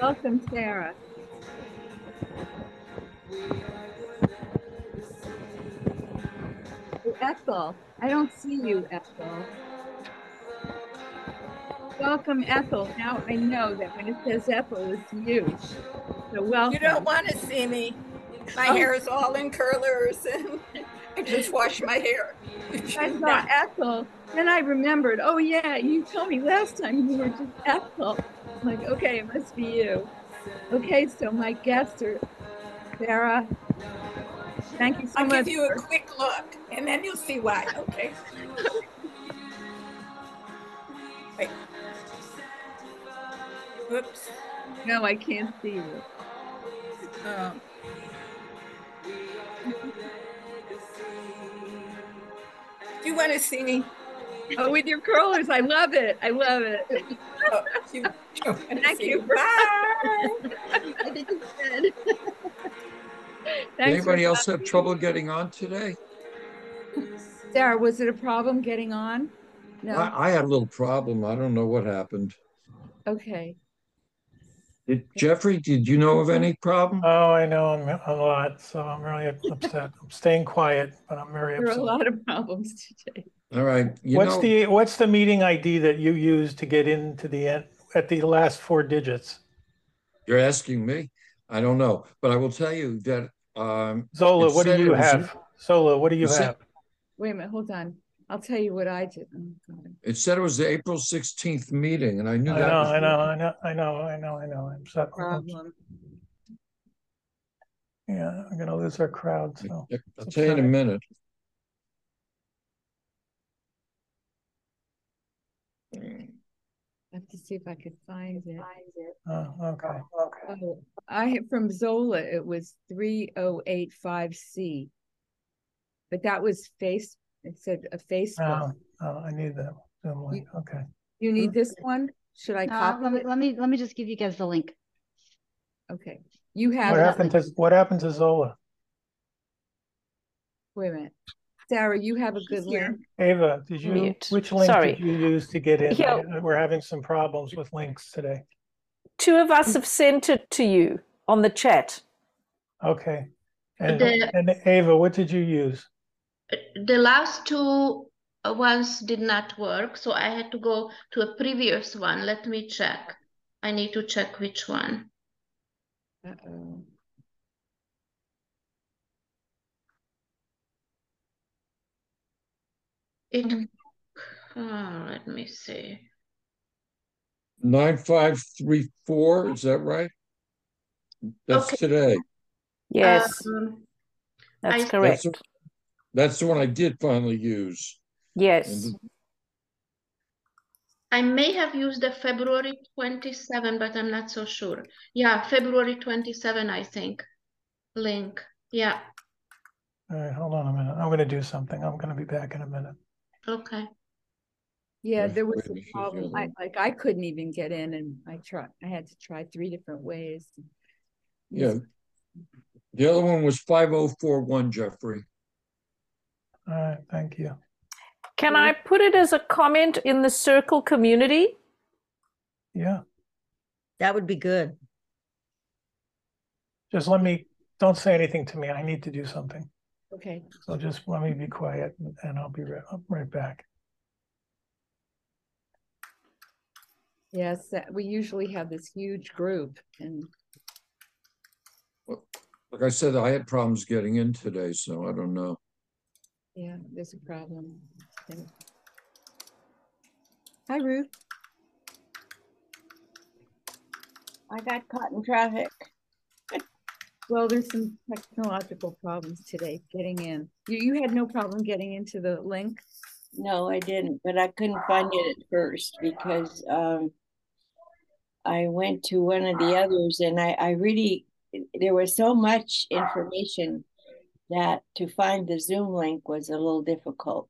Welcome, Sarah. Ethel, I don't see you, Ethel. Welcome, Ethel. Now I know that when it says Ethel, it's you. So welcome. You don't want to see me. My Oh. hair is all in curlers and I just wash my hair. I saw Ethel, then I remembered, oh yeah, you told me last time you were just Ethel. I'm like, okay, it must be you. Okay, so my guests are Sarah. Thank you so much. I'll give you a quick look and then you'll see why, okay? Wait. Whoops. No, I can't see you. Um, Do you want to see me? Oh, with your curlers, I love it. I love it. Oh, you- you Thank see you. me? Bye. I think. Did anybody else have trouble getting on today? Sarah, was it a problem getting on? No, I, I had a little problem. I don't know what happened. okay. Did Jeffrey, did you know of any problem? Oh, I know I'm a lot, so I'm really upset. I'm staying quiet, but I'm very There are a lot of problems today. All right, you What's know, the, what's the meeting ID that you use to get into the, end at the last four digits? you're asking me. I don't know, but I will tell you that um, Zola, what do you have? Zola, what do you have? Wait a minute, hold on. I'll tell you what I did. Oh, God. it said it was the April 16th meeting, and I I knew know, that. was- I know, I know, I know, I know, I know. I'm sorry. Problem. Yeah, I'm gonna lose our crowd, so. I'll tell you in a minute. I have to see if I could find it. Oh, oh, okay. Oh, I, from Zola, it was three oh eight five C. But that was face, it said a Facebook. Oh, oh, I need that. Zoom link. Okay. You need this one? Should I Uh, copy let me, it? let me, let me just give you guys the link. Okay, you have What have, happened to, what happened to Zola? wait a minute. Sarah, you have a good link? Ava, did you, Mute. which link Sorry. did you use to get in? Yeah. We're having some problems with links today. Two of us have sent it to you on the chat. Okay. And, The- and Ava, what did you use? The last two uh, did not work, so I had to go to a previous one. Let me check. I need to check which one. Uh-oh. It, Mhm. oh, let me see. 9534, is that right? That's Okay. today. Yes, Um, that's I- correct. That's, that's the one I did finally use. Yes. I may have used the February 27, but I'm not so sure. Yeah, February 27, I think. Link. Yeah, All right, hold on a minute. I'm gonna do something. I'm gonna be back in a minute. okay. Yeah, there was a problem. I, like, I couldn't even get in and I tried, I had to try three different ways. Yeah. The other one was 5041, Jeffrey. All right, thank you. Can I put it as a comment in the circle community? Yeah, That would be good. just let me, don't say anything to me. I need to do something. Okay, So just let me be quiet and- and I'll be right, I'm right back. yes, that- we usually have this huge group and Like I said, I had problems getting in today, so I don't know. Yeah, there's a problem. Hi, Ruth. I got caught in traffic. Well, there's some technological problems today getting in. You, you had no problem getting into the link? No, I didn't, but I couldn't find it at first because um I went to one of the others and I, I really there was so much information that to find the Zoom link was a little difficult,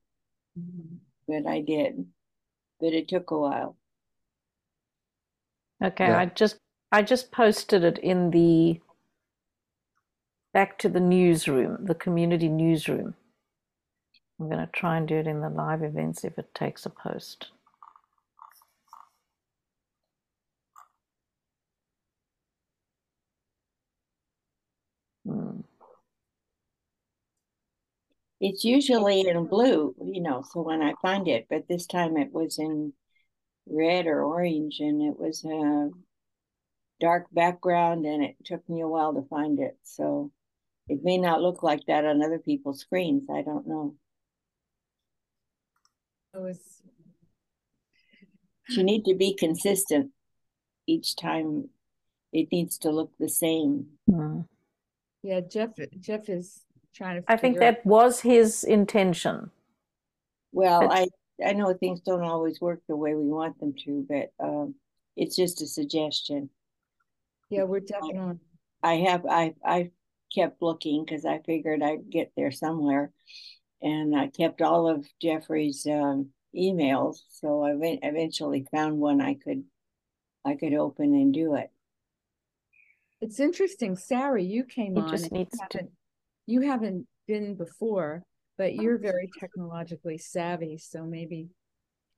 mm-hmm. but I did. But it took a while. Okay, Yeah. I just I just posted it in the back to the newsroom, the community newsroom. I'm going to try and do it in the live events if it takes a post. It's usually in blue, you know, so when I find it, but this time it was in red or orange and it was a dark background and it took me a while to find it. So it may not look like that on other people's screens. I don't know. It was, You need to be consistent each time. It needs to look the same. Hmm. yeah, Jeff, Jeff is trying to. I think figure out- that was his intention. Well, But- I I know things don't always work the way we want them to, but um, it's just a suggestion. Yeah, we're definitely, I have I I kept looking because I figured I'd get there somewhere, and I kept all of Jeffrey's um, emails. So I ev- eventually found one I could I could open and do it. it's interesting, Sarah, you came He on. just needs to- haven't- You haven't been before, but you're very technologically savvy, so maybe.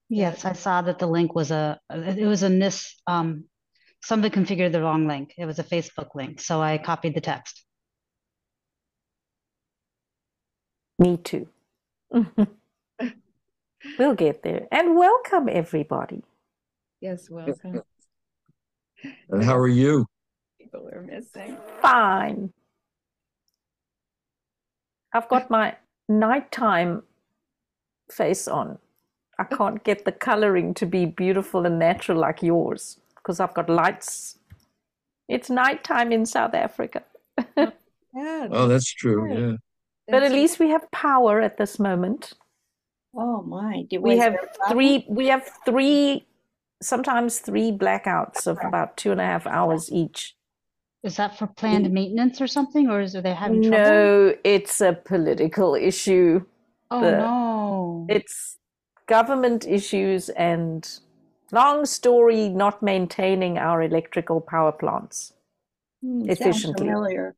Yes, I saw that the link was a, it was a mis, um, somebody configured the wrong link. It was a Facebook link, so I copied the text. Me too. we'll get there. And welcome, everybody. Yes, welcome. And how are you? People are missing. Fine. I've got my nighttime face on. I can't get the coloring to be beautiful and natural like yours because I've got lights. It's nighttime in South Africa. Yeah. Oh, that's true. Right. Yeah. But at least we have power at this moment. Oh my! Did We was have there a problem? three we have three sometimes three blackouts of about two and a half hours each. Is that for planned mm. maintenance or something, or is are they having trouble? No, it's a political issue. Oh the- no. It's government issues and long story not maintaining our electrical power plants. Hmm, sounds efficiently. familiar.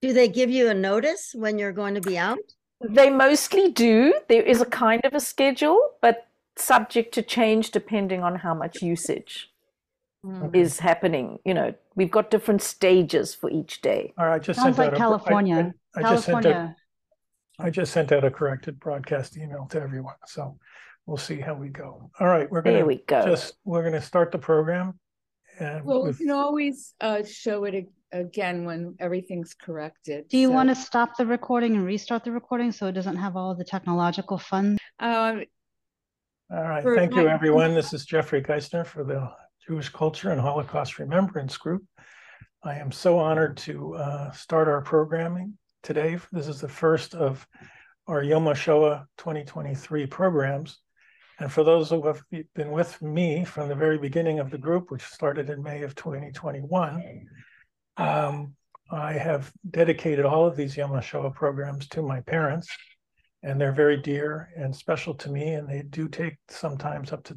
Do they give you a notice when you're going to be out? They mostly do. There is a kind of a schedule, but subject to change depending on how much usage Mm. is happening. You know, we've got different stages for each day. All right, I just Sounds sent like out a- I- I- California. I just sent out, California. I just sent out a corrected broadcast email to everyone, so we'll see how we go. All right, we're gonna we go. just, we're gonna start the program. And Well, we can always uh, show it again when everything's corrected. Do you so- want to stop the recording and restart the recording so it doesn't have all the technological fun? Um, all right, for thank you, everyone. This is Jeffrey Geisner for the Jewish Culture and Holocaust Remembrance Group. I am so honored to uh, start our programming today. This is the first of our Yom HaShoah 2023 programs. And for those who have been with me from the very beginning of the group, which started in May of 2021, um, I have dedicated all of these Yom HaShoah programs to my parents, and they're very dear and special to me. And they do take sometimes up to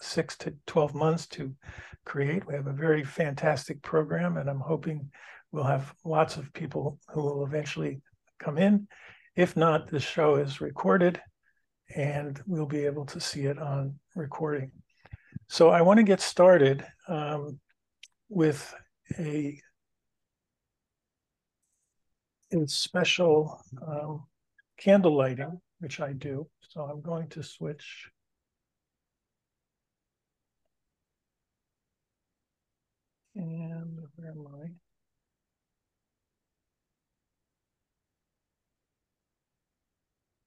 six to 12 months to create. We have a very fantastic program, and I'm hoping we'll have lots of people who will eventually come in. If not, the show is recorded and we'll be able to see it on recording. So I want to get started um, with a, a special um, candle lighting, which I do. So I'm going to switch. And where am I?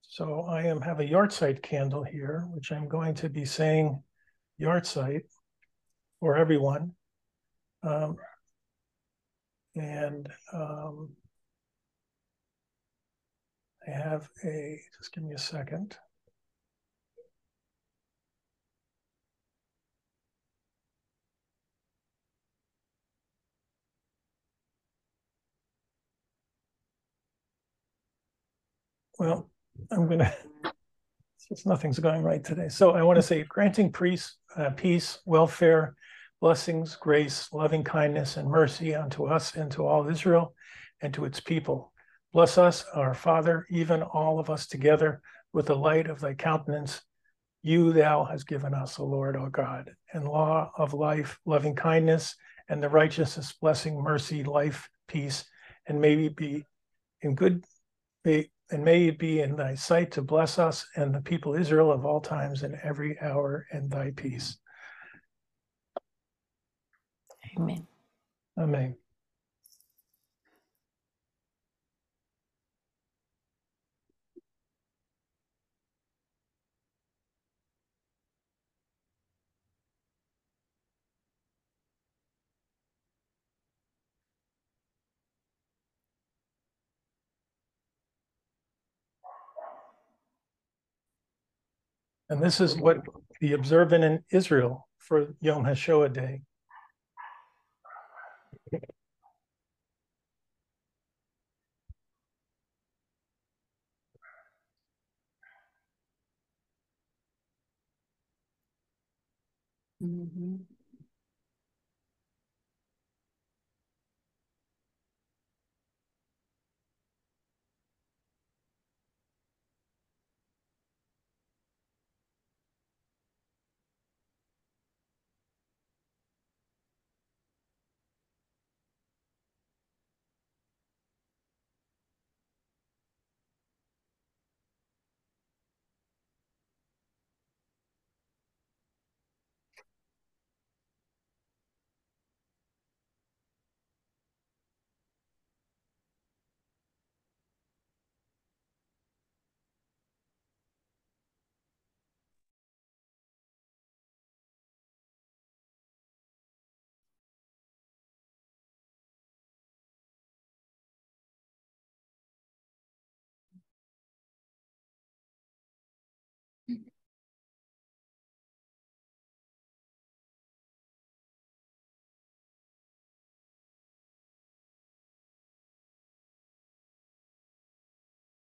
So I am have a yahrzeit candle here, which I'm going to be saying yahrzeit for everyone. Um, and um, I have a, just give me a second. Well, I'm gonna, since nothing's going right today. So I want to say granting peace, uh, peace, welfare, blessings, grace, loving kindness, and mercy unto us and to all Israel and to its people. Bless us, our Father, even all of us together, with the light of thy countenance. You thou hast given us, O Lord, our God, and law of life, loving kindness, and the righteousness, blessing, mercy, life, peace, and may we be in good, may, and may it be in thy sight to bless us and the people Israel of all times and every hour in thy peace. Amen. Amen. And this is what the observant in Israel for Yom HaShoah Day. Mhm.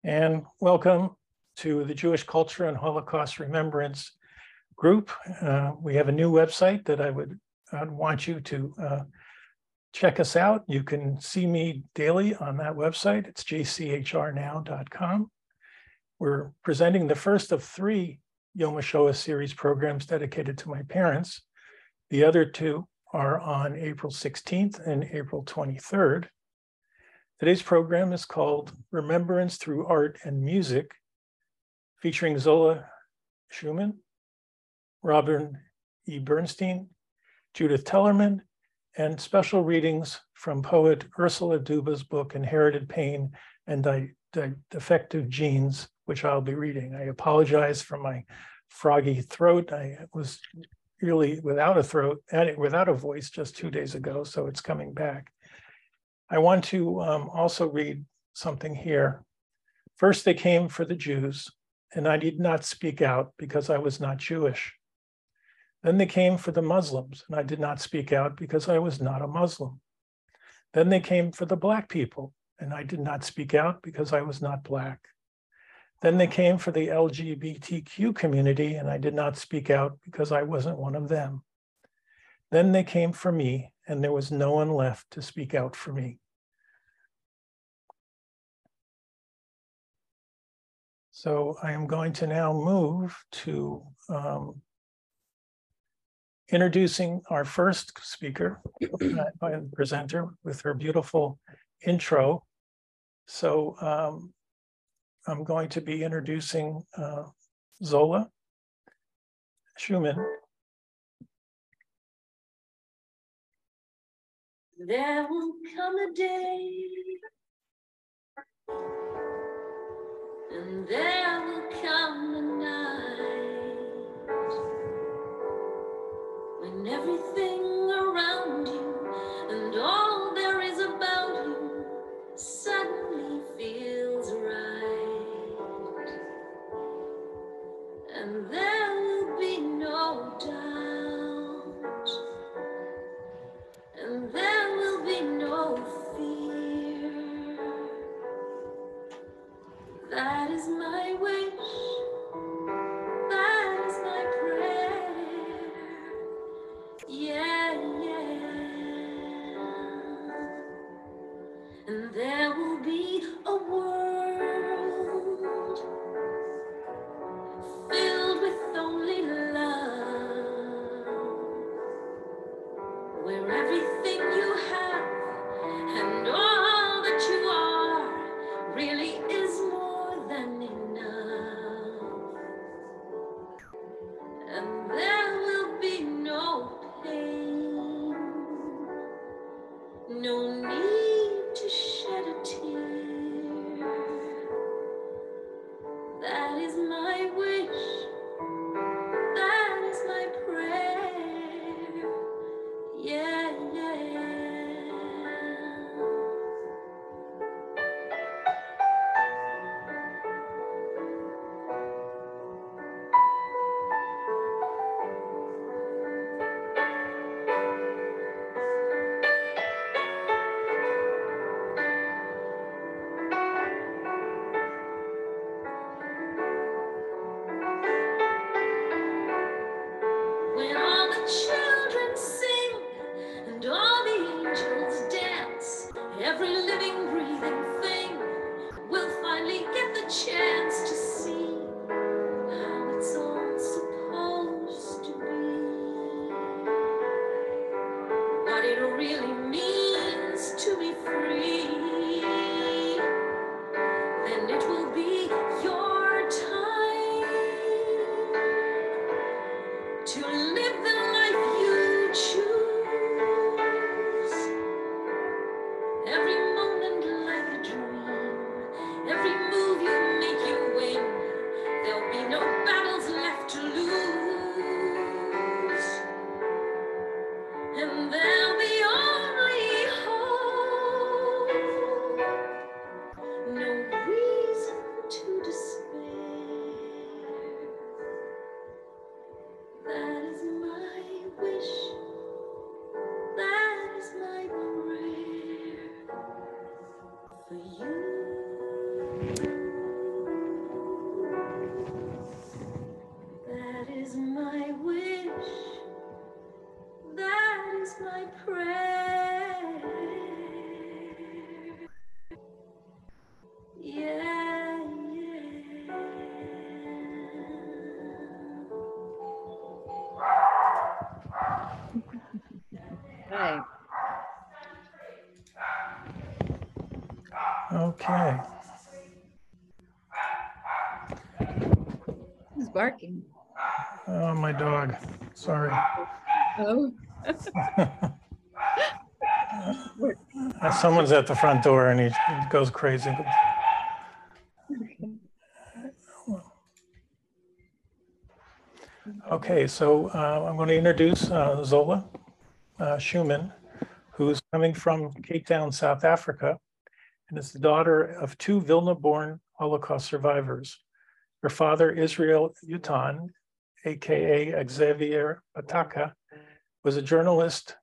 And welcome to the Jewish Culture and Holocaust Remembrance Group. Uh, we have a new website that I would I'd want you to uh, check us out. You can see me daily on that website. It's jchrnow.com. We're presenting the first of three Yom HaShoah series programs dedicated to my parents. The other two are on April 16th and April 23rd. Today's program is called Remembrance Through Art and Music, featuring Zola Shuman, Robin E. Bernstein, Judith Tellerman, and special readings from poet Ursula Duba's book, Inherited Pain and Di Di Defective Genes, which I'll be reading. I apologize for my froggy throat. I was really without a throat, and without a voice just two days ago, so it's coming back. I want to um, also read something here. First, they came for the Jews, and I did not speak out because I was not Jewish. Then they came for the Muslims, and I did not speak out because I was not a Muslim. Then they came for the Black people, and I did not speak out because I was not Black. Then they came for the LGBTQ community, and I did not speak out because I wasn't one of them. Then they came for me, and there was no one left to speak out for me. So I am going to now move to um, introducing our first speaker, uh, presenter with her beautiful intro. So um, I'm going to be introducing uh, Zola Shuman. There will come a day and there will come a night when everything around you Okay. Who's barking? Oh, my dog. Sorry. Oh, Someone's at the front door and he he goes crazy. Okay, so uh, I'm going to introduce uh, Zola uh, Shuman, who's coming from Cape Town, South Africa, and is the daughter of two Vilna-born Holocaust survivors. Her father, Israel Yutan, AKA Xavier Pataka, was a journalist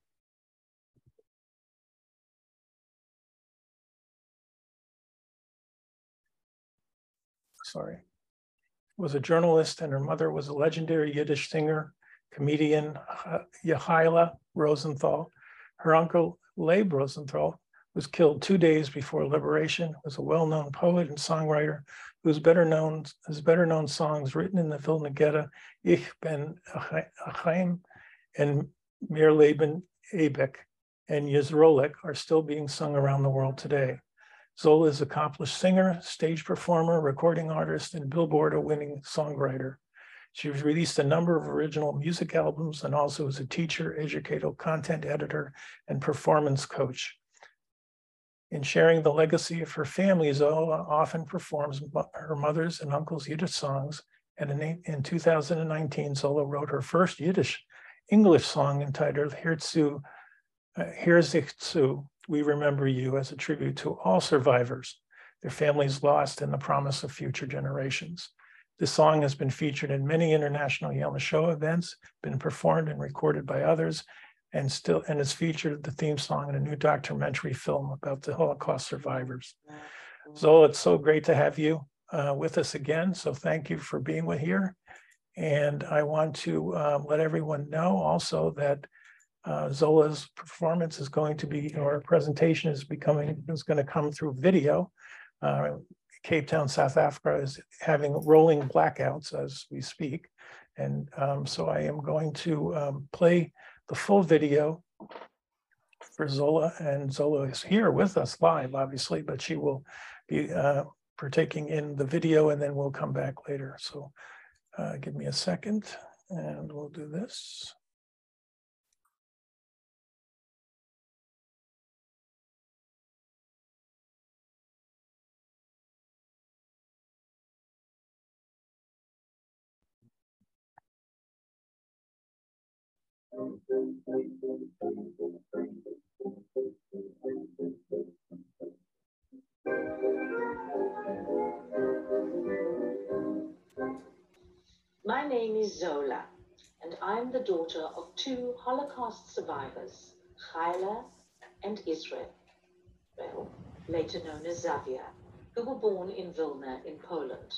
sorry, was a journalist and her mother was a legendary Yiddish singer, comedian, Yehaila Rosenthal. Her uncle, Leyb Rosenthal, was killed two days before liberation, was a well-known poet and songwriter whose better known, his better known songs written in the Vilna Ghetto, Ich ben Achaim and Mir Lebn Eybik and Yisrolik are still being sung around the world today. Zola is an accomplished singer, stage performer, recording artist, and Billboard winning songwriter. She's released a number of original music albums and also is a teacher, educator, content editor, and performance coach. In sharing the legacy of her family, Zola often performs her mother's and uncle's Yiddish songs. And in, 2019, Zola wrote her first Yiddish English song entitled Hirzu, uh, We Remember You as a tribute to all survivors, their families lost, and the promise of future generations. This song has been featured in many international Yom Shoah events, been performed and recorded by others, and still and is featured the theme song in a new documentary film about the Holocaust survivors. Zola, it's so great to have you uh, with us again. So thank you for being with here. And I want to um, let everyone know also that uh, Zola's performance is going to be, or presentation is becoming, is going to come through video. Uh, Cape Town, South Africa is having rolling blackouts as we speak. And um, so I am going to um, play the full video for Zola. And Zola is here with us live, obviously, but she will be uh, partaking in the video and then we'll come back later. So uh, give me a second And we'll do this. My name is Zola, and I'm the daughter of two Holocaust survivors, Chayla and Israel, well, later known as Xavier, who were born in Vilna in Poland.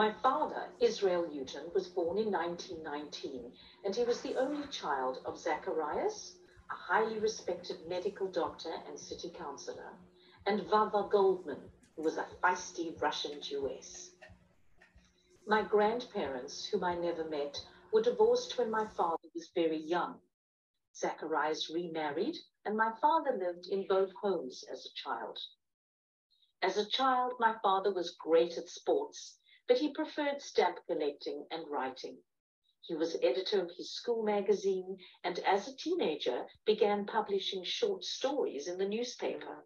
My father, Israel Newton, was born in 1919, and he was the only child of Zacharias, a highly respected medical doctor and city councillor, and Vava Goldman, who was a feisty Russian Jewess. My grandparents, whom I never met, were divorced when my father was very young. Zacharias remarried, and my father lived in both homes as a child. As a child, my father was great at sports, but he preferred stamp collecting and writing. He was editor of his school magazine, and as a teenager began publishing short stories in the newspaper.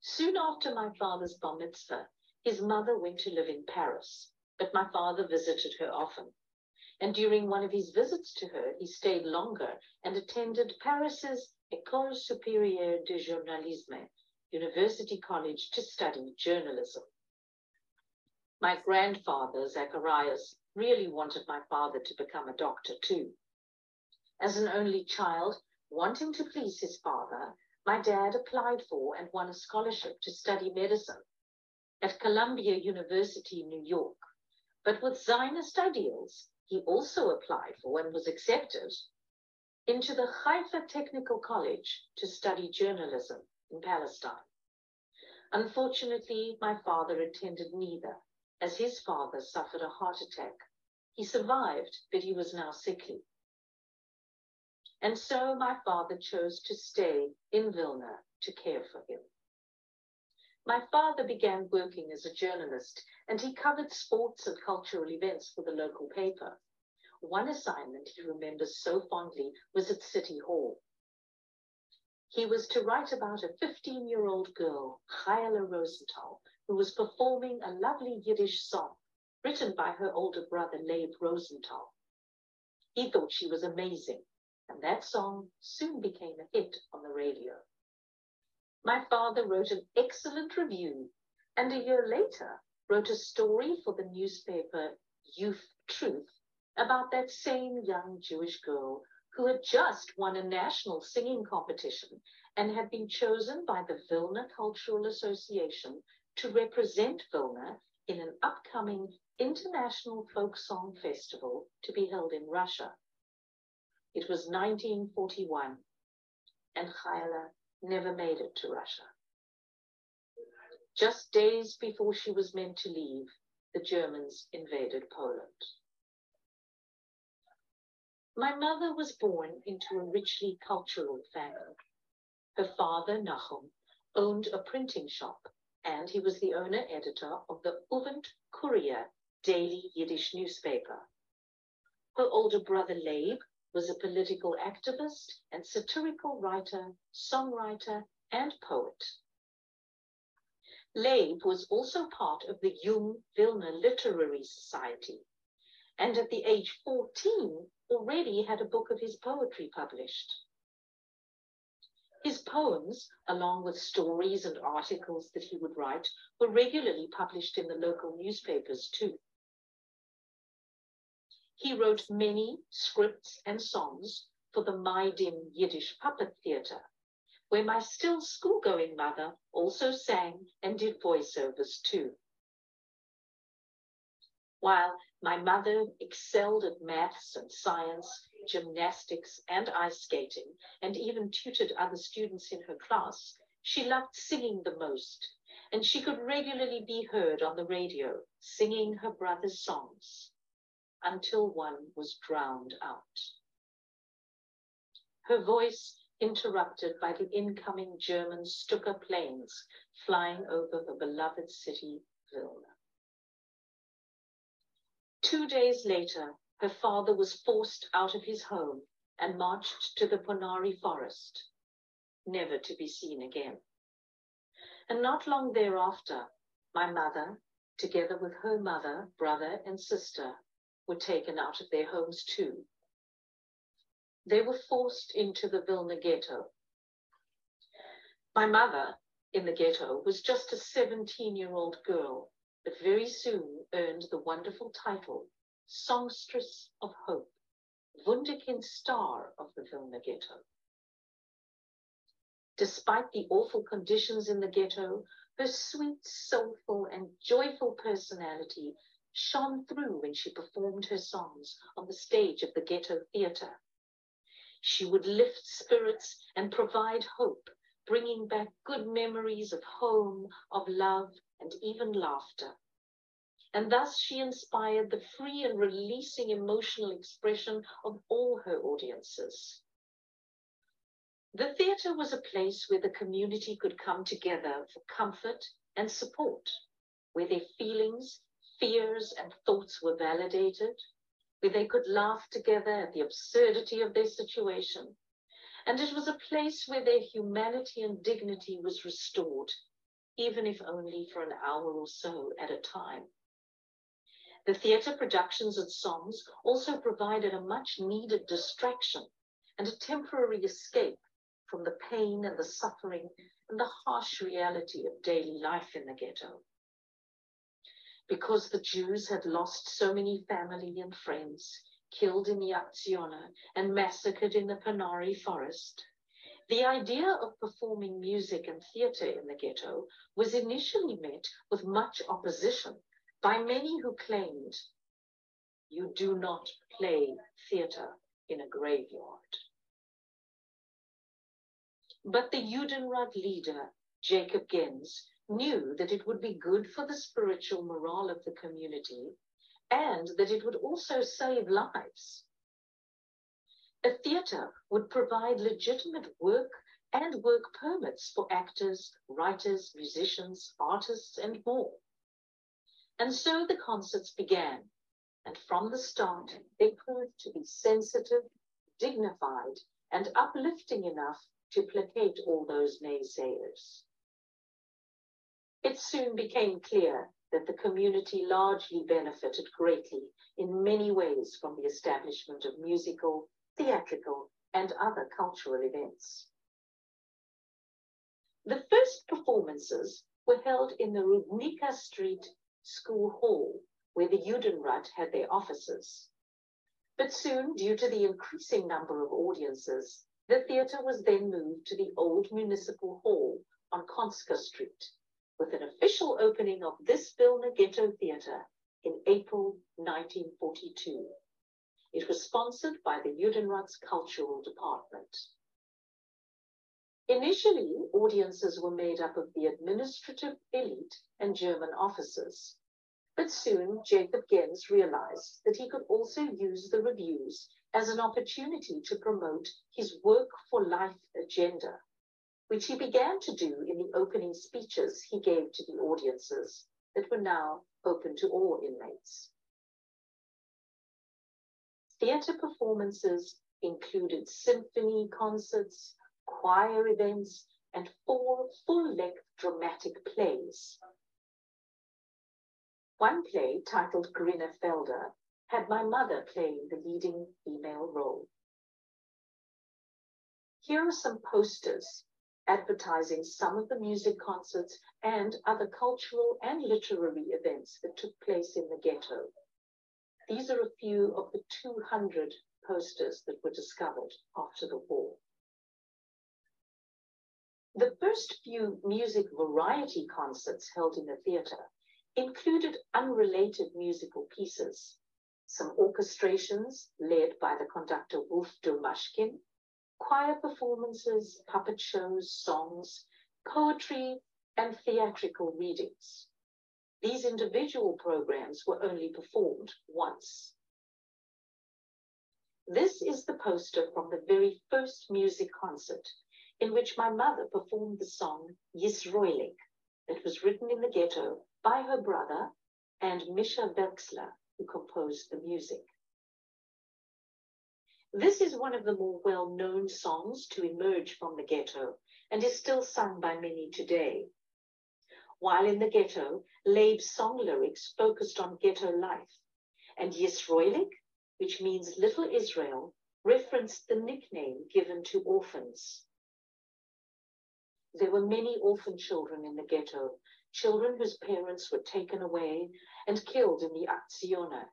Soon after my father's bar mitzvah, his mother went to live in Paris, but my father visited her often. And during one of his visits to her, he stayed longer and attended Paris's École Supérieure de Journalisme, University College, to study journalism. My grandfather, Zacharias, really wanted my father to become a doctor too. As an only child, wanting to please his father, my dad applied for and won a scholarship to study medicine at Columbia University New York. But with Zionist ideals, he also applied for and was accepted into the Haifa Technical College to study journalism in Palestine. Unfortunately, my father attended neither, as his father suffered a heart attack. He survived, but he was now sickly. And so my father chose to stay in Vilna to care for him. My father began working as a journalist, and he covered sports and cultural events for the local paper. One assignment he remembers so fondly was at City Hall. He was to write about a 15 year old girl, Chayla Rosenthal, who was performing a lovely Yiddish song written by her older brother, Leyb Rosenthal. He thought she was amazing, and that song soon became a hit on the radio. My father wrote an excellent review, and a year later wrote a story for the newspaper Youth Truth about that same young Jewish girl who had just won a national singing competition and had been chosen by the Vilna Cultural Association to represent Vilna in an upcoming international folk song festival to be held in Russia. It was 1941, and Chayla never made it to Russia. Just days before she was meant to leave, the Germans invaded Poland. My mother was born into a richly cultural family. Her father, Nachum, owned a printing shop, and he was the owner editor of the Uvent Courier daily Yiddish newspaper. Her older brother, Leyb, was a political activist and satirical writer, songwriter, and poet. Leyb was also part of the Jung Vilna Literary Society, and at the age 14 already had a book of his poetry published. His poems, along with stories and articles that he would write, were regularly published in the local newspapers too. He wrote many scripts and songs for the Maidim Yiddish Puppet Theatre, where my still school-going mother also sang and did voiceovers too. While my mother excelled at maths and science, gymnastics and ice skating, and even tutored other students in her class, she loved singing the most, and she could regularly be heard on the radio singing her brother's songs until one was drowned out. Her voice interrupted by the incoming German Stuka planes flying over the beloved city, Vilna. Two days later, her father was forced out of his home and marched to the Ponari forest, never to be seen again. And not long thereafter, my mother, together with her mother, brother, and sister, were taken out of their homes too. They were forced into the Vilna ghetto. My mother, in the ghetto, was just a 17 year old girl, but very soon earned the wonderful title Songstress of Hope, Wunderkind Star of the Vilna ghetto. Despite the awful conditions in the ghetto, her sweet, soulful, and joyful personality shone through when she performed her songs on the stage of the ghetto theater. She would lift spirits and provide hope, bringing back good memories of home, of love, and even laughter. And thus she inspired the free and releasing emotional expression of all her audiences. The theatre was a place where the community could come together for comfort and support, where their feelings, fears, and thoughts were validated, where they could laugh together at the absurdity of their situation. And it was a place where their humanity and dignity was restored, even if only for an hour or so at a time. The theatre productions and songs also provided a much needed distraction and a temporary escape from the pain and the suffering and the harsh reality of daily life in the ghetto. Because the Jews had lost so many family and friends, killed in the Akziona and massacred in the Panari forest, the idea of performing music and theatre in the ghetto was initially met with much opposition by many who claimed you do not play theatre in a graveyard. But the Judenrat leader, Jacob Gens, knew that it would be good for the spiritual morale of the community and that it would also save lives. A theatre would provide legitimate work and work permits for actors, writers, musicians, artists, and more. And so the concerts began, and from the start, they proved to be sensitive, dignified, and uplifting enough to placate all those naysayers. It soon became clear that the community largely benefited greatly in many ways from the establishment of musical, theatrical, and other cultural events. The first performances were held in the Rudnicka Street School Hall, where the Judenrat had their offices. But soon, due to the increasing number of audiences, the theatre was then moved to the old municipal hall on Konska Street, with an official opening of this Vilna Ghetto Theatre in April 1942. It was sponsored by the Judenrat's Cultural Department. Initially, audiences were made up of the administrative elite and German officers. But soon, Jacob Gens realized that he could also use the revues as an opportunity to promote his work for life agenda which he began to do in the opening speeches he gave to the audiences that were now open to all inmates. Theatre performances included symphony concerts, choir events, and four full-length dramatic plays. One play, titled Grine Felder, had my mother playing the leading female role. Here are some posters advertising some of the music concerts and other cultural and literary events that took place in the ghetto. These are a few of the 200 posters that were discovered after the war. The first few music variety concerts held in the theatre included unrelated musical pieces, some orchestrations led by the conductor Wolf Durmashkin choir performances, puppet shows, songs, poetry, and theatrical readings. These individual programs were only performed once. This is the poster from the very first music concert in which my mother performed the song Yisroelik that was written in the ghetto by her brother and Misha Veksler, who composed the music. This is one of the more well-known songs to emerge from the ghetto and is still sung by many today. While in the ghetto, Leyb's song lyrics focused on ghetto life, and Yisroelik, which means Little Israel, referenced the nickname given to orphans. There were many orphan children in the ghetto, children whose parents were taken away and killed in the Akzione.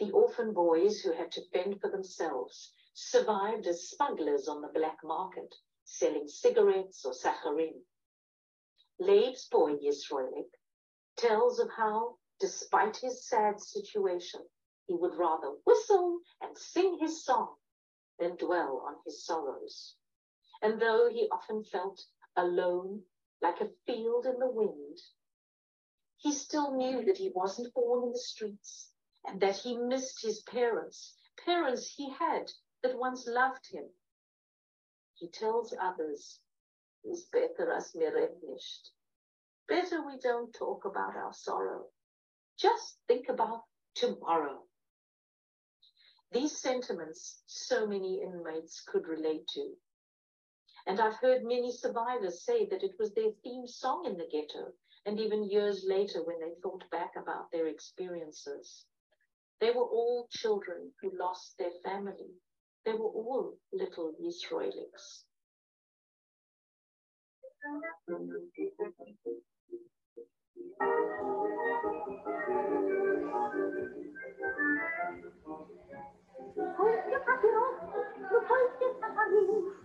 The orphan boys who had to fend for themselves survived as smugglers on the black market, selling cigarettes or sacharim. Leyb's boy Yisroelik tells of how, despite his sad situation, he would rather whistle and sing his song than dwell on his sorrows. And though he often felt alone, like a field in the wind, he still knew that he wasn't born in the streets and that he missed his parents, parents he had that once loved him. He tells others, it's better as mir nicht. Better we don't talk about our sorrow. Just think about tomorrow. These sentiments so many inmates could relate to. And I've heard many survivors say that it was their theme song in the ghetto, and even years later when they thought back about their experiences. They were all children who lost their family. They were all little Israelites.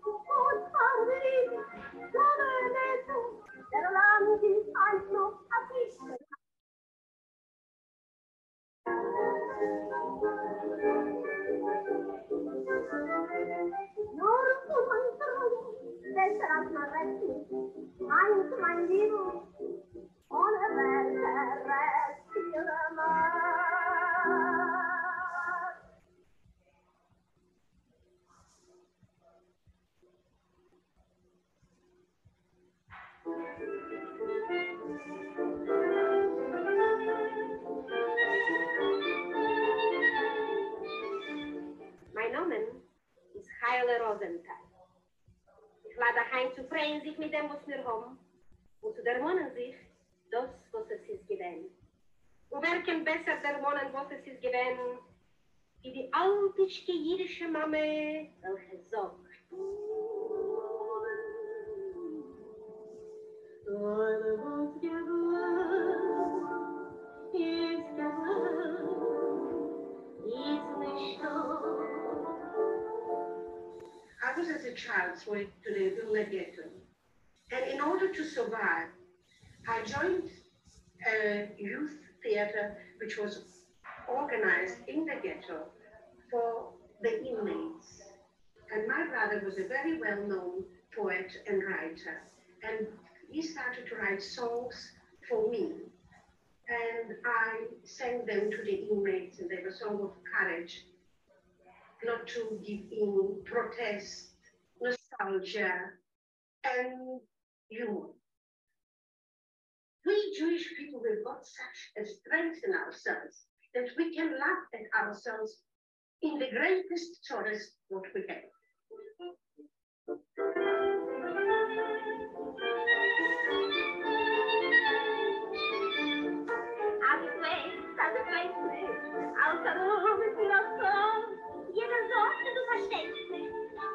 una blu. Oh, Paolino, dove detto, era Heile Rosenthal. Ich lade heim zu freuen sich mit dem, was wir haben, und zu dermonen sich das, was es ist gewesen. Und wer kann besser dermonen, was es ist gewesen, wie die altischke jüdische Mame, welche sagt, Alle was gewollt, was as a child swayed to the Vilna Ghetto. And in order to survive, I joined a youth theater which was organized in the ghetto for the inmates. And my brother was a very well-known poet and writer. And he started to write songs for me. And I sang them to the inmates, and they were songs of courage, not to give in, protest, nostalgia, and humor. We Jewish people, we've got such a strength in ourselves that we can laugh at ourselves in the greatest tourist what we have. Jeder du verstehst nicht.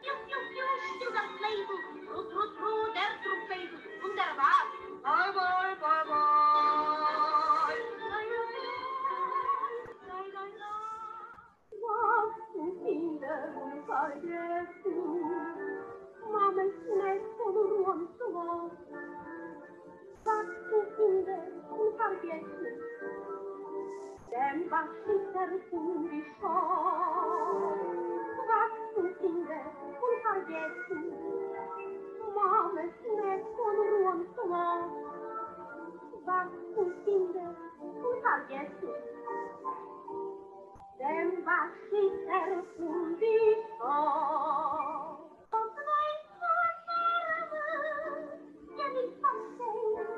Piu, piu, piu, still das Kattenfinger und vergessen. Mames Netz von Rundflach. Kattenfinger und vergessen. Dem was schitter und die Stadt. Und zwei Vermehren, ja nicht verstehen.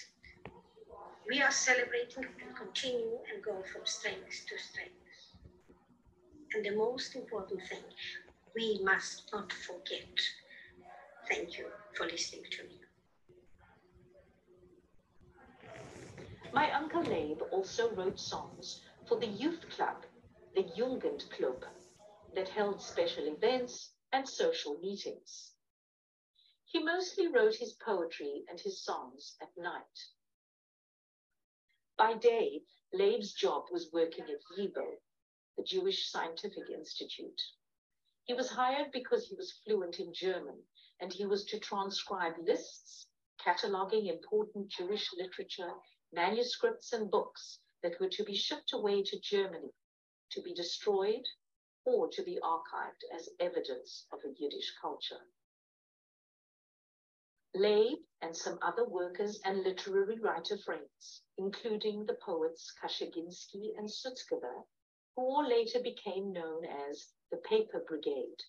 We are celebrating and continue and go from strength to strength. And the most important thing, we must not forget. Thank you for listening to me. My uncle Leyb also wrote songs for the youth club, the Jugendclub, that held special events and social meetings. He mostly wrote his poetry and his songs at night. By day, Leyb's job was working at YIVO, the Jewish Scientific Institute. He was hired because he was fluent in German and he was to transcribe lists, cataloging important Jewish literature, manuscripts, and books that were to be shipped away to Germany to be destroyed or to be archived as evidence of a Yiddish culture. Leyb and some other workers and literary writer friends, including the poets Kaczerginski and Sutzkever, who all later became known as the Paper Brigade,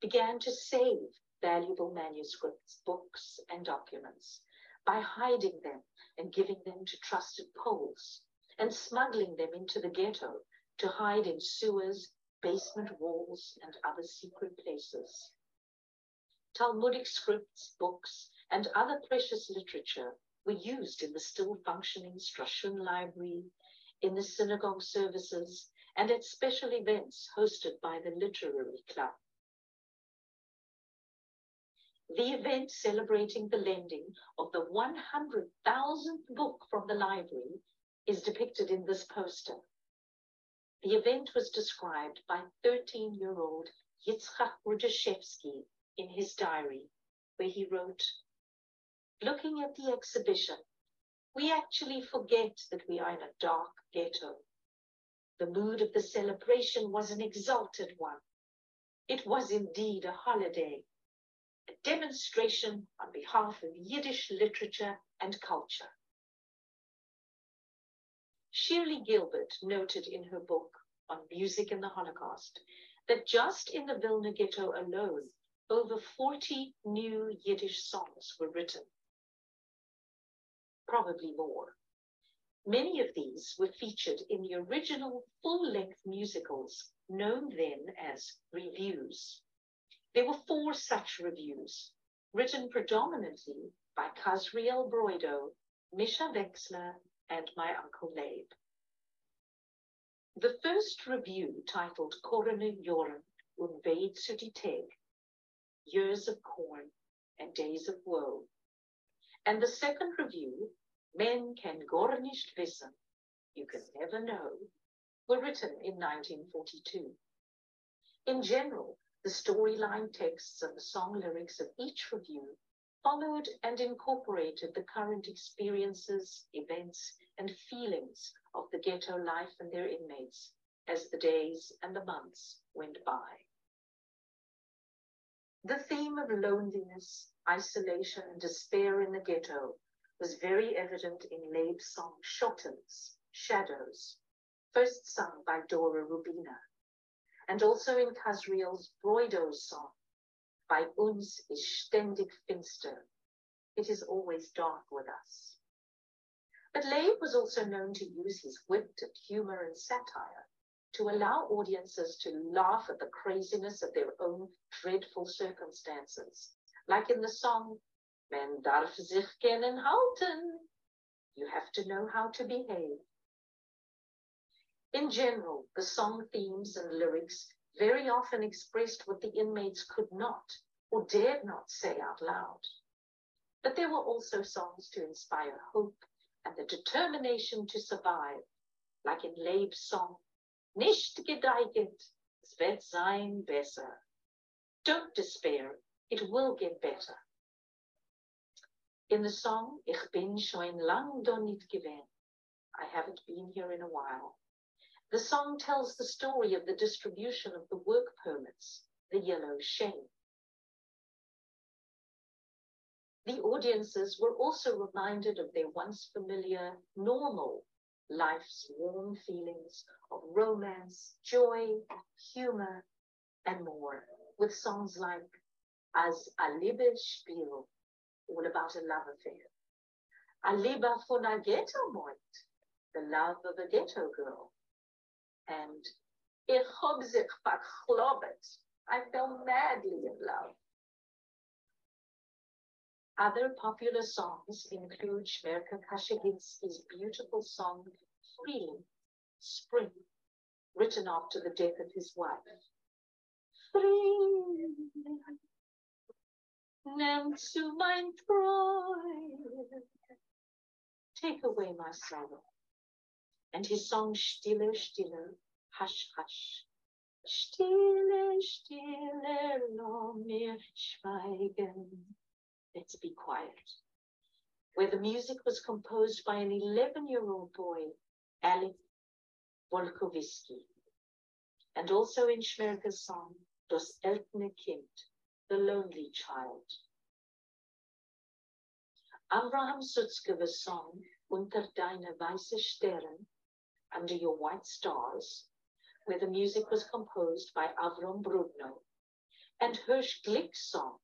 began to save valuable manuscripts, books, and documents by hiding them and giving them to trusted Poles and smuggling them into the ghetto to hide in sewers, basement walls, and other secret places. Talmudic scripts, books, and other precious literature were used in the still functioning Strashun Library, in the synagogue services, and at special events hosted by the Literary Club. The event celebrating the lending of the 100,000th book from the library is depicted in this poster. The event was described by 13 year old Yitzchak Rudashevsky in his diary, where he wrote Looking at the exhibition, we actually forget that we are in a dark ghetto. The mood of the celebration was an exalted one. It was indeed a holiday, a demonstration on behalf of Yiddish literature and culture. Shirli Gilbert noted in her book on music in the Holocaust that just in the Vilna ghetto alone, over 40 new Yiddish songs were written. Probably more. Many of these were featured in the original full length musicals known then as revues. There were four such revues, written predominantly by Kazriel Broido, Misha Veksler, and my uncle Leyb. The first revue, titled Korene Joren und Veid Tag, Years of Corn and Days of Woe, and the second revue, Men can gar nicht wissen, You Can Never Know, were written in 1942. In general, the storyline texts and the song lyrics of each revue followed and incorporated the current experiences, events, and feelings of the ghetto life and their inmates as the days and the months went by. The theme of loneliness, isolation, and despair in the ghetto was very evident in Leyb's song Schottens, Shadows, first sung by Dora Rubina, and also in Casriel's Broido song, by uns ist ständig finster. It is always dark with us. But Leyb was also known to use his wit and humor and satire to allow audiences to laugh at the craziness of their own dreadful circumstances, like in the song Men darf sich kennen halten. You have to know how to behave. In general, the song themes and lyrics very often expressed what the inmates could not or dared not say out loud. But there were also songs to inspire hope and the determination to survive, like in Leyb's song, Nicht gedeiget, es wird sein besser. Don't despair, it will get better. In the song, Ich bin schon lang do nicht gewesen, I haven't been here in a while. The song tells the story of the distribution of the work permits, the yellow shame. The audiences were also reminded of their once familiar, normal life's warm feelings of romance, joy, humor, and more, with songs like As a Liebe Spiel, all about a love affair. A Liebe von a Ghetto Moit, the love of a ghetto girl. And Ich hab sich verklobet, I fell madly in love. Other popular songs include Shmerka Kaczerginski's beautiful song Freely, Spring, written after the death of his wife. Freely, nimm zu mein Freud, take away my sorrow. And his song Stille, Stille, Hush, Hush. Stille, Stille, lass mir schweigen. Let's be quiet. Where the music was composed by an 11 year old boy, Alec Volkovitsky. And also in Schmerke's song, Das Eltne Kind, the lonely child. Abraham Sutzkever's song, Unter deine weiße Stern, Under Your White Stars, where the music was composed by Avram Brudno, and Hirsch Glick's song,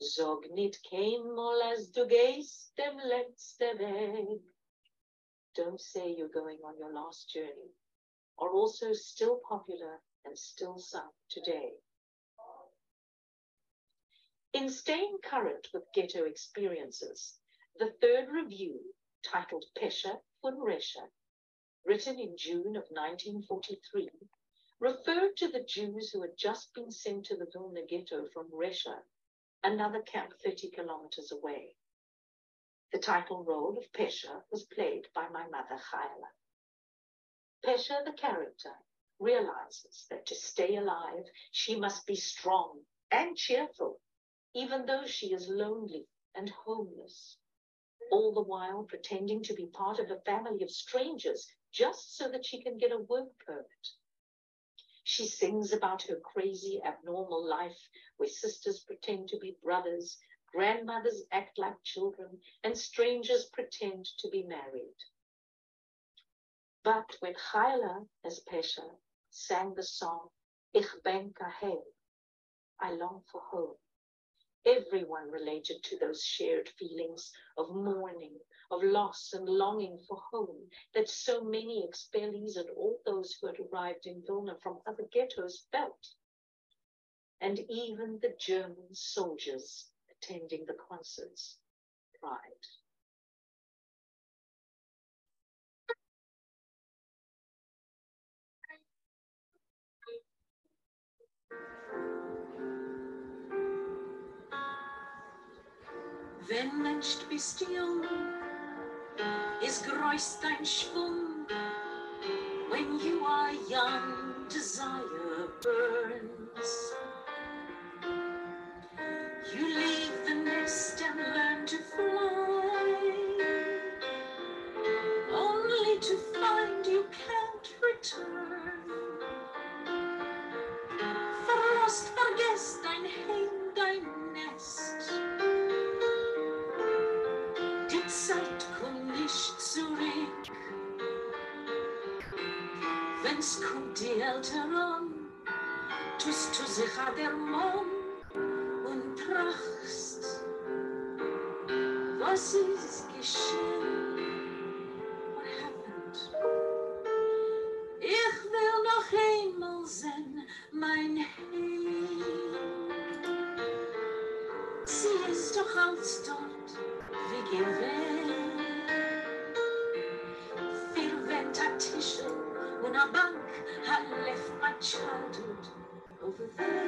Sag nicht keinmal, as du gehst dem letzte Weg. Don't say you're going on your last journey, are also still popular and still sung today. In staying current with ghetto experiences, the third revue, titled Pesha von Resha, written in June of 1943, referred to the Jews who had just been sent to the Vilna ghetto from Resha another camp 30 kilometers away. The title role of Pesha was played by my mother, Chayla. Pesha, the character, realizes that to stay alive, she must be strong and cheerful, even though she is lonely and homeless, all the while pretending to be part of a family of strangers just so that she can get a work permit. She sings about her crazy, abnormal life where sisters pretend to be brothers, grandmothers act like children, and strangers pretend to be married. But when Chayla, as Pesha, sang the song Ich ben kahel, I long for home, everyone related to those shared feelings of mourning, of loss and longing for home that so many expellees and all those who had arrived in Vilna from other ghettos felt. And even the German soldiers attending the concerts pride. Wenn Mensch bist is groß dein Schwung. When you are young, desire burns. You live nest and learn to fly, only to find you can't return. Frost vergesst dein Heim, dein Nest. Die Zeit kommt nicht zurück. Wenn's kommt die Älteren, tust du sich an der Mond und trachst, ist geschehen? What happened? Ich will noch einmal sehen, mein Heim. Sie ist doch alles dort, wie gewählt. Verwendter Tische und a Bank, I left my childhood over there.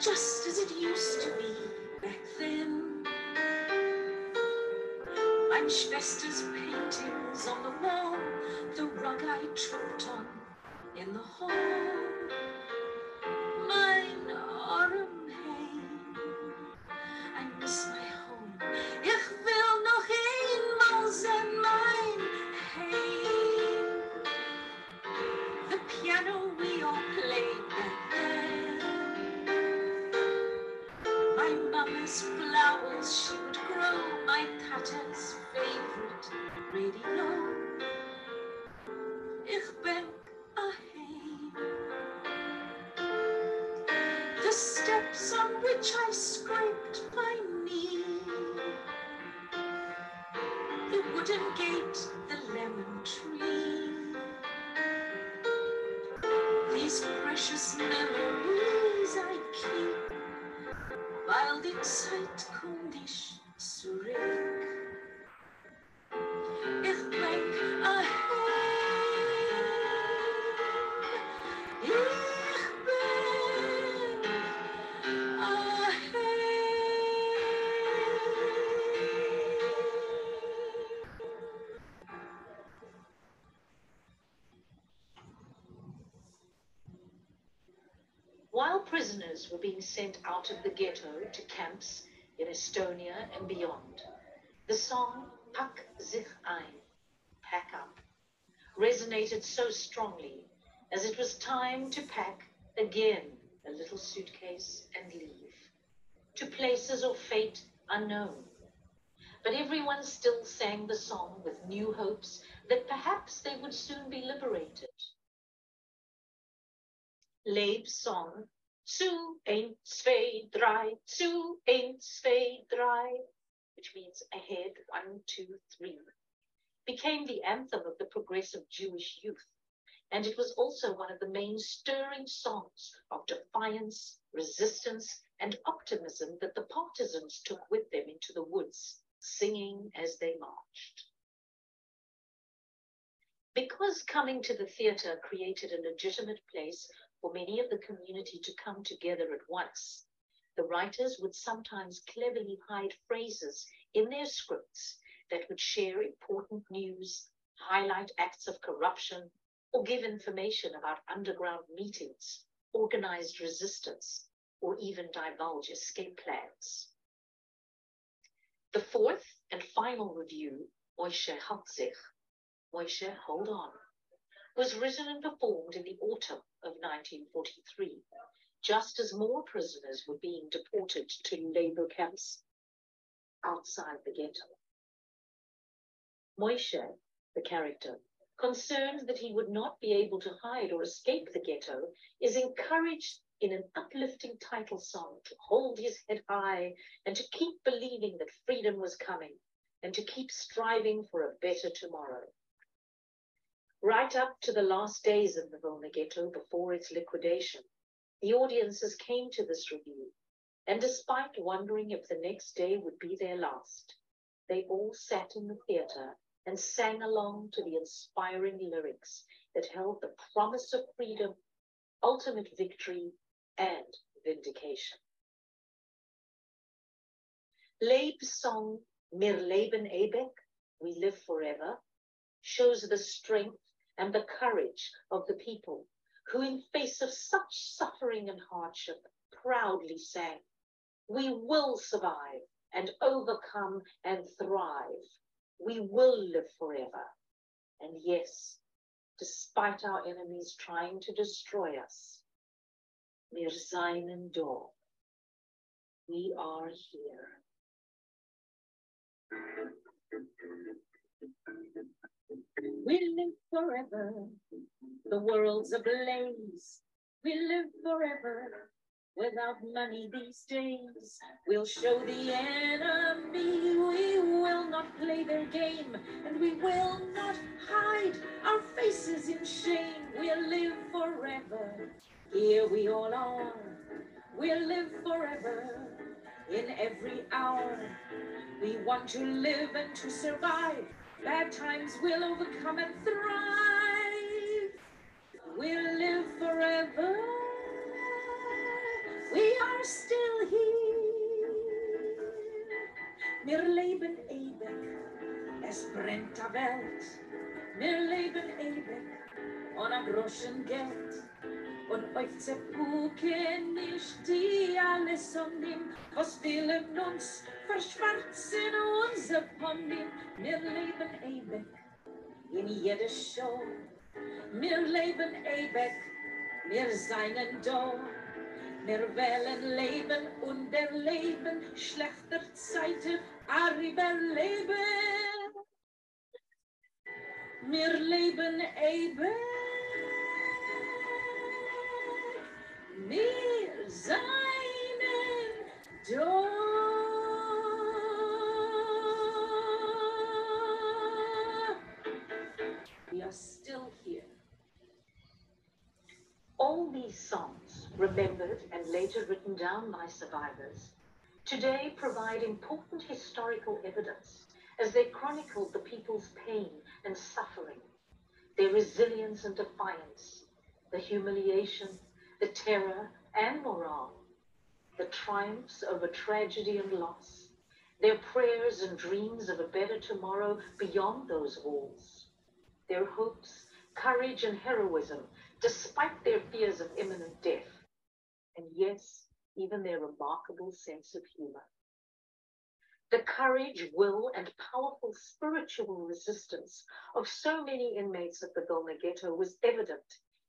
Just as it used to be back then. My Schwester's paintings on the wall, the rug I tripped on in the hall. Being sent out of the ghetto to camps in Estonia and beyond, the song Pack sich ein, pack up, resonated so strongly as it was time to pack again a little suitcase and leave to places of fate unknown. But everyone still sang the song with new hopes that perhaps they would soon be liberated. Leyb's song, Zu, ein, zwei, drei, zu, ein, zwei, drei, which means ahead, one, two, three, became the anthem of the progressive Jewish youth. And it was also one of the main stirring songs of defiance, resistance, and optimism that the partisans took with them into the woods, singing as they marched. Because coming to the theatre created a legitimate place for many of the community to come together at once, the writers would sometimes cleverly hide phrases in their scripts that would share important news, highlight acts of corruption, or give information about underground meetings, organized resistance, or even divulge escape plans. The fourth and final revue, Moishe Haltzich, Moishe Hold On, was written and performed in the autumn of 1943, just as more prisoners were being deported to labor camps outside the ghetto. Moishe, the character, concerned that he would not be able to hide or escape the ghetto, is encouraged in an uplifting title song to hold his head high and to keep believing that freedom was coming and to keep striving for a better tomorrow. Right up to the last days of the Vilna Ghetto before its liquidation, the audiences came to this revue, and despite wondering if the next day would be their last, they all sat in the theater and sang along to the inspiring lyrics that held the promise of freedom, ultimate victory, and vindication. Leyb's song Mir Lebn Eybik, We Live Forever, shows the strength and the courage of the people who, in face of such suffering and hardship, proudly sang, We will survive and overcome and thrive. We will live forever. And yes, despite our enemies trying to destroy us, wir seinen da. We are here. We live forever. The world's ablaze. We live forever. Without money these days, we'll show the enemy we will not play their game, and we will not hide our faces in shame. We'll live forever. Here we all are. We'll live forever in every hour. We want to live and to survive. Bad times will overcome and thrive. We'll live forever. We are still here. Wir leben ewig. Es brennt der Welt. Wir leben ewig. Ohne groschen Geld. Und euch zerpucken nicht die alles um ihn, was uns verschwarzen unser Pony. Wir leben ewig in jeder Show. Wir leben ewig, wir seien da. Wir wählen Leben und erleben schlechter Zeiten, aber überleben. Wir leben ewig. Wir seinen da. Songs, remembered and later written down by survivors, today provide important historical evidence as they chronicle the people's pain and suffering, their resilience and defiance, the humiliation, the terror and morale, the triumphs over tragedy and loss, their prayers and dreams of a better tomorrow beyond those walls, their hopes, courage, and heroism despite their fears of imminent death, and yes, even their remarkable sense of humor. The courage, will, and powerful spiritual resistance of so many inmates of the Vilna Ghetto was evident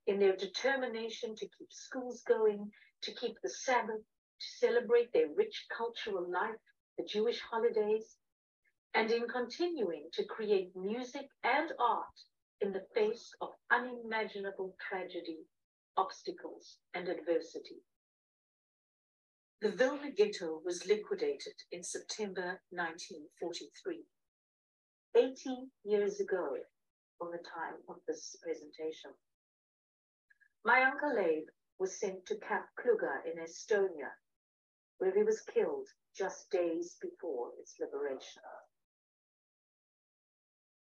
in their determination to keep schools going, to keep the Sabbath, to celebrate their rich cultural life, the Jewish holidays, and in continuing to create music and art in the face of unimaginable tragedy, obstacles, and adversity. The Vilna Ghetto was liquidated in September 1943, 80 years ago from the time of this presentation. My uncle Leyb was sent to Camp Klooga in Estonia, where he was killed just days before its liberation.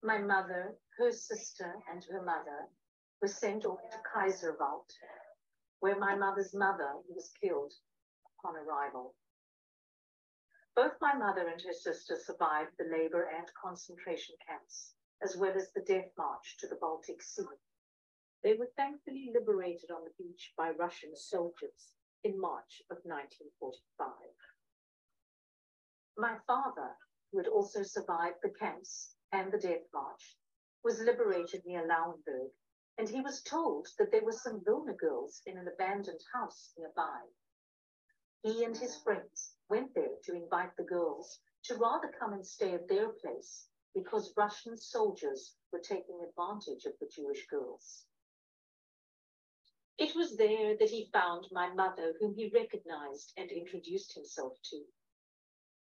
My mother, her sister, and her mother were sent off to Kaiserwald, where my mother's mother was killed upon arrival. Both my mother and her sister survived the labor and concentration camps, as well as the death march to the Baltic Sea. They were thankfully liberated on the beach by Russian soldiers in March of 1945. My father, who had also survived the camps and the death march, was liberated near Lauenburg, and he was told that there were some Vilna girls in an abandoned house nearby. He and his friends went there to invite the girls to rather come and stay at their place because Russian soldiers were taking advantage of the Jewish girls. It was there that he found my mother, whom he recognized and introduced himself to.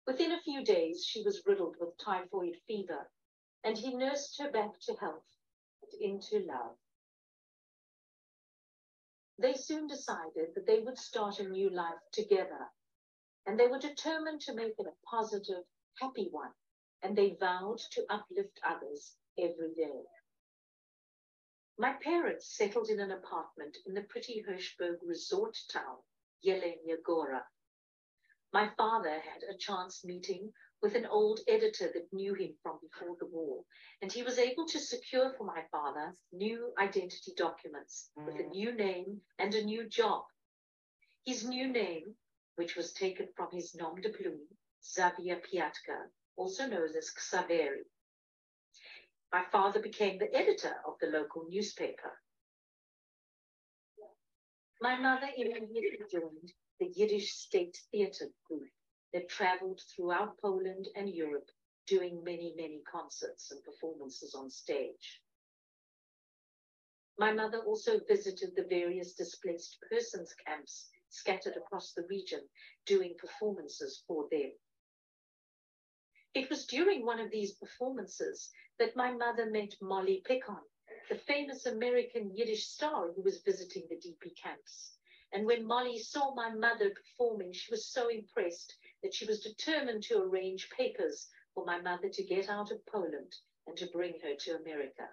Within a few days, she was riddled with typhoid fever, and he nursed her back to health and into love. They soon decided that they would start a new life together, and they were determined to make it a positive, happy one and they vowed to uplift others every day. My parents settled in an apartment in the pretty Hirschberg resort town, Jelenia Góra. My father had a chance meeting with an old editor that knew him from before the war, and he was able to secure for my father new identity documents with a mm. new name and a new job. His new name, which was taken from his nom de plume, Xavier Piatka, also known as Xaveri. My father became the editor of the local newspaper. My mother immediately joined the Yiddish State Theatre group that traveled throughout Poland and Europe, doing many, many concerts and performances on stage. My mother also visited the various displaced persons camps scattered across the region, doing performances for them. It was during one of these performances that my mother met Molly Picon, the famous American Yiddish star who was visiting the DP camps. And when Molly saw my mother performing, she was so impressed that she was determined to arrange papers for my mother to get out of Poland and to bring her to America.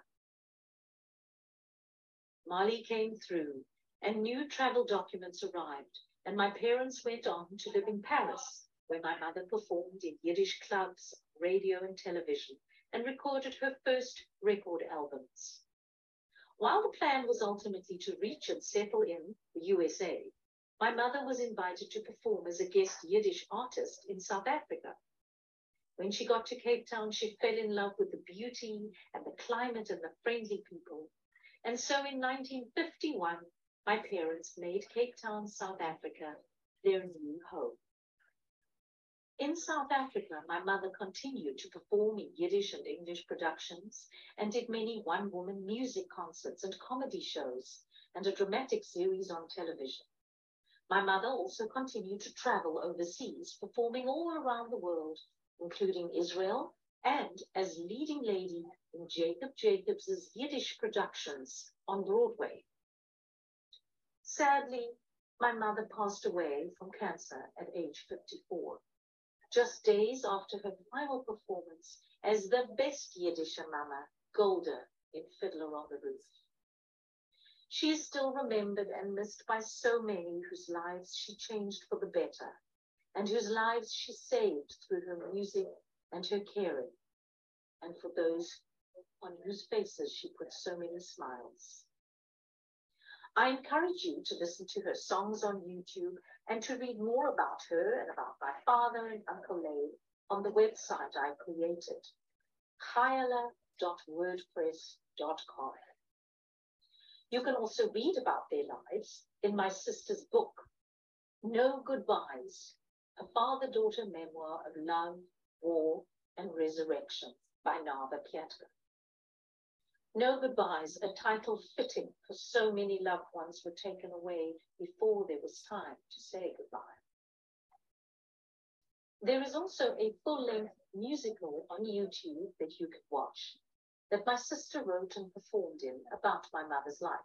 Molly came through and new travel documents arrived, and my parents went on to live in Paris, where my mother performed in Yiddish clubs, radio, and television, and recorded her first record albums. While the plan was ultimately to reach and settle in the USA, my mother was invited to perform as a guest Yiddish artist in South Africa. When she got to Cape Town, she fell in love with the beauty and the climate and the friendly people. And so in 1951, my parents made Cape Town, South Africa, their new home. In South Africa, my mother continued to perform in Yiddish and English productions and did many one woman music concerts and comedy shows and a dramatic series on television. My mother also continued to travel overseas, performing all around the world, including Israel, and as leading lady in Jacob Jacobs's Yiddish productions on Broadway. Sadly, my mother passed away from cancer at age 54 just days after her final performance as the best Yiddish mama, Golda, in Fiddler on the Roof. She is still remembered and missed by so many whose lives she changed for the better and whose lives she saved through her music and her caring, and for those on whose faces she put so many smiles. I encourage you to listen to her songs on YouTube and to read more about her and about my father and Uncle Leyb on the website I created, hyla.wordpress.com. You can also read about their lives in my sister's book, No Goodbyes, a father-daughter memoir of love, war, and resurrection by Nava Piatka. No Goodbyes, a title fitting for so many loved ones were taken away before there was time to say goodbye. There is also a full-length musical on YouTube that you can watch that my sister wrote and performed in about my mother's life.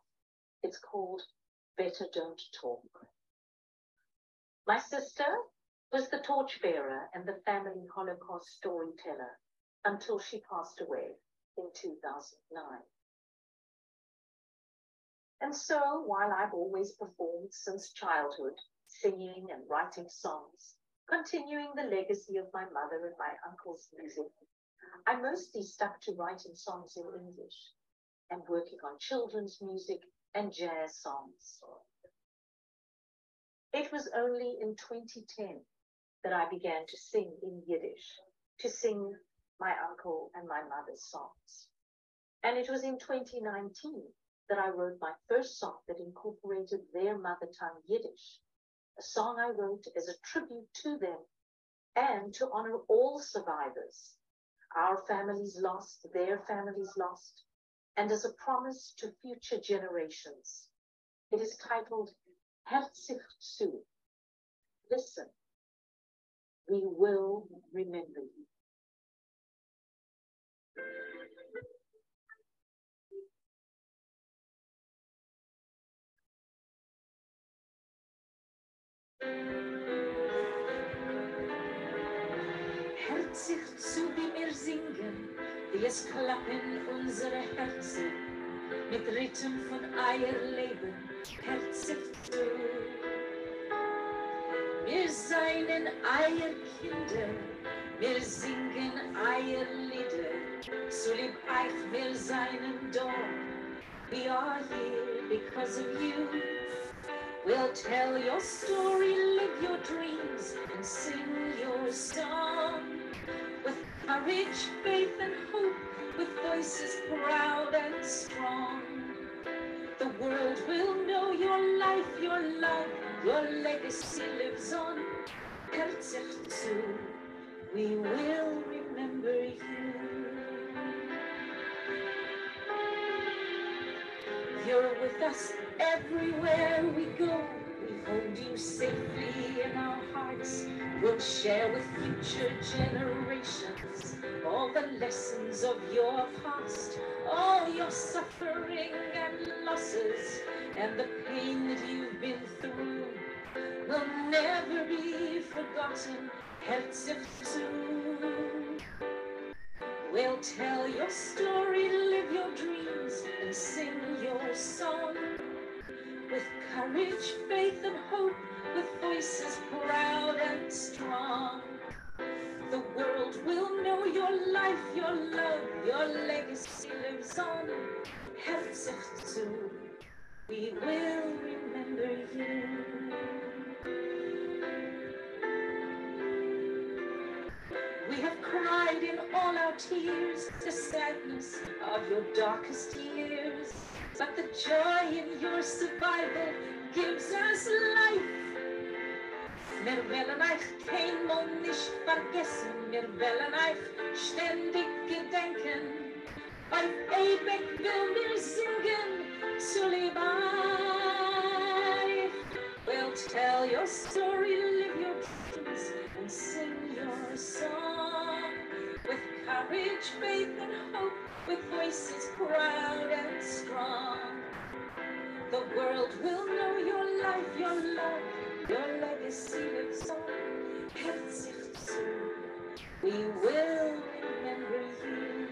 It's called Better Don't Talk. My sister was the torchbearer and the family Holocaust storyteller until she passed away in 2009. And so, while I've always performed since childhood, singing and writing songs, continuing the legacy of my mother and my uncle's music, I mostly stuck to writing songs in English and working on children's music and jazz songs. It was only in 2010 that I began to sing in Yiddish, to sing my uncle and my mother's songs. And it was in 2019 that I wrote my first song that incorporated their mother tongue Yiddish, a song I wrote as a tribute to them and to honor all survivors, our families lost, their families lost, and as a promise to future generations. It is titled Herzlich. Listen, we will remember you. Hört sich zu, wie wir singen, wie es klappen unsere Herzen mit Rhythm von Eierleben, Herzig zu. Wir seien Eierkinder, wir singen Eierlieder, so lieb euch wir seinen Dorn. We are here because of you. We'll tell your story, live your dreams, and sing your song. Courage, faith, and hope, with voices proud and strong. The world will know your life, your love, your legacy lives on. Hert Zich Tsu, we will remember you. You're with us everywhere we go. Hold you safely in our hearts. We'll share with future generations all the lessons of your past, all your suffering and losses, and the pain that you've been through will never be forgotten. Herzlich zu. We'll tell your story, live your dreams, and sing your song. With courage, faith, and hope, with voices proud and strong. The world will know your life, your love, your legacy lives on. Zu, we will remember you. We have cried in all our tears the sadness of your darkest years. But the joy in your survival gives us life. Wir wollen euch keinmal nicht vergessen, wir wollen euch ständig gedenken. Auf ewig will wir singen, zu euch. We'll tell your story, live your dreams, and sing your song. With courage, faith, and hope, with voices proud and strong. The world will know your life, your love, your legacy lives on. Herzlich we will remember you.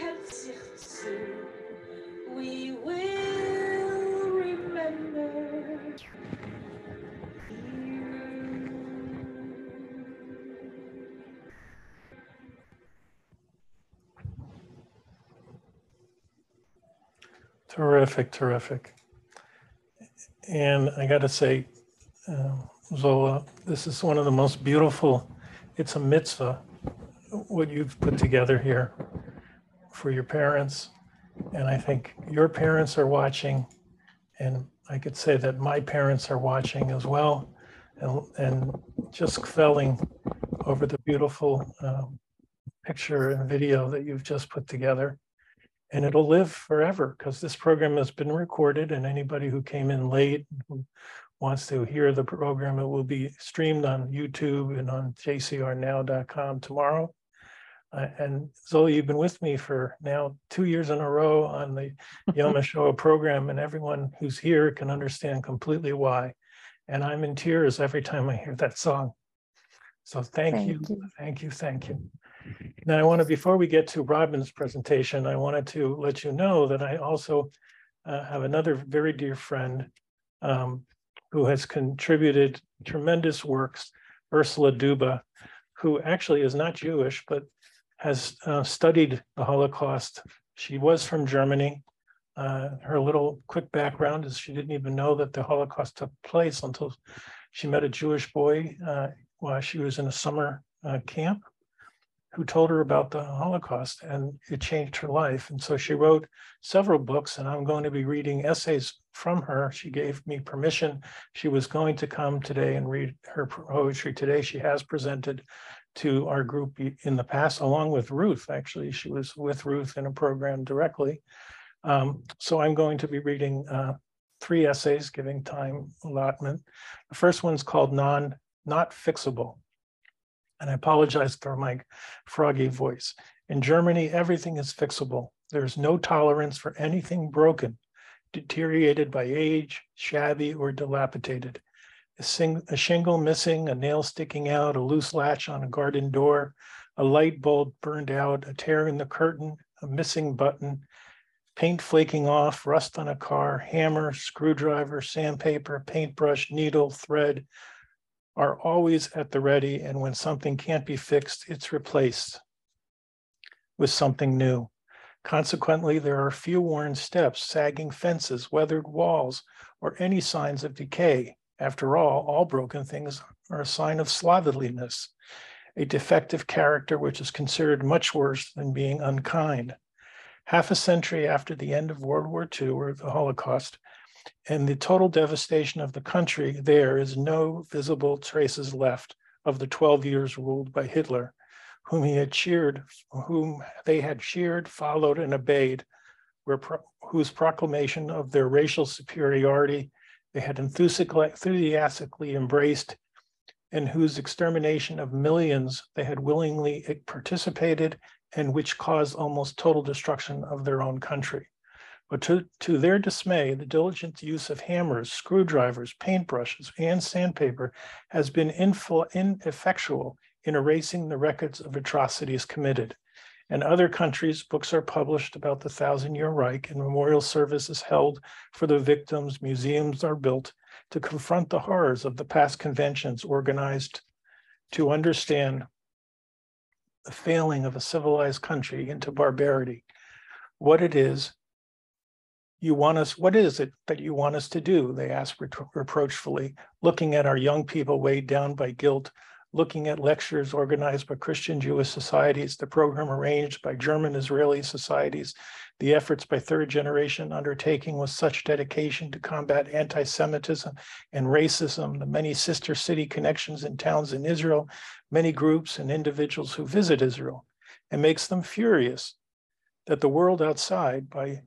Herzlich we will remember Terrific, terrific. And I got to say, uh, Zola, this is one of the most beautiful, it's a mitzvah, what you've put together here for your parents. And I think your parents are watching, and I could say that my parents are watching as well. And, and just felling over the beautiful um, picture and video that you've just put together and it'll live forever because this program has been recorded and anybody who came in late who wants to hear the program it will be streamed on youtube and on jchrnow.com tomorrow. Uh, and zoe you've been with me for now two years in a row on the Yom Shoah program and everyone who's here can understand completely why. And i'm in tears every time i hear that song. So thank, Thank you, you. thank you. Thank you now, I want to, before we get to Robin's presentation, I wanted to let you know that I also uh, have another very dear friend um, who has contributed tremendous works, Ursula Duba, who actually is not Jewish, but has uh, studied the Holocaust. She was from Germany. Uh, her little quick background is she didn't even know that the Holocaust took place until she met a Jewish boy uh, while she was in a summer uh, camp who told her about the Holocaust and it changed her life. And so she wrote several books, and I'm going to be reading essays from her. She gave me permission. She was going to come today and read her poetry today. She has presented to our group in the past, along with Ruth. Actually, she was with Ruth in a program directly. Um, so I'm going to be reading uh, three essays, giving time allotment. The first one's called Non Not Fixable. And I apologize for my froggy voice. In Germany, everything is fixable. There's no tolerance for anything broken, deteriorated by age, shabby, or dilapidated. a, sing, a shingle missing, a nail sticking out, a loose latch on a garden door, a light bulb burned out, a tear in the curtain, a missing button, paint flaking off, rust on a car, hammer, screwdriver, sandpaper, paintbrush, needle, thread are always at the ready. And when something can't be fixed, it's replaced with something new. Consequently, there are few worn steps, sagging fences, weathered walls, or any signs of decay. After all, all broken things are a sign of slovenliness, a defective character which is considered much worse than being unkind. Half a century after the end of World War II or the Holocaust, and the total devastation of the country, there is no visible traces left of the 12 years ruled by Hitler, whom he had cheered, whom they had cheered, followed, and obeyed, pro- whose proclamation of their racial superiority they had enthusiastically embraced, and whose extermination of millions they had willingly participated, and which caused almost total destruction of their own country. But to, to their dismay, the diligent use of hammers, screwdrivers, paintbrushes, and sandpaper has been ineffectual in erasing the records of atrocities committed. In other countries, books are published about the Thousand Year Reich and memorial services held for the victims. Museums are built to confront the horrors of the past conventions organized to understand the failing of a civilized country into barbarity. What it is you want us, what is it that you want us to do? They ask reproachfully, looking at our young people weighed down by guilt, looking at lectures organized by Christian Jewish societies, the program arranged by German Israeli societies, the efforts by third generation undertaking with such dedication to combat anti Semitism and racism, the many sister city connections in towns in Israel, many groups and individuals who visit Israel, and makes them furious that the world outside, by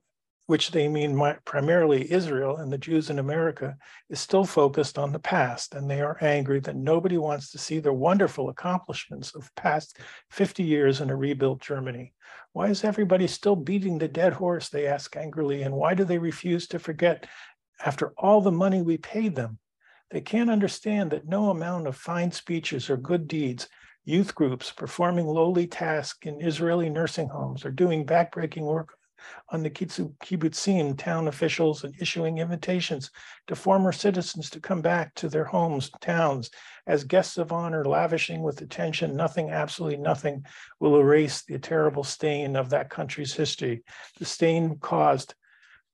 which they mean primarily Israel and the Jews in America, is still focused on the past. And they are angry that nobody wants to see the wonderful accomplishments of past 50 years in a rebuilt Germany. Why is everybody still beating the dead horse? They ask angrily. And why do they refuse to forget after all the money we paid them? They can't understand that no amount of fine speeches or good deeds youth groups performing lowly tasks in Israeli nursing homes or doing backbreaking work on the kibbutzim, town officials, and issuing invitations to former citizens to come back to their homes, towns, as guests of honor, lavishing with attention. Nothing, absolutely nothing, will erase the terrible stain of that country's history, the stain caused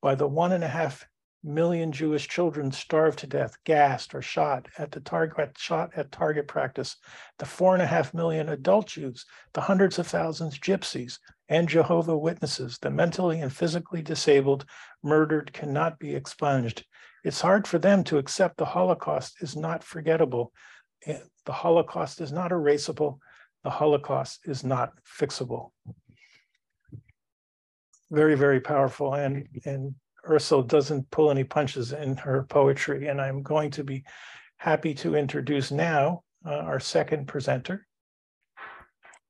by the one and a half million Jewish children starved to death, gassed or shot at the target shot at target practice, the four and a half million adult Jews, the hundreds of thousands gypsies and Jehovah Witnesses, the mentally and physically disabled, murdered cannot be expunged. It's hard for them to accept the Holocaust is not forgettable. The Holocaust is not erasable. The Holocaust is not fixable. Very, very powerful and and Ursula doesn't pull any punches in her poetry, and I'm going to be happy to introduce now uh, our second presenter.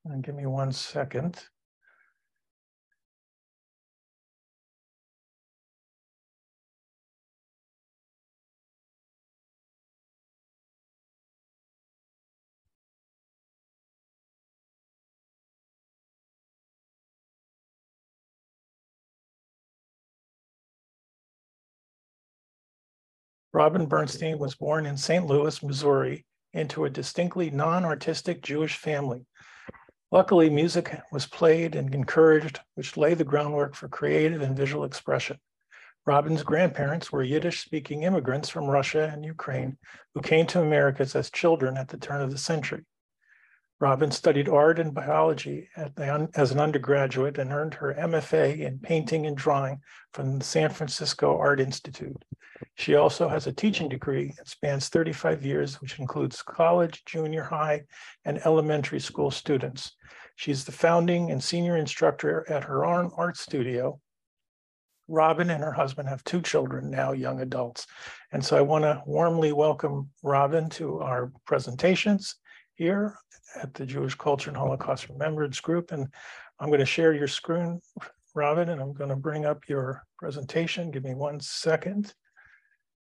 And give me one second. Robin Bernstein was born in St. Louis, Missouri, into a distinctly non artistic Jewish family. Luckily, music was played and encouraged, which laid the groundwork for creative and visual expression. Robin's grandparents were Yiddish speaking immigrants from Russia and Ukraine who came to Americas as children at the turn of the century. Robin studied art and biology the, as an undergraduate and earned her MFA in painting and drawing from the San Francisco Art Institute. She also has a teaching degree that spans 35 years, which includes college, junior high, and elementary school students. She's the founding and senior instructor at her own art studio. Robin and her husband have two children, now young adults. And so I want to warmly welcome Robin to our presentations here at the Jewish Culture and Holocaust Remembrance Group. And I'm going to share your screen, Robin, and I'm going to bring up your presentation. Give me one second.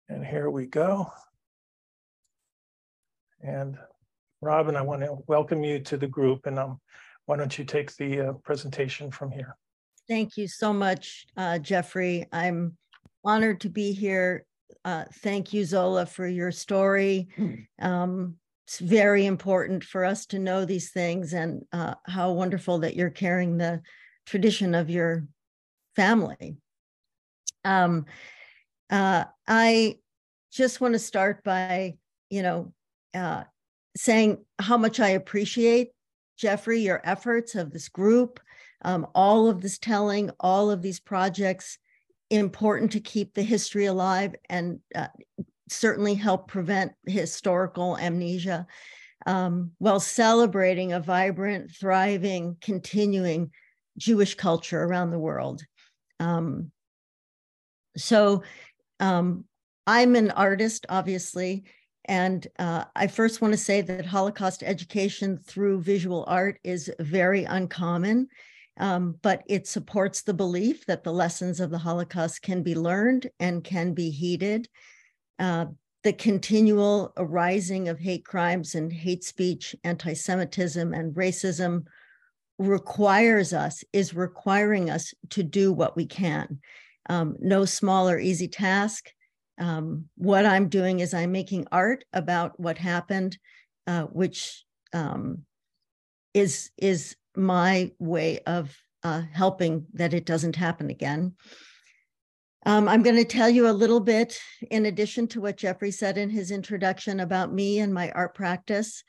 And here we go. And Robin, I want to welcome you to the group and um, why don't you take the uh, presentation from here? Thank you so much, uh, Jeffrey. I'm honored to be here. Uh, thank you, Zola, for your story. Um, it's very important for us to know these things and uh, how wonderful that you're carrying the tradition of your family. Um, uh, I just want to start by, you know, uh, saying how much I appreciate, Jeffrey, your efforts of this group, um, all of this telling, all of these projects, important to keep the history alive and uh, certainly help prevent historical amnesia um, while celebrating a vibrant, thriving, continuing Jewish culture around the world. Um, so um, I'm an artist, obviously, and uh, I first want to say that Holocaust education through visual art is very uncommon, um, but it supports the belief that the lessons of the Holocaust can be learned and can be heeded. Uh, the continual arising of hate crimes and hate speech, anti Semitism, and racism requires us, is requiring us to do what we can. Um, no small or easy task um, what I'm doing is I'm making art about what happened, uh, which um, is is my way of uh, helping that it doesn't happen again. Um, I'm going to tell you a little bit, in addition to what Jeffrey said in his introduction about me and my art practice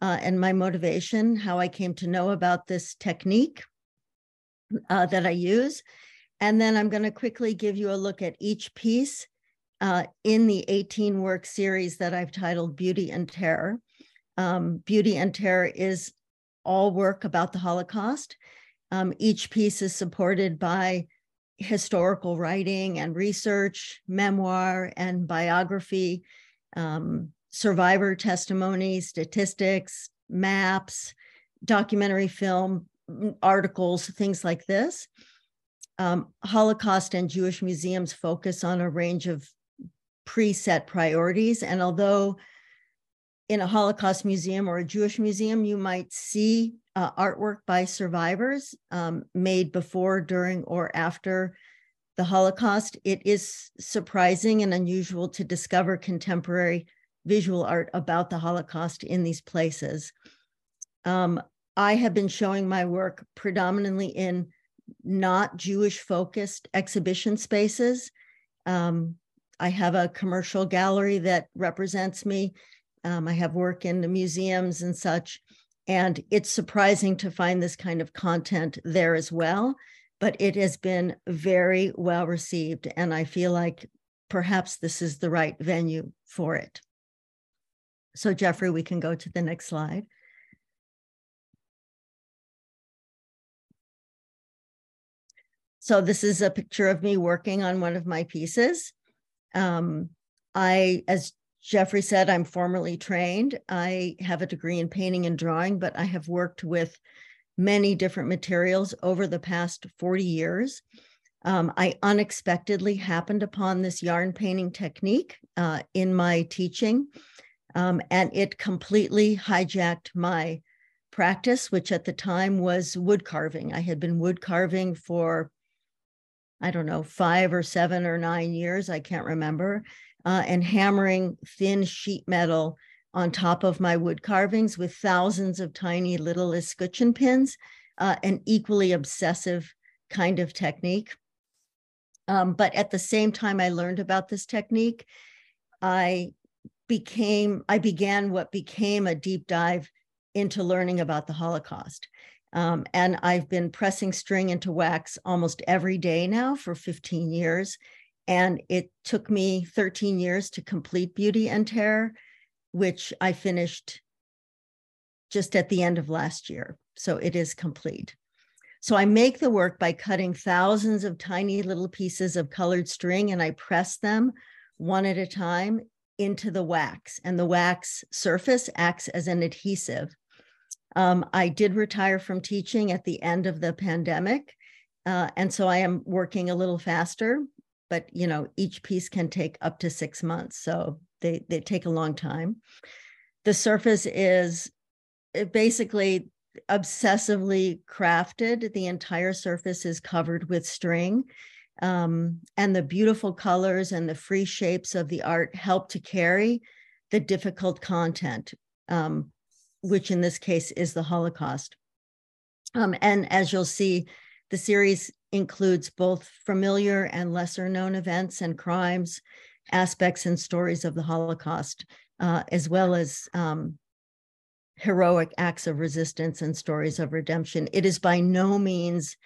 uh, and my motivation, how I came to know about this technique uh, that I use. And then I'm going to quickly give you a look at each piece uh, in the 18 work series that I've titled Beauty and Terror. Um, Beauty and Terror is all work about the Holocaust. Um, each piece is supported by historical writing and research, memoir and biography, um, survivor testimony, statistics, maps, documentary film, articles, things like this. Um, Holocaust and Jewish museums focus on a range of preset priorities. And although in a Holocaust museum or a Jewish museum, you might see uh, artwork by survivors um, made before, during, or after the Holocaust, it is surprising and unusual to discover contemporary visual art about the Holocaust in these places. Um, I have been showing my work predominantly in not Jewish focused exhibition spaces. Um, I have a commercial gallery that represents me. Um, I have work in the museums and such. And it's surprising to find this kind of content there as well. But it has been very well received. And I feel like perhaps this is the right venue for it. So, Jeffrey, we can go to the next slide. So, this is a picture of me working on one of my pieces. Um, I, as Jeffrey said, I'm formally trained. I have a degree in painting and drawing, but I have worked with many different materials over the past 40 years. Um, I unexpectedly happened upon this yarn painting technique uh, in my teaching, um, and it completely hijacked my practice, which at the time was wood carving. I had been wood carving for I don't know, five or seven or nine years, I can't remember, uh, and hammering thin sheet metal on top of my wood carvings with thousands of tiny little escutcheon pins, uh, an equally obsessive kind of technique. Um, but at the same time I learned about this technique, I became, I began what became a deep dive into learning about the Holocaust. Um, and I've been pressing string into wax almost every day now for 15 years. And it took me 13 years to complete Beauty and Terror, which I finished just at the end of last year. So it is complete. So I make the work by cutting thousands of tiny little pieces of colored string and I press them one at a time into the wax. And the wax surface acts as an adhesive. Um, I did retire from teaching at the end of the pandemic. Uh, and so I am working a little faster, but you know, each piece can take up to six months. So they, they take a long time. the surface is basically obsessively crafted. The entire surface is covered with string. Um, and the beautiful colors and the free shapes of the art help to carry the difficult content, um, which in this case is the Holocaust. Um, and as you'll see, the series includes both familiar and lesser known events and crimes, aspects and stories of the Holocaust, uh, as well as um, heroic acts of resistance and stories of redemption. It is by no means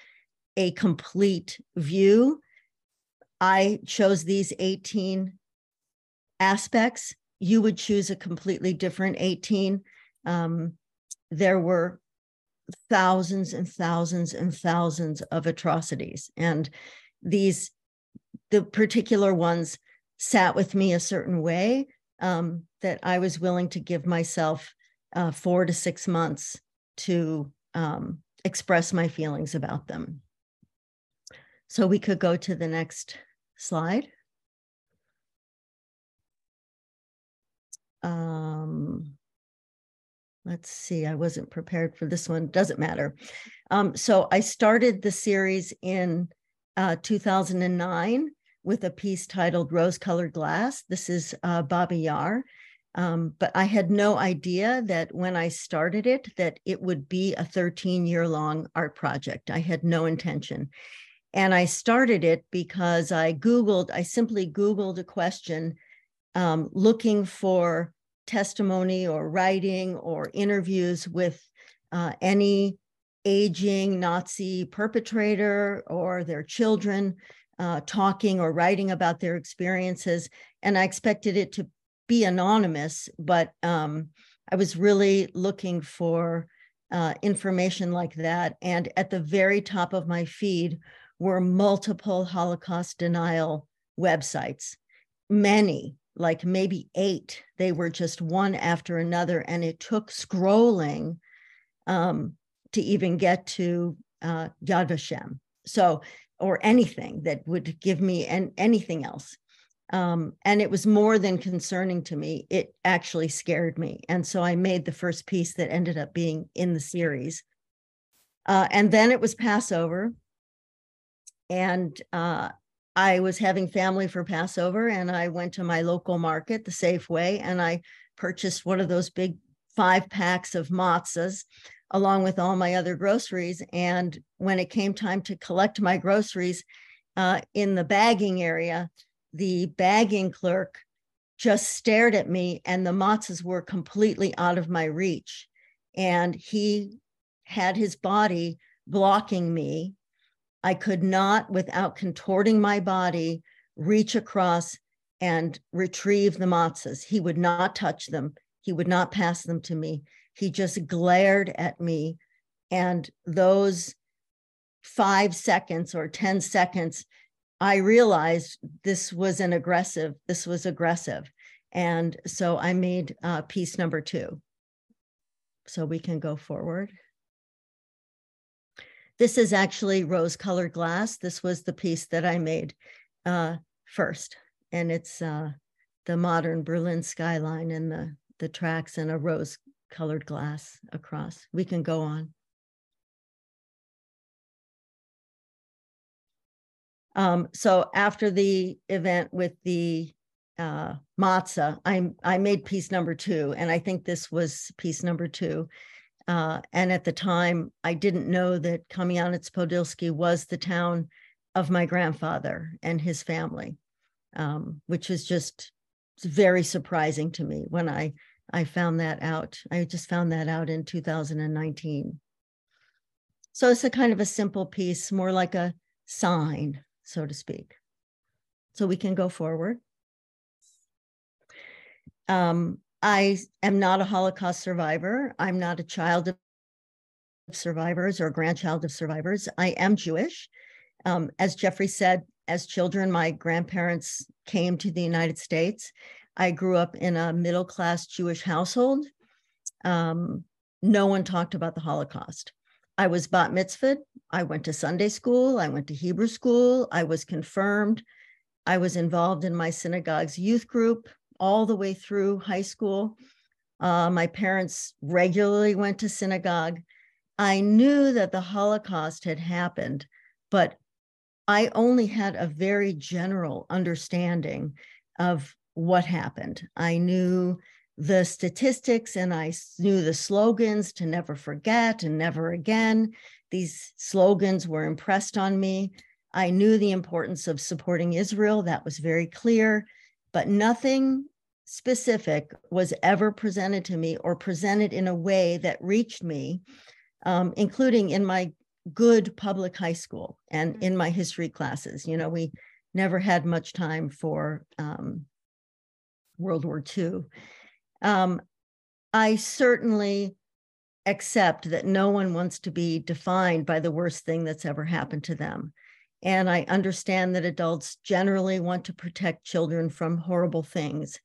a complete view. I chose these 18 aspects. You would choose a completely different 18. Um, there were thousands and thousands and thousands of atrocities. And these, the particular ones sat with me a certain way um, that I was willing to give myself uh, four to six months to um, express my feelings about them. So we could go to the next slide. Um, let's see, I wasn't prepared for this one, doesn't matter. Um, so I started the series in uh, 2009 with a piece titled Rose Colored Glass. This is uh, Babi Yar. Um, but I had no idea that when I started it, that it would be a 13 year long art project. I had no intention. And I started it because I Googled, I simply Googled a question um, looking for testimony or writing or interviews with uh, any aging Nazi perpetrator or their children uh, talking or writing about their experiences. And I expected it to be anonymous, but um, I was really looking for uh, information like that. And at the very top of my feed were multiple Holocaust denial websites, many, like maybe eight. They were just one after another. And it took scrolling um, to even get to uh, Yad Vashem. So, or anything that would give me an, anything else. Um, and it was more than concerning to me. It actually scared me. And so I made the first piece that ended up being in the series. Uh, and then it was Passover. And uh, I was having family for Passover, and I went to my local market, the Safeway, and I purchased one of those big five packs of matzahs along with all my other groceries. And when it came time to collect my groceries uh, in the bagging area, the bagging clerk just stared at me and the matzahs were completely out of my reach. And he had his body blocking me. I could not, without contorting my body, reach across and retrieve the matzahs. He would not touch them. He would not pass them to me. He just glared at me. And those five seconds or 10 seconds I realized this was an aggressive, this was aggressive. And so I made uh, piece number two. So we can go forward. This is actually rose colored glass. This was the piece that I made uh, first. And it's uh, the modern Berlin skyline and the, the tracks and a rose colored glass across. We can go on. Um, so after the event with the uh, matzah, I, I made piece number two, and I think this was piece number two. Uh, and at the time, I didn't know that Kamianets Podilsky was the town of my grandfather and his family, um, which was just very surprising to me when I I found that out. I just found that out in 2019. So it's a kind of a simple piece, more like a sign so to speak. So we can go forward. Um, I am not a Holocaust survivor. I'm not a child of survivors or grandchild of survivors. I am Jewish. Um, as Jeffrey said, as children, my grandparents came to the United States. I grew up in a middle class Jewish household. Um, no one talked about the Holocaust. I was bat mitzvahed. I went to Sunday school. I went to Hebrew school. I was confirmed. I was involved in my synagogue's youth group all the way through high school. Uh, my parents regularly went to synagogue. I knew that the Holocaust had happened, but I only had a very general understanding of what happened. I knew the statistics and I knew the slogans to never forget and never again. These slogans were impressed on me. I knew the importance of supporting Israel, that was very clear, but nothing specific was ever presented to me or presented in a way that reached me, um, including in my good public high school and in my history classes. You know, we never had much time for um, World War II. Um, I certainly accept that no one wants to be defined by the worst thing that's ever happened to them. And I understand that adults generally want to protect children from horrible things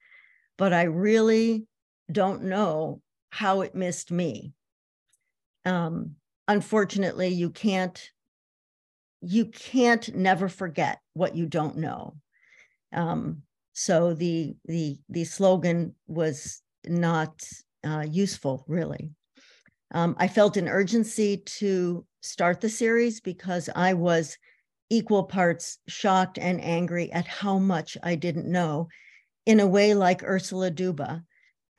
but I really don't know how it missed me. Um, unfortunately, you can't you can't never forget what you don't know. Um, so the the the slogan was not uh, useful, really. Um, I felt an urgency to start the series because I was equal parts shocked and angry at how much I didn't know in a way like Ursula Duba.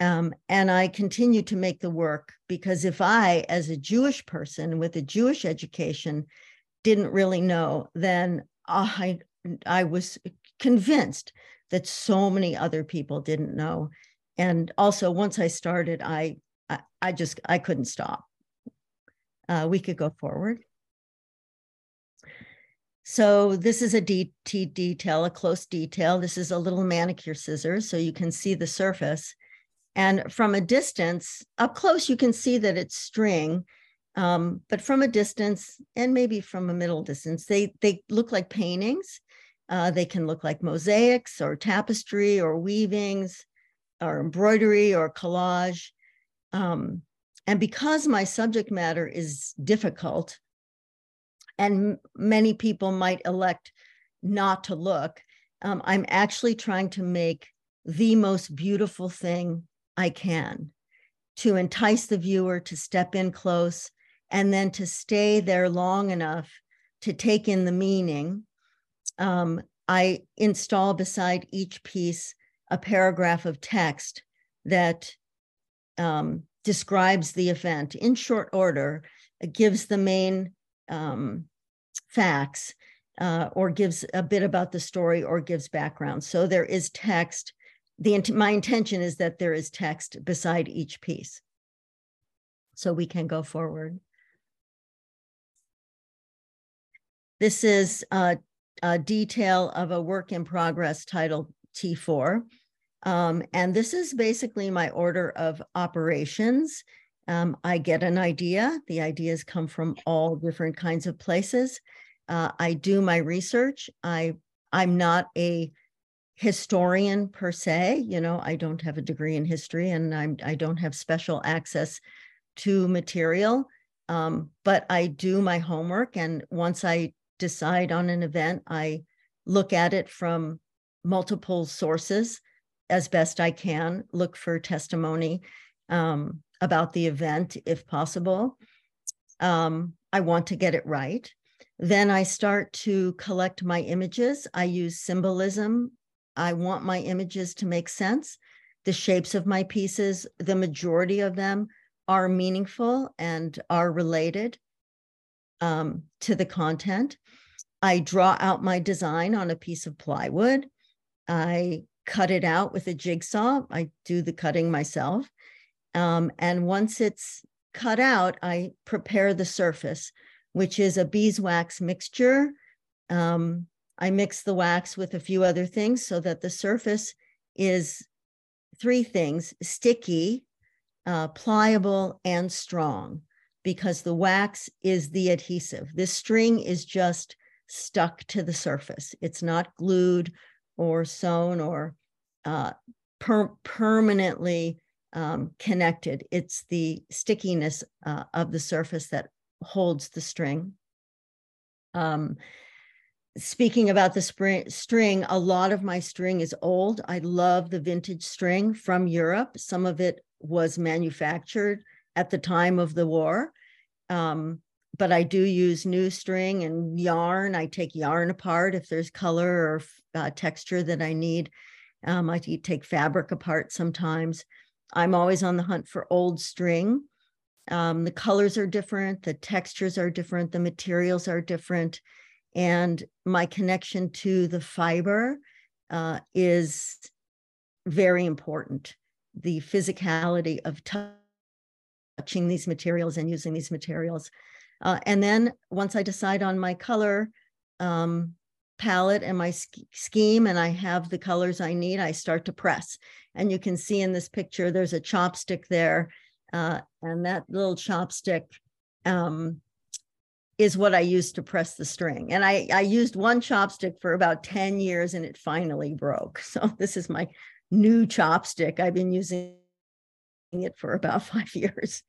Um, and I continue to make the work because if I, as a Jewish person with a Jewish education, didn't really know, then I, I was convinced that so many other people didn't know. And also, once I started, I, I, I just I couldn't stop. Uh, we could go forward. So this is a de detail, a close detail. This is a little manicure scissors, so you can see the surface. And from a distance, up close, you can see that it's string. Um, but from a distance, and maybe from a middle distance, they, they look like paintings. Uh, they can look like mosaics or tapestry or weavings or embroidery or collage. Um, and because my subject matter is difficult, and many people might elect not to look. Um, I'm actually trying to make the most beautiful thing I can to entice the viewer to step in close and then to stay there long enough to take in the meaning. Um, I install beside each piece a paragraph of text that um, describes the event in short order, gives the main um, facts uh, or gives a bit about the story or gives background. So there is text. The my intention is that there is text beside each piece. So we can go forward. This is a, a detail of a work in progress titled T4. Um, and this is basically my order of operations. Um, I get an idea. The ideas come from all different kinds of places. Uh, I do my research. I I'm not a historian per se. You know, I don't have a degree in history, and I'm I don't have special access to material. Um, but I do my homework, and once I decide on an event, I look at it from multiple sources as best I can. Look for testimony. Um, about the event if possible. Um, I want to get it right. Then I start to collect my images. I use symbolism. I want my images to make sense. The shapes of my pieces, the majority of them are meaningful and are related um, to the content. I draw out my design on a piece of plywood. I cut it out with a jigsaw. I do the cutting myself. Um, and once it's cut out, I prepare the surface, which is a beeswax mixture. Um, I mix the wax with a few other things so that the surface is three things sticky, uh, pliable, and strong, because the wax is the adhesive. This string is just stuck to the surface, it's not glued or sewn or uh, per permanently um, connected. It's the stickiness uh, of the surface that holds the string. Um, speaking about the spring, string, a lot of my string is old. I love the vintage string from Europe. Some of it was manufactured at the time of the war. Um, but I do use new string and yarn. I take yarn apart if there's color or uh, texture that I need. Um, I take fabric apart sometimes. I'm always on the hunt for old string. Um, the colors are different, the textures are different, the materials are different. And my connection to the fiber uh, is very important. The physicality of touching these materials and using these materials. Uh, and then once I decide on my color um, palette and my scheme, and I have the colors I need, I start to press. And you can see in this picture, there's a chopstick there. Uh, and that little chopstick um, is what I used to press the string. And I, I used one chopstick for about 10 years and it finally broke. So this is my new chopstick. I've been using it for about five years.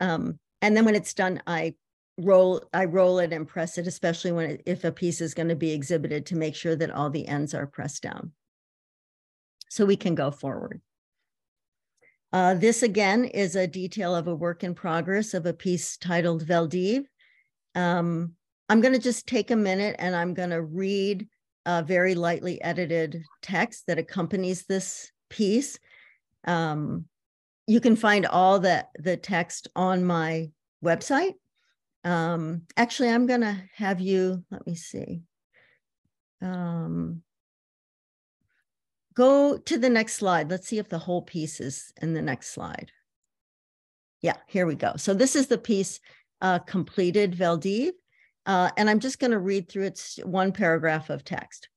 Um, and then when it's done, I roll I roll it and press it, especially when it, if a piece is going to be exhibited to make sure that all the ends are pressed down. So we can go forward. Uh, this again is a detail of a work in progress of a piece titled Vel d'Hiv. Um, I'm going to just take a minute and I'm going to read a very lightly edited text that accompanies this piece. Um, you can find all the, the text on my website. Um, actually, I'm going to have you, let me see. Um, go to the next slide. Let's see if the whole piece is in the next slide. Yeah, here we go. So this is the piece uh, completed Vel d'Hiv. Uh, and I'm just going to read through its one paragraph of text.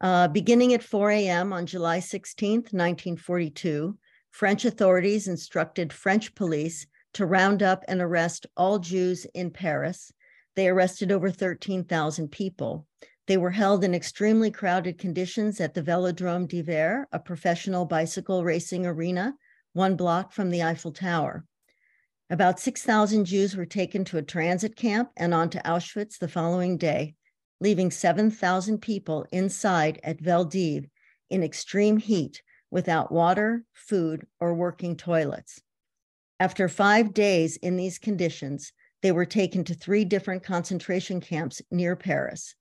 Uh, beginning at 4 a.m. on July 16th, 1942, French authorities instructed French police to round up and arrest all Jews in Paris. They arrested over 13,000 people. They were held in extremely crowded conditions at the Velodrome d'Hiver, a professional bicycle racing arena, one block from the Eiffel Tower. About 6,000 Jews were taken to a transit camp and on to Auschwitz the following day, leaving 7,000 people inside at Vel d'Hiv in extreme heat without water, food, or working toilets. After five days in these conditions, they were taken to three different concentration camps near Paris.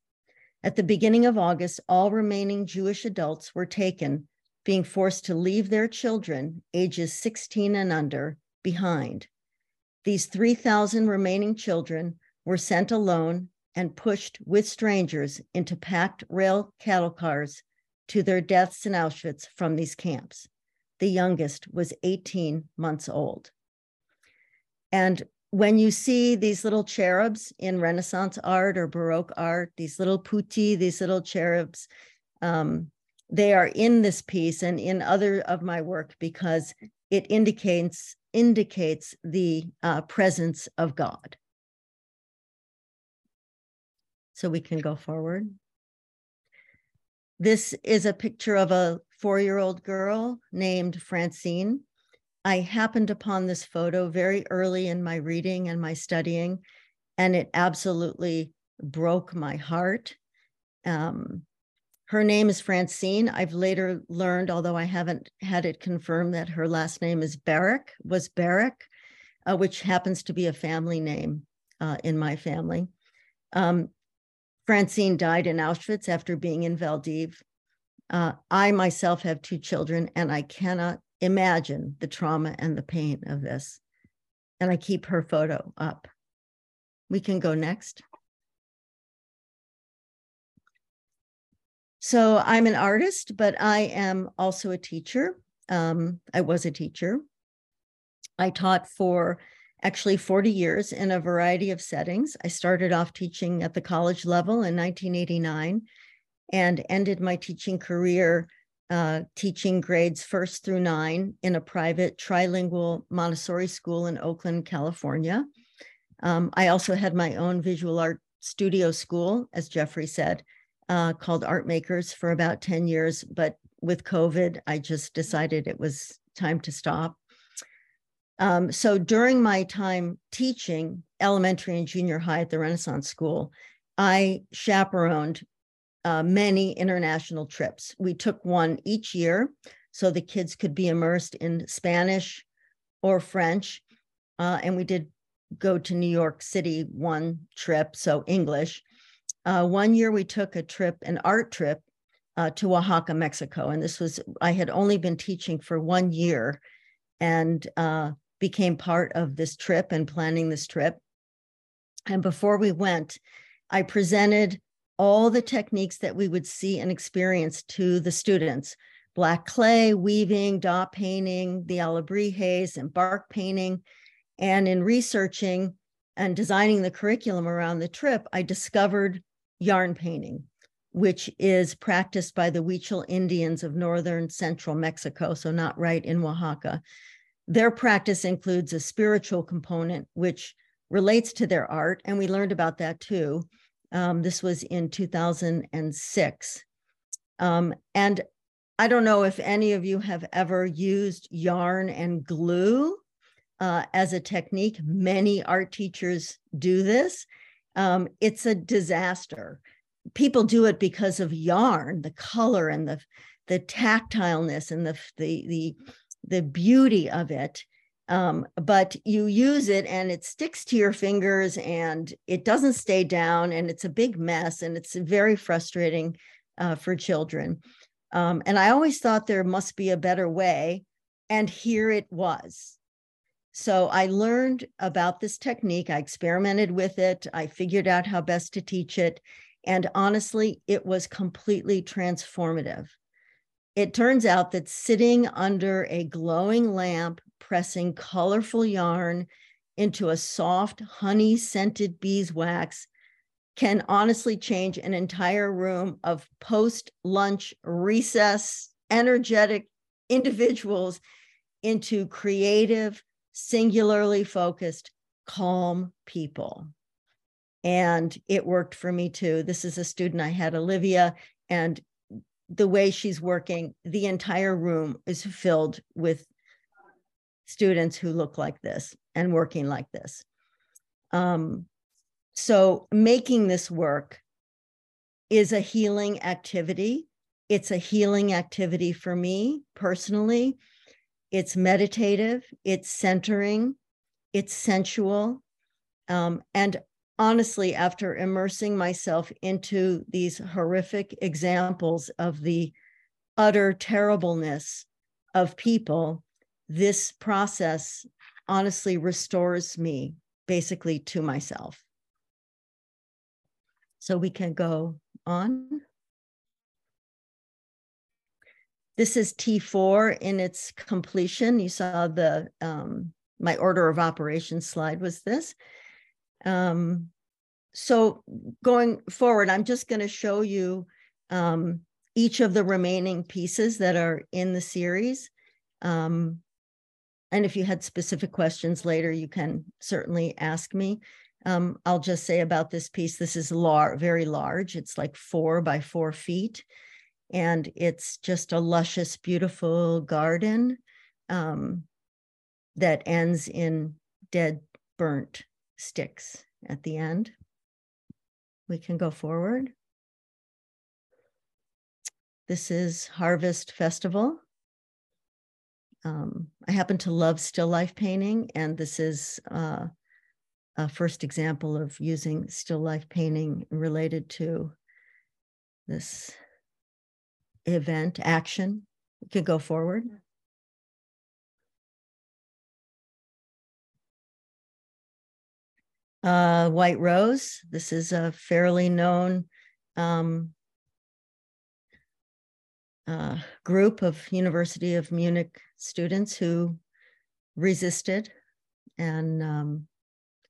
At the beginning of August, all remaining Jewish adults were taken, being forced to leave their children, ages 16 and under, behind. These 3,000 remaining children were sent alone and pushed with strangers into packed rail cattle cars to their deaths in Auschwitz from these camps. The youngest was 18 months old. And when you see these little cherubs in Renaissance art or Baroque art, these little putti, these little cherubs, um, they are in this piece and in other of my work because it indicates indicates the uh, presence of God. So we can go forward. This is a picture of a four-year-old girl named Francine. I happened upon this photo very early in my reading and my studying, and it absolutely broke my heart. Um, her name is Francine. I've later learned, although I haven't had it confirmed, that her last name is Barrick, was Barrick, uh, which happens to be a family name uh, in my family. Um, Francine died in Auschwitz after being in Vel d'Hiv. Uh, I myself have two children, and I cannot imagine the trauma and the pain of this. And I keep her photo up. We can go next. So I'm an artist, but I am also a teacher. Um, I was a teacher. I taught for actually 40 years in a variety of settings. I started off teaching at the college level in 1989 and ended my teaching career uh, teaching grades first through nine in a private trilingual Montessori school in Oakland, California. Um, I also had my own visual art studio school, as Jeffrey said, uh, called Art Makers for about 10 years. But with COVID, I just decided it was time to stop. Um, so during my time teaching elementary and junior high at the Renaissance School, I chaperoned uh, many international trips. We took one each year so the kids could be immersed in Spanish, or French. Uh, and we did go to New York City one trip, so English. Uh, one year we took a trip, an art trip uh, to Oaxaca, Mexico. And this was, I had only been teaching for one year and uh, became part of this trip and planning this trip. And before we went, I presented all the techniques that we would see and experience to the students black clay, weaving, dot painting, the alebrijes, and bark painting. And in researching and designing the curriculum around the trip, I discovered yarn painting, which is practiced by the Huichol Indians of northern central Mexico, so not right in Oaxaca. Their practice includes a spiritual component, which relates to their art, and we learned about that too. Um, this was in 2006. Um, and I don't know if any of you have ever used yarn and glue uh, as a technique. Many art teachers do this. Um, it's a disaster. People do it because of yarn, the color and the the tactileness and the the the the beauty of it. Um, but you use it and it sticks to your fingers and it doesn't stay down and it's a big mess and it's very frustrating uh, for children. Um, and I always thought there must be a better way. And here it was. So I learned about this technique. I experimented with it. I figured out how best to teach it. And honestly, it was completely transformative. It turns out that sitting under a glowing lamp, pressing colorful yarn into a soft, honey scented beeswax can honestly change an entire room of post lunch recess, energetic individuals into creative, singularly focused, calm people. And it worked for me too. This is a student I had, Olivia, and the way she's working, the entire room is filled with students who look like this and working like this. Um, so making this work is a healing activity. It's a healing activity for me personally. It's meditative, it's centering, it's sensual. Um, and honestly, after immersing myself into these horrific examples of the utter terribleness of people, this process honestly restores me basically to myself. So we can go on. This is T4 in its completion. You saw the, um, my order of operations slide was this. Um, so going forward, I'm just going to show you um, each of the remaining pieces that are in the series. Um, and if you had specific questions later, you can certainly ask me. Um, I'll just say about this piece, this is lar- very large. It's like four by four feet. And it's just a luscious, beautiful garden um, that ends in dead, burnt sticks at the end. We can go forward. This is Harvest Festival. Um, I happen to love still life painting, and this is uh, a first example of using still life painting related to this event action. We could go forward. Uh, White Rose, this is a fairly known um, uh, group of University of Munich students who resisted and um,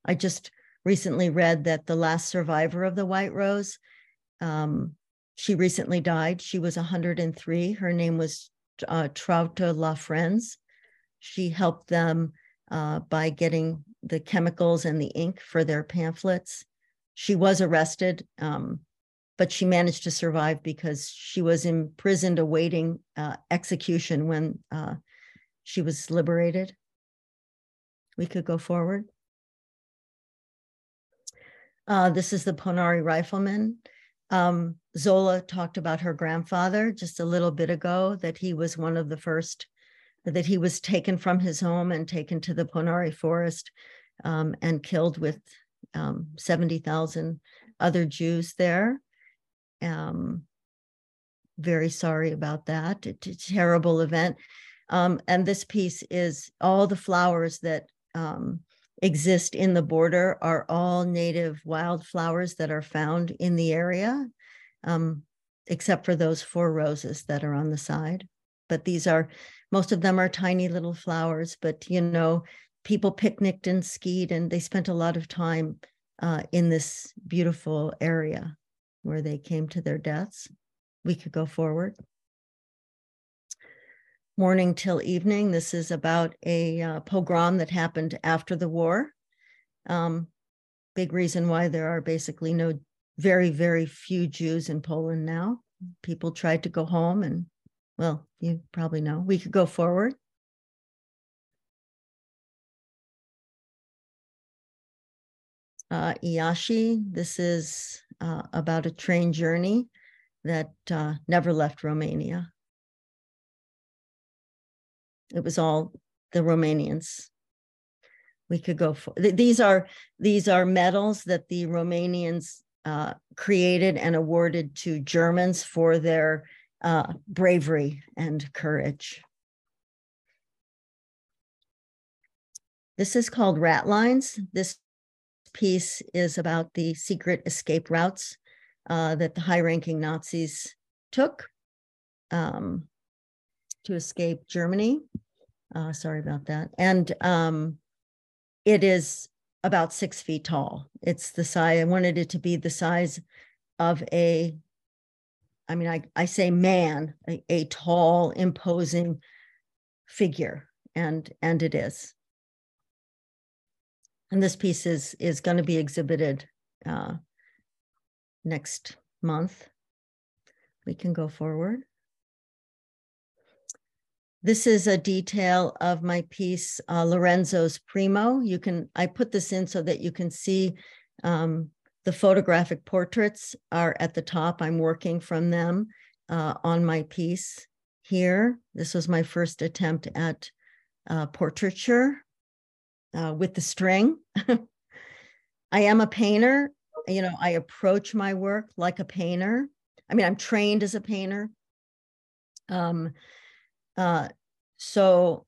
I just recently read that the last survivor of the White Rose, um, she recently died. She was 103. Her name was uh, Traute Lafrenz. She helped them uh, by getting the chemicals and the ink for their pamphlets. She was arrested, um, but she managed to survive because she was imprisoned awaiting uh, execution when uh, she was liberated. We could go forward. Uh, this is the Ponary rifleman. Um, Zola talked about her grandfather just a little bit ago, that he was one of the first that he was taken from his home and taken to the Ponary forest um, and killed with um, 70,000 other Jews there. Um, very sorry about that. It's a terrible event. Um, and this piece is all the flowers that um, exist in the border are all native wildflowers that are found in the area, um, except for those four roses that are on the side. But these are, most of them are tiny little flowers, but you know, people picnicked and skied and they spent a lot of time uh, in this beautiful area where they came to their deaths. We could go forward. Morning till evening. This is about a uh, pogrom that happened after the war. Um, big reason why there are basically no, very, very few Jews in Poland now. People tried to go home, and well, you probably know. We could go forward. uh, Iași. This is uh, about a train journey that uh, never left Romania. It was all the Romanians. We could go for th- these are these are medals that the Romanians uh, created and awarded to Germans for their uh, bravery and courage. This is called rat lines. This piece is about the secret escape routes uh, that the high ranking Nazis took um, to escape Germany. Uh, sorry about that. And um, it is about six feet tall. It's the size, I wanted it to be the size of a, I mean, I, I say man, a, a tall, imposing figure, and and it is. And this piece is, is going to be exhibited uh, next month. We can go forward. This is a detail of my piece, uh, Lorenzo's Primo. You can, I put this in so that you can see um, the photographic portraits are at the top. I'm working from them uh, on my piece here. This was my first attempt at uh, portraiture uh, with the string. I am a painter. You know, I approach my work like a painter. I mean, I'm trained as a painter. Um, uh, so,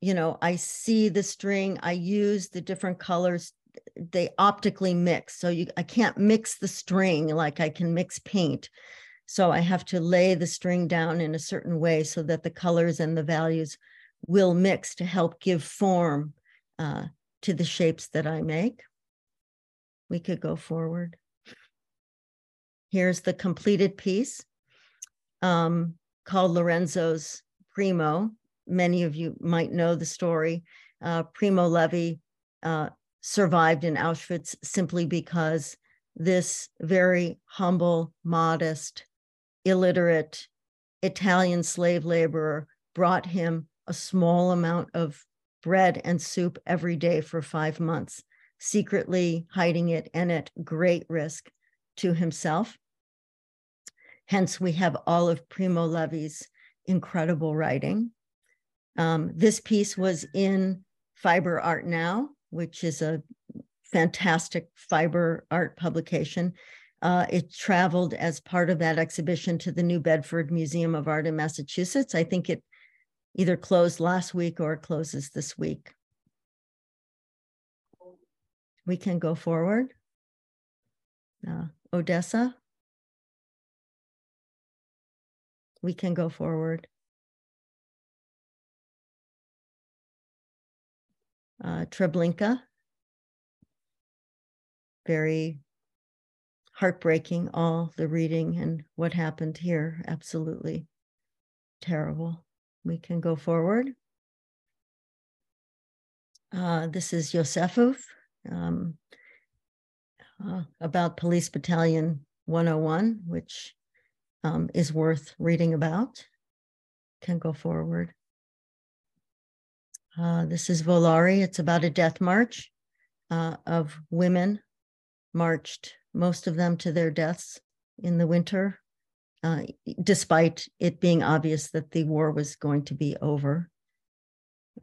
you know, I see the string, I use the different colors, they optically mix. So you I can't mix the string like I can mix paint. So I have to lay the string down in a certain way so that the colors and the values will mix to help give form uh, to the shapes that I make. We could go forward. Here's the completed piece um, called Lorenzo's Primo. Many of you might know the story. Uh, Primo Levi uh, survived in Auschwitz simply because this very humble, modest, illiterate Italian slave laborer brought him a small amount of bread and soup every day for five months, secretly hiding it and at great risk to himself. Hence, we have all of Primo Levi's incredible writing. Um, this piece was in Fiber Art Now, which is a fantastic fiber art publication. Uh, it traveled as part of that exhibition to the New Bedford Museum of Art in Massachusetts. I think it either closed last week or closes this week. We can go forward. Uh, Odessa. We can go forward. Uh, Treblinka. Very heartbreaking, all the reading and what happened here. Absolutely terrible. We can go forward. Uh, this is Józefów um, uh, about Police Battalion 101, which um, is worth reading about. Can go forward. Uh, this is Volary. It's about a death march uh, of women marched, most of them to their deaths in the winter uh, despite it being obvious that the war was going to be over.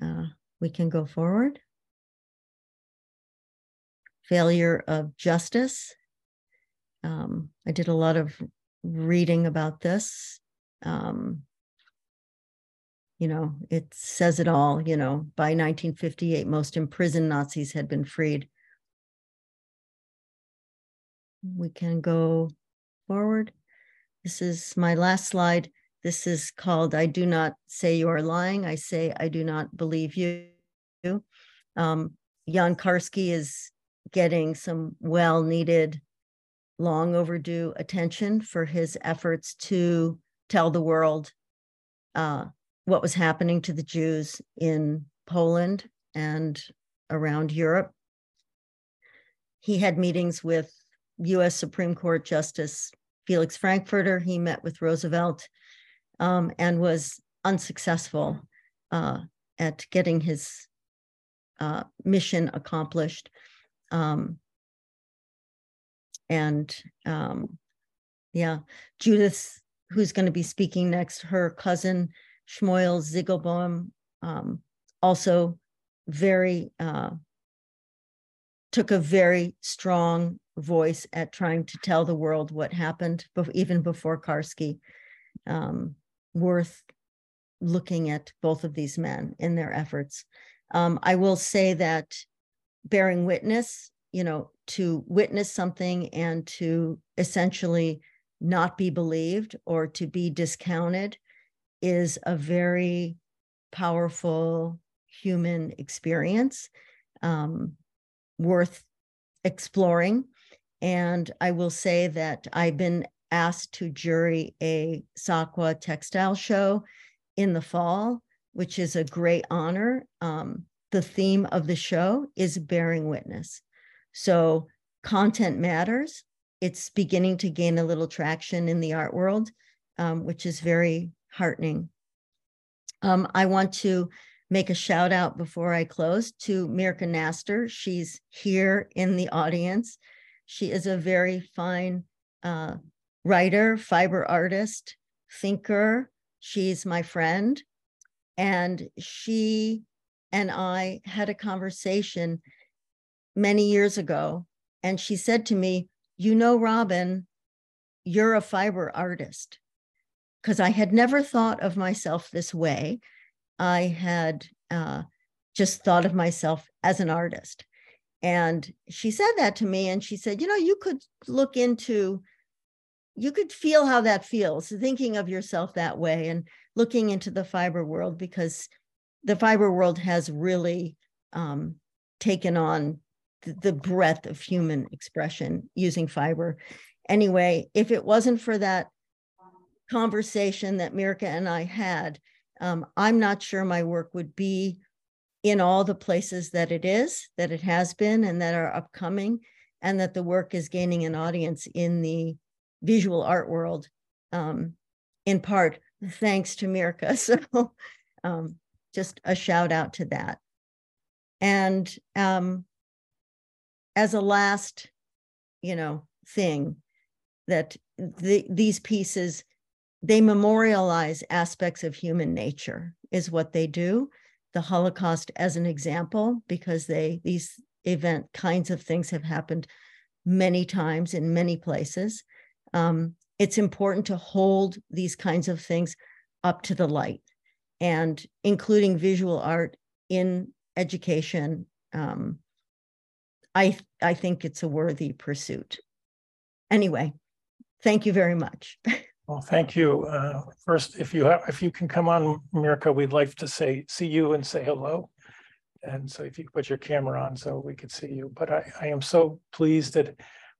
uh, we can go forward. Failure of justice. Um, I did a lot of reading about this. Um, you know, it says it all. You know, by 1958, most imprisoned Nazis had been freed. We can go forward. This is my last slide. This is called I Do Not Say You Are Lying. I say I do not believe you. Um, Jan Karski is getting some well needed, long overdue attention for his efforts to tell the world uh, what was happening to the Jews in Poland and around Europe. He had meetings with US Supreme Court Justice Felix Frankfurter. He met with Roosevelt um, and was unsuccessful uh, at getting his uh, mission accomplished. Um, and um, yeah, Judith, who's going to be speaking next, her cousin Shmuel Zygielbojm, um, also very uh, took a very strong voice at trying to tell the world what happened, even before Karski. Um, worth looking at both of these men in their efforts. Um, I will say that bearing witness, you know, to witness something and to essentially not be believed or to be discounted is a very powerful human experience um, worth exploring. And I will say that I've been asked to jury a SAQA textile show in the fall, which is a great honor. Um, the theme of the show is bearing witness. So content matters. It's beginning to gain a little traction in the art world, um, which is very heartening. Um, I want to make a shout out before I close to Mirka Naster. She's here in the audience. She is a very fine uh, writer, fiber artist, thinker. She's my friend. And she and I had a conversation many years ago. And she said to me, You know, Robin, you're a fiber artist. Because I had never thought of myself this way. I had uh, just thought of myself as an artist. And she said that to me. And she said, You know, you could look into you could feel how that feels thinking of yourself that way and looking into the fiber world because the fiber world has really um, taken on the, breadth of human expression using fiber anyway if it wasn't for that conversation that mirka and i had um, i'm not sure my work would be in all the places that it is that it has been and that are upcoming and that the work is gaining an audience in the visual art world, um, in part thanks to Mirka. So um, just a shout out to that. And um, as a last, you know, thing that the, these pieces, they memorialize aspects of human nature is what they do. The Holocaust as an example, because they these event kinds of things have happened many times in many places um, it's important to hold these kinds of things up to the light and including visual art in education um, i i think it's a worthy pursuit. Anyway thank you very much. Well thank you. Uh, first if you have if you can come on mirka we'd like to say see you and say hello. And so if you put your camera on so we could see you. But i, I am so pleased that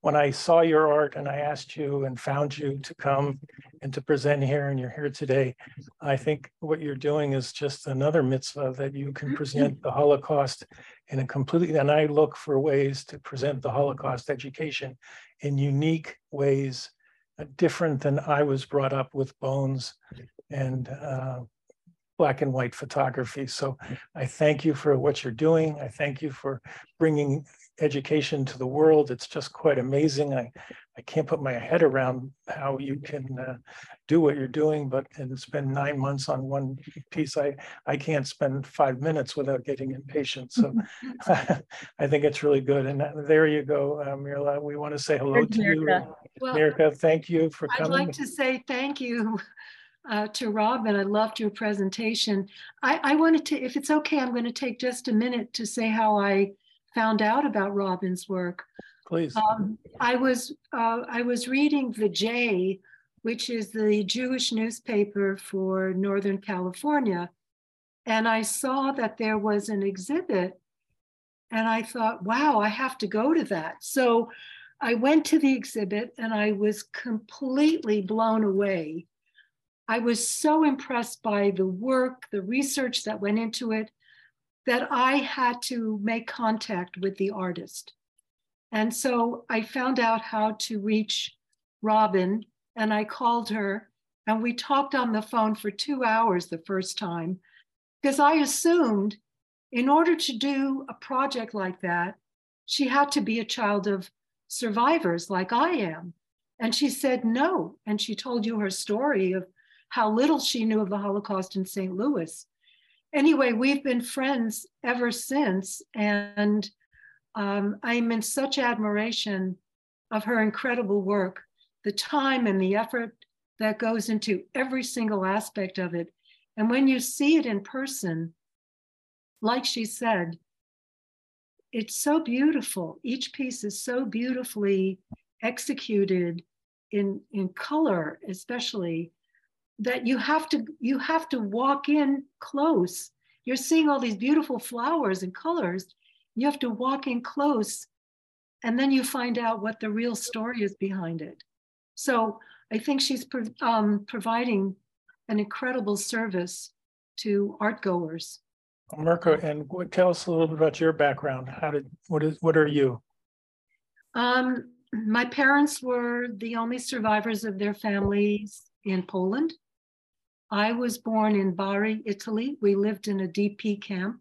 when I saw your art and I asked you and found you to come and to present here and you're here today, I think what you're doing is just another mitzvah that you can present the Holocaust in a completely, and I look for ways to present the Holocaust education in unique ways, uh, different than I was brought up with bones and uh, black and white photography. So I thank you for what you're doing. I thank you for bringing education to the world. It's just quite amazing. I, I can't put my head around how you can uh, do what you're doing, but and spend nine months on one piece. I I can't spend five minutes without getting impatient. So I think it's really good. And uh, there you go, uh, Mirla. We want to say hello There's to you. Mirka. Well, Mirka, thank you for coming. I'd like to say thank you uh, to Robin. I loved your presentation. I, I wanted to, if it's okay, I'm going to take just a minute to say how I found out about Robin's work. Please. Um, I was uh, I was reading the J, which is the Jewish newspaper for Northern California, and I saw that there was an exhibit, and I thought, wow, I have to go to that. So I went to the exhibit, and I was completely blown away. I was so impressed by the work, the research that went into it, that I had to make contact with the artist. And so I found out how to reach Robin and I called her and we talked on the phone for two hours the first time because I assumed in order to do a project like that, she had to be a child of survivors like I am. And she said no. And she told you her story of how little she knew of the Holocaust in St. Louis. Anyway, we've been friends ever since. And um, I'm in such admiration of her incredible work, the time and the effort that goes into every single aspect of it. And when you see it in person, like she said, it's so beautiful. Each piece is so beautifully executed in, in color, especially that you have to you have to walk in close. You're seeing all these beautiful flowers and colors, you have to walk in close and then you find out what the real story is behind it. So I think she's um, providing an incredible service to art goers. Mirka, and tell us a little bit about your background. How did what is what are you? Um, my parents were the only survivors of their families in Poland. I was born in Bari, Italy. We lived in a DP camp.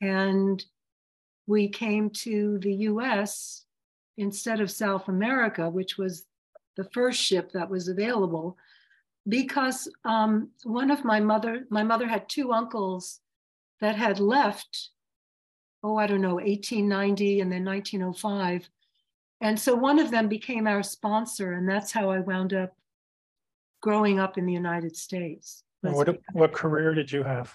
And we came to the US instead of South America, which was the first ship that was available, because um, one of my mother, my mother had two uncles that had left, oh, I don't know, 1890 and then 1905. And so one of them became our sponsor, and that's how I wound up growing up in the United States. What what career did you have?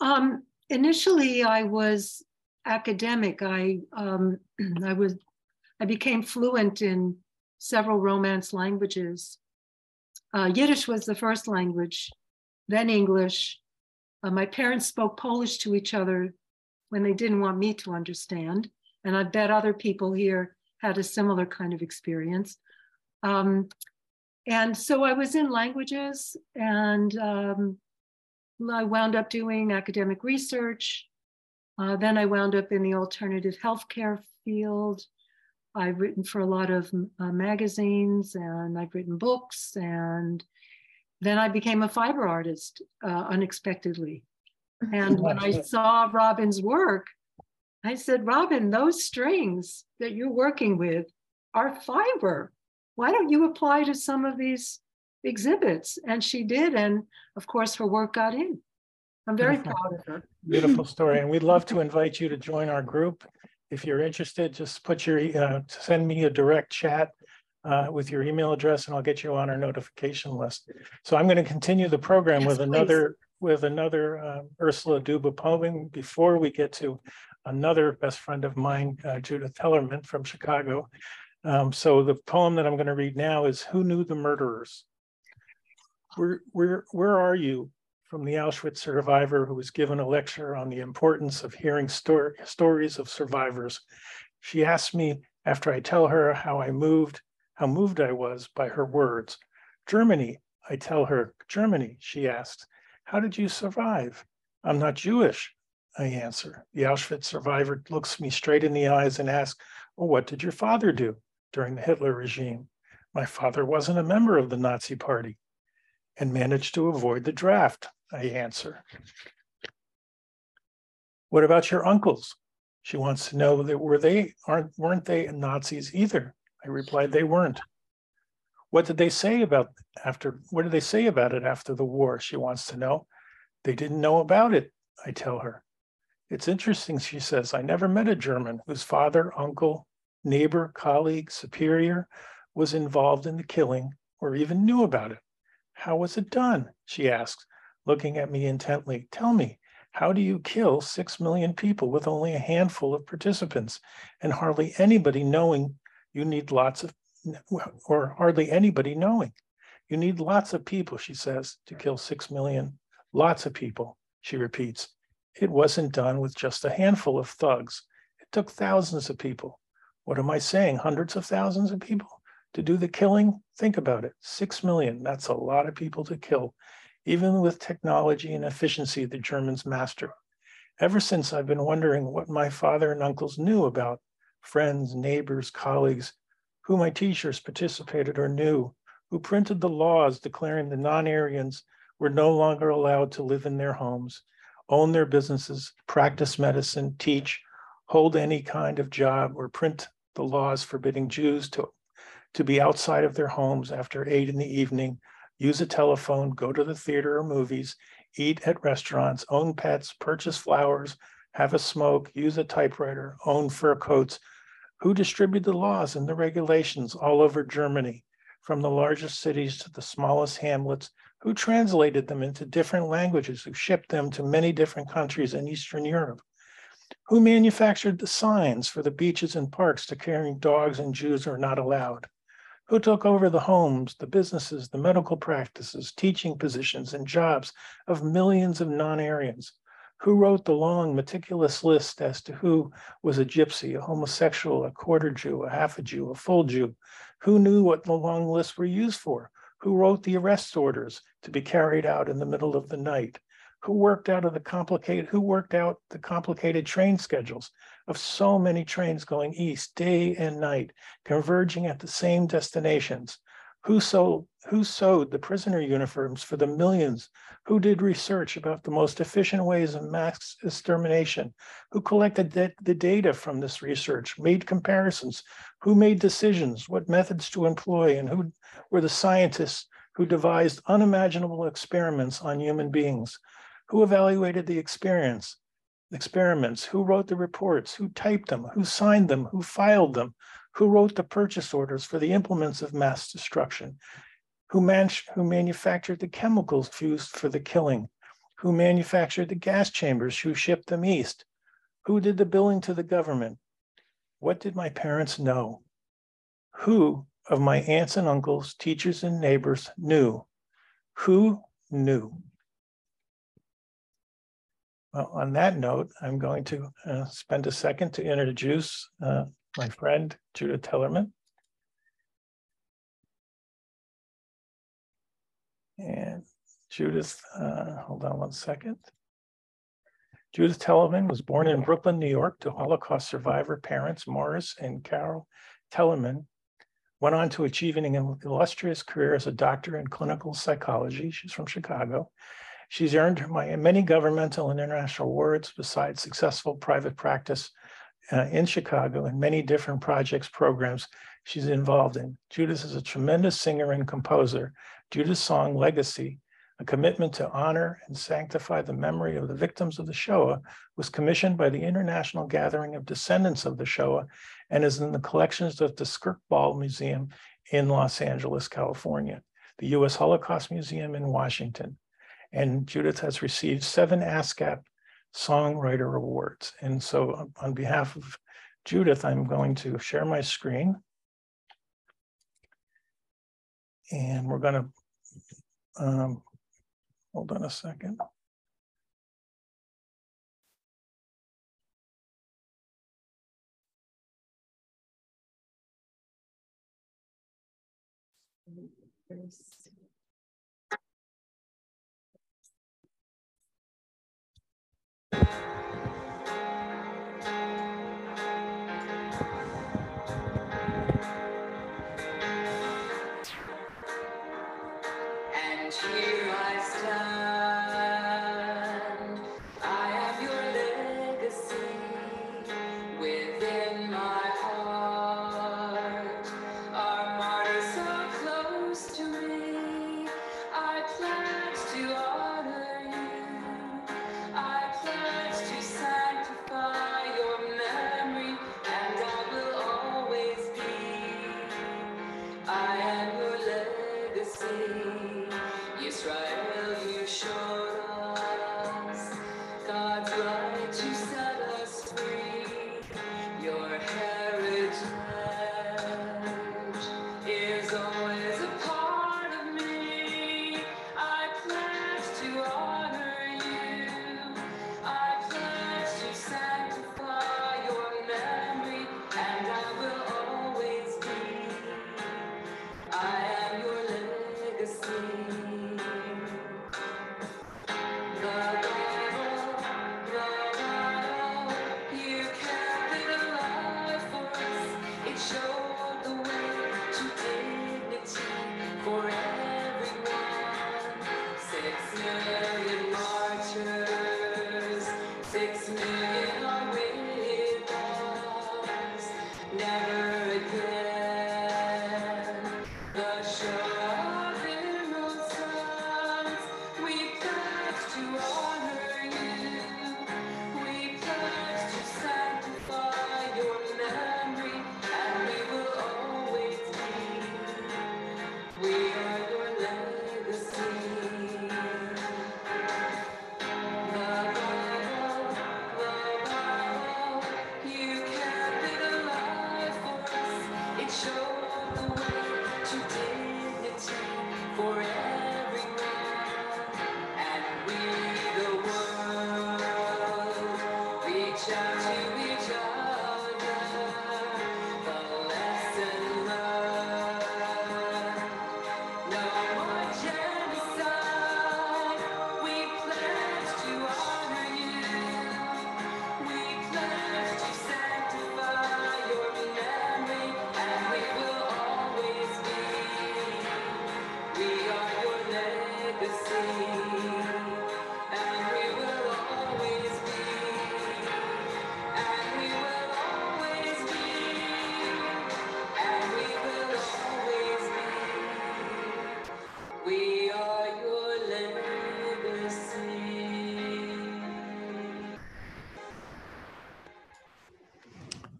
Um, initially, I was academic. I um, I was I became fluent in several Romance languages. Uh, Yiddish was the first language, then English. Uh, my parents spoke Polish to each other when they didn't want me to understand, and I bet other people here had a similar kind of experience. Um, and so I was in languages, and um, I wound up doing academic research. Uh, then I wound up in the alternative healthcare field. I've written for a lot of uh, magazines and I've written books. And then I became a fiber artist uh, unexpectedly. And when I saw Robin's work, I said, Robin, those strings that you're working with are fiber. Why don't you apply to some of these exhibits? And she did. And of course, her work got in. I'm very Beautiful. proud of her. Beautiful story, and we'd love to invite you to join our group. If you're interested, just put your, uh, send me a direct chat uh, with your email address and I'll get you on our notification list. So I'm going to continue the program Yes, with please. another, with another uh, Ursula Duba poem before we get to another best friend of mine, uh, Judith Tellerman from Chicago. Um, So the poem that I'm going to read now is Who Knew the Murderers? Where, where, where are you from the Auschwitz survivor who was given a lecture on the importance of hearing stor- stories of survivors. She asked me after I tell her how I moved, how moved I was by her words. Germany, I tell her, Germany, she asked, how did you survive? I'm not Jewish, I answer. The Auschwitz survivor looks me straight in the eyes and asks, well, what did your father do during the Hitler regime? My father wasn't a member of the Nazi party and managed to avoid the draft, I answer. What about your uncles? She wants to know that were they aren't weren't they Nazis either? I replied, They weren't. What did they say about after what did they say about it after the war? She wants to know. They didn't know about it, I tell her. It's interesting, she says. I never met a German whose father, uncle, neighbor, colleague, superior was involved in the killing or even knew about it. How was it done? She asks, looking at me intently. Tell me, how do you kill six million people with only a handful of participants and hardly anybody knowing you need lots of, or hardly anybody knowing? You need lots of people, she says, to kill six million. Lots of people, she repeats. It wasn't done with just a handful of thugs. It took thousands of people. What am I saying? Hundreds of thousands of people to do the killing? Think about it. Six million, that's a lot of people to kill, even with technology and efficiency the Germans mastered. Ever since I've been wondering what my father and uncles knew about friends, neighbors, colleagues, who my teachers participated or knew, who printed the laws declaring the non Aryans were no longer allowed to live in their homes, own their businesses, practice medicine, teach, hold any kind of job, or print the laws forbidding Jews to, to be outside of their homes after eight in the evening, use a telephone, go to the theater or movies, eat at restaurants, own pets, purchase flowers, have a smoke, use a typewriter, own fur coats. Who distribute the laws and the regulations all over Germany, from the largest cities to the smallest hamlets? Who translated them into different languages? Who shipped them to many different countries in Eastern Europe? Who manufactured the signs for the beaches and parks declaring dogs and Jews are not allowed? Who took over the homes, the businesses, the medical practices, teaching positions, and jobs of millions of non Aryans? Who wrote the long, meticulous list as to who was a gypsy, a homosexual, a quarter Jew, a half a Jew, a full Jew? Who knew what the long lists were used for? Who wrote the arrest orders to be carried out in the middle of the night? Who worked out of the complicated who worked out the complicated train schedules of so many trains going east day and night converging at the same destinations. Who sold who sewed the prisoner uniforms for the millions? Who did research about the most efficient ways of mass extermination? Who collected the data from this research made comparisons? Who made decisions? What methods to employ? And who were the scientists who devised unimaginable experiments on human beings who evaluated the experience, experiments? Who wrote the reports? Who typed them? Who signed them? Who filed them? Who wrote the purchase orders for the implements of mass destruction? Who, man- who manufactured the chemicals used for the killing? Who manufactured the gas chambers? Who shipped them east? Who did the billing to the government? What did my parents know? Who of my aunts and uncles, teachers and neighbors knew? Who knew? Well, on that note, I'm going to uh, spend a second to introduce uh, my friend Judith Tellerman. And Judith, uh, hold on one second. Judith Tellerman was born in Brooklyn, New York to Holocaust survivor parents Morris and Carol Tellerman. Went on to achieving an illustrious career as a doctor in clinical psychology. She's from Chicago She's earned many governmental and international awards besides successful private practice uh, in Chicago and many different projects, programs she's involved in. Judith is a tremendous singer and composer. Judith's song Legacy, a commitment to honor and sanctify the memory of the victims of the Shoah, was commissioned by the International Gathering of Descendants of the Shoah and is in the collections of the Skirball Museum in Los Angeles, California, the U.S. Holocaust Museum in Washington, and Judith has received seven ASCAP Songwriter Awards. And so on behalf of Judith, I'm going to share my screen. And we're going to, um, hold on a second. And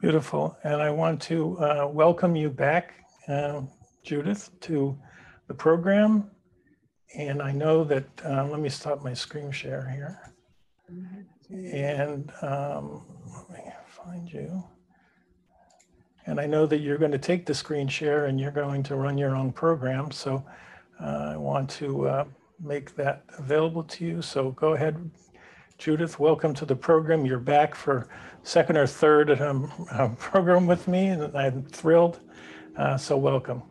Beautiful. And I want to uh, welcome you back, uh, Judith, to the program. And I know that, uh, let me stop my screen share here. And um, let me find you. And I know that you're going to take the screen share and you're going to run your own program. So uh, I want to uh, make that available to you. So go ahead, Judith. Welcome to the program. You're back for second or third um, uh, program with me, and I'm thrilled. Uh, so welcome.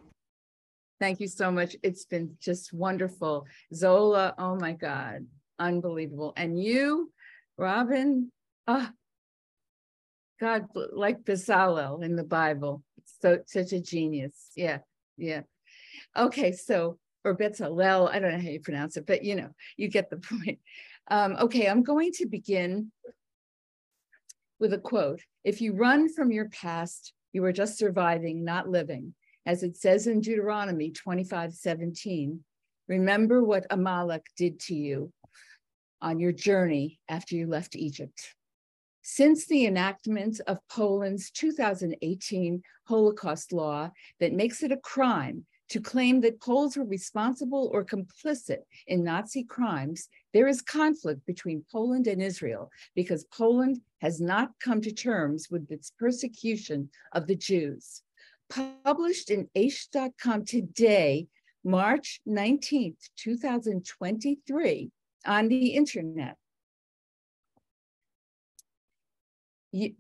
Thank you so much. It's been just wonderful. Zola, oh my God, unbelievable. And you, Robin, ah, God, like Bezalel in the Bible, so such a genius. Yeah, yeah. Okay, so or Bezalel, I don't know how you pronounce it, but you know, you get the point. Um, okay, I'm going to begin with a quote. If you run from your past, you are just surviving, not living. As it says in Deuteronomy 25, 17, remember what Amalek did to you on your journey after you left Egypt. Since the enactment of Poland's 2018 Holocaust law that makes it a crime to claim that Poles were responsible or complicit in Nazi crimes, there is conflict between Poland and Israel because Poland has not come to terms with its persecution of the Jews. Published in Aish.com today, March 19th, 2023, on the internet.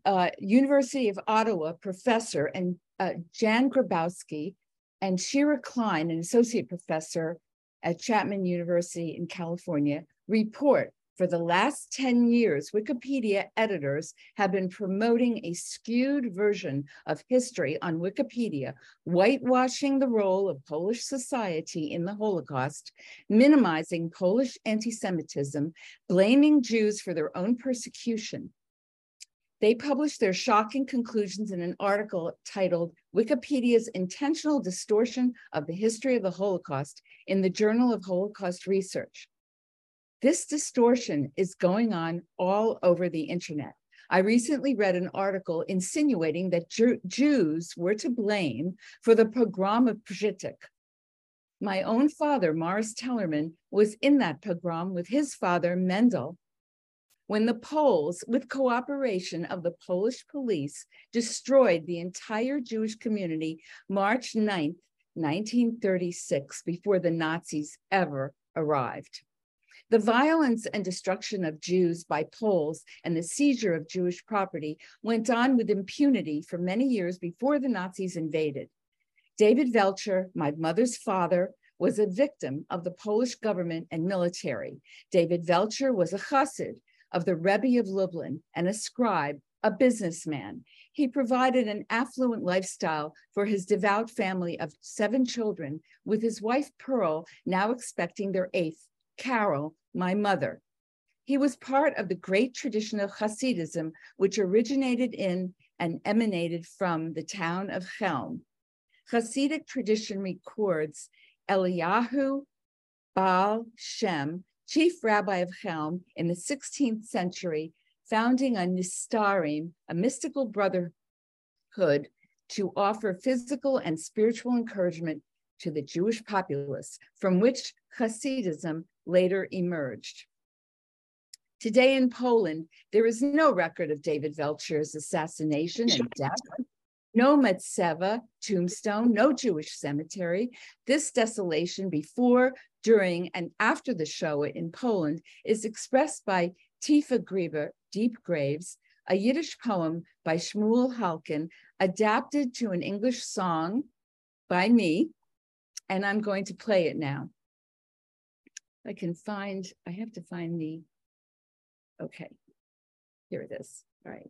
Uh, University of Ottawa professor and uh, Jan Grabowski and Shira Klein, an associate professor at Chapman University in California, report for the last 10 years, Wikipedia editors have been promoting a skewed version of history on Wikipedia, whitewashing the role of Polish society in the Holocaust, minimizing Polish anti-Semitism, blaming Jews for their own persecution, they published their shocking conclusions in an article titled Wikipedia's Intentional Distortion of the History of the Holocaust in the Journal of Holocaust Research. This distortion is going on all over the internet. I recently read an article insinuating that Jews were to blame for the pogrom of Przytyk. My own father, Morris Tellerman, was in that pogrom with his father, Mendel, when the Poles, with cooperation of the Polish police, destroyed the entire Jewish community March 9th, 1936, before the Nazis ever arrived. The violence and destruction of Jews by Poles and the seizure of Jewish property went on with impunity for many years before the Nazis invaded. David Velcher, my mother's father, was a victim of the Polish government and military. David Velcher was a chassid of the Rebbe of Lublin and a scribe, a businessman. He provided an affluent lifestyle for his devout family of seven children, with his wife Pearl now expecting their eighth, Carol, my mother. He was part of the great tradition of Hasidism, which originated in and emanated from the town of Chelm. Hasidic tradition records Eliyahu Baal Shem chief rabbi of Chelm in the 16th century, founding a Nistarim, a mystical brotherhood to offer physical and spiritual encouragement to the Jewish populace, from which Hasidism later emerged. Today in Poland, there is no record of David Velcher's assassination and death, no Metzeva tombstone, no Jewish cemetery. This desolation before, during, and after the Shoah in Poland is expressed by Tife Griber, Deep Graves, a Yiddish poem by Shmuel Halkin, adapted to an English song by me, and I'm going to play it now. I can find, I have to find the, okay, here it is, all right.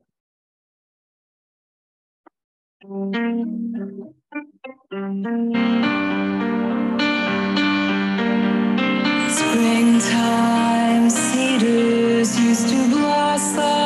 Thank you. Springtime cedars used to blossom.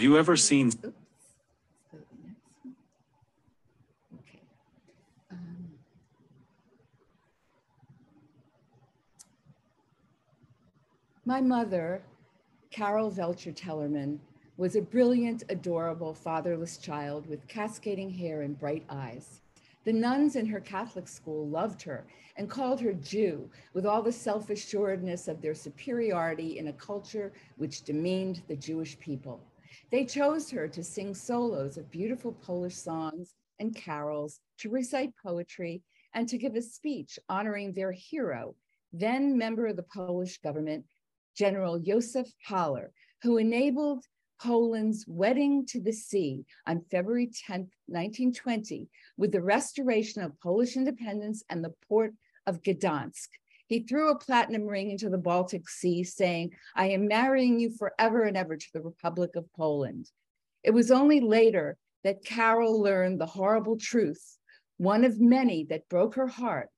Have you ever seen? Um, my mother, Carol Velcher Tellerman, was a brilliant, adorable, fatherless child with cascading hair and bright eyes. The nuns in her Catholic school loved her and called her Jew with all the self assuredness of their superiority in a culture which demeaned the Jewish people. They chose her to sing solos of beautiful Polish songs and carols, to recite poetry, and to give a speech honoring their hero, then member of the Polish government, General Josef Haller, who enabled Poland's wedding to the sea on February 10, 1920, with the restoration of Polish independence and the port of Gdansk. He threw a platinum ring into the Baltic Sea, saying, I am marrying you forever and ever to the Republic of Poland. It was only later that Carol learned the horrible truth, one of many that broke her heart,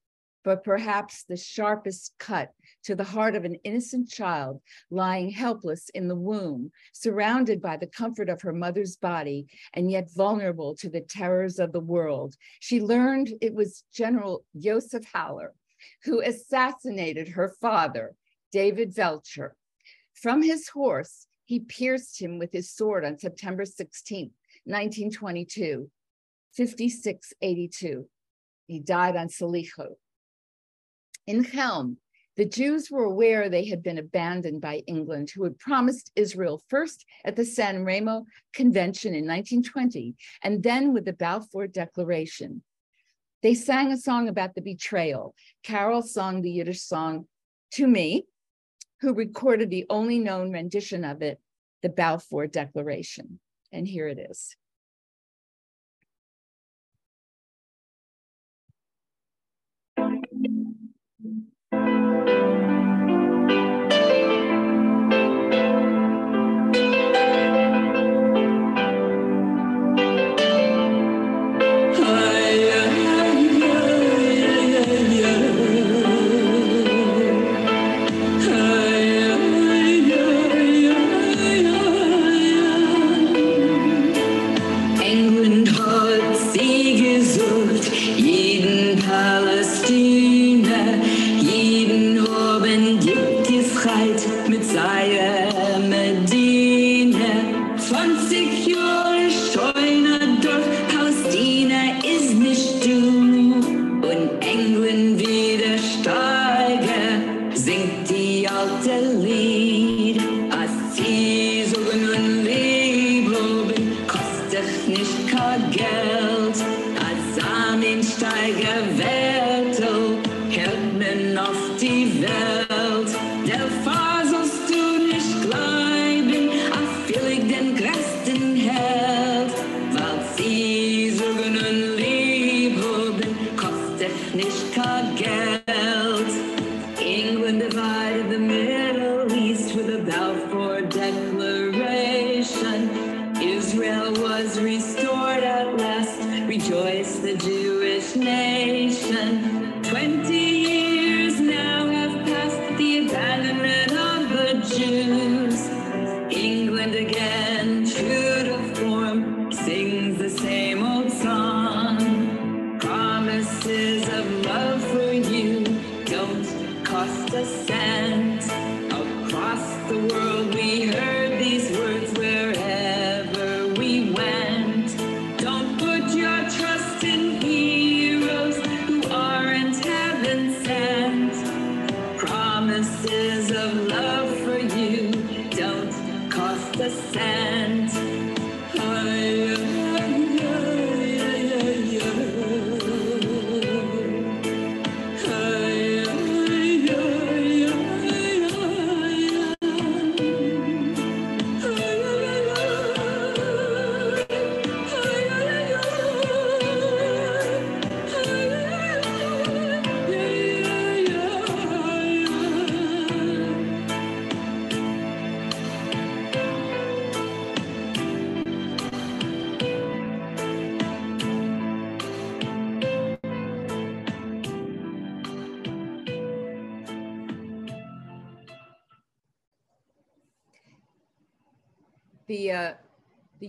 but perhaps the sharpest cut to the heart of an innocent child lying helpless in the womb, surrounded by the comfort of her mother's body, and yet vulnerable to the terrors of the world. She learned it was General Josef Haller who assassinated her father, David Velcher. From his horse, he pierced him with his sword on September 16, 1922, 5682. He died on Salicho. In Chelm, the Jews were aware they had been abandoned by England, who had promised Israel first at the San Remo Convention in 1920 and then with the Balfour Declaration. They sang a song about the betrayal. Carol sung the Yiddish song to me, who recorded the only known rendition of it, the Balfour Declaration. And here it is.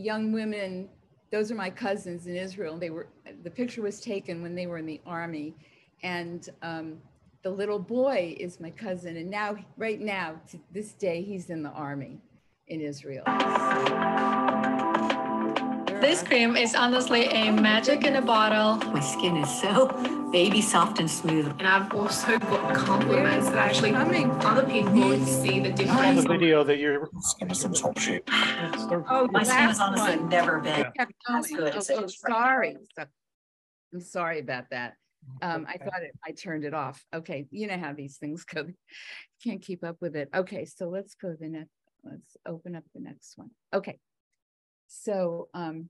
Young women those are my cousins in israel they were the picture was taken when they were in the army and um, the little boy is my cousin and now right now to this day he's in the army in Israel. This cream is honestly a magic in a bottle. My skin is so baby soft and smooth. And I've also got compliments that actually other people see the On difference. the video that you're. Give me some top shape. Oh, My skin has honestly one. never been Kept as good as it oh, is sorry. So- I'm sorry about that. Um, I thought it, I turned it off. Okay, you know how these things go. Can't keep up with it. Okay, so let's go to the next, let's open up the next one. Okay. So, um.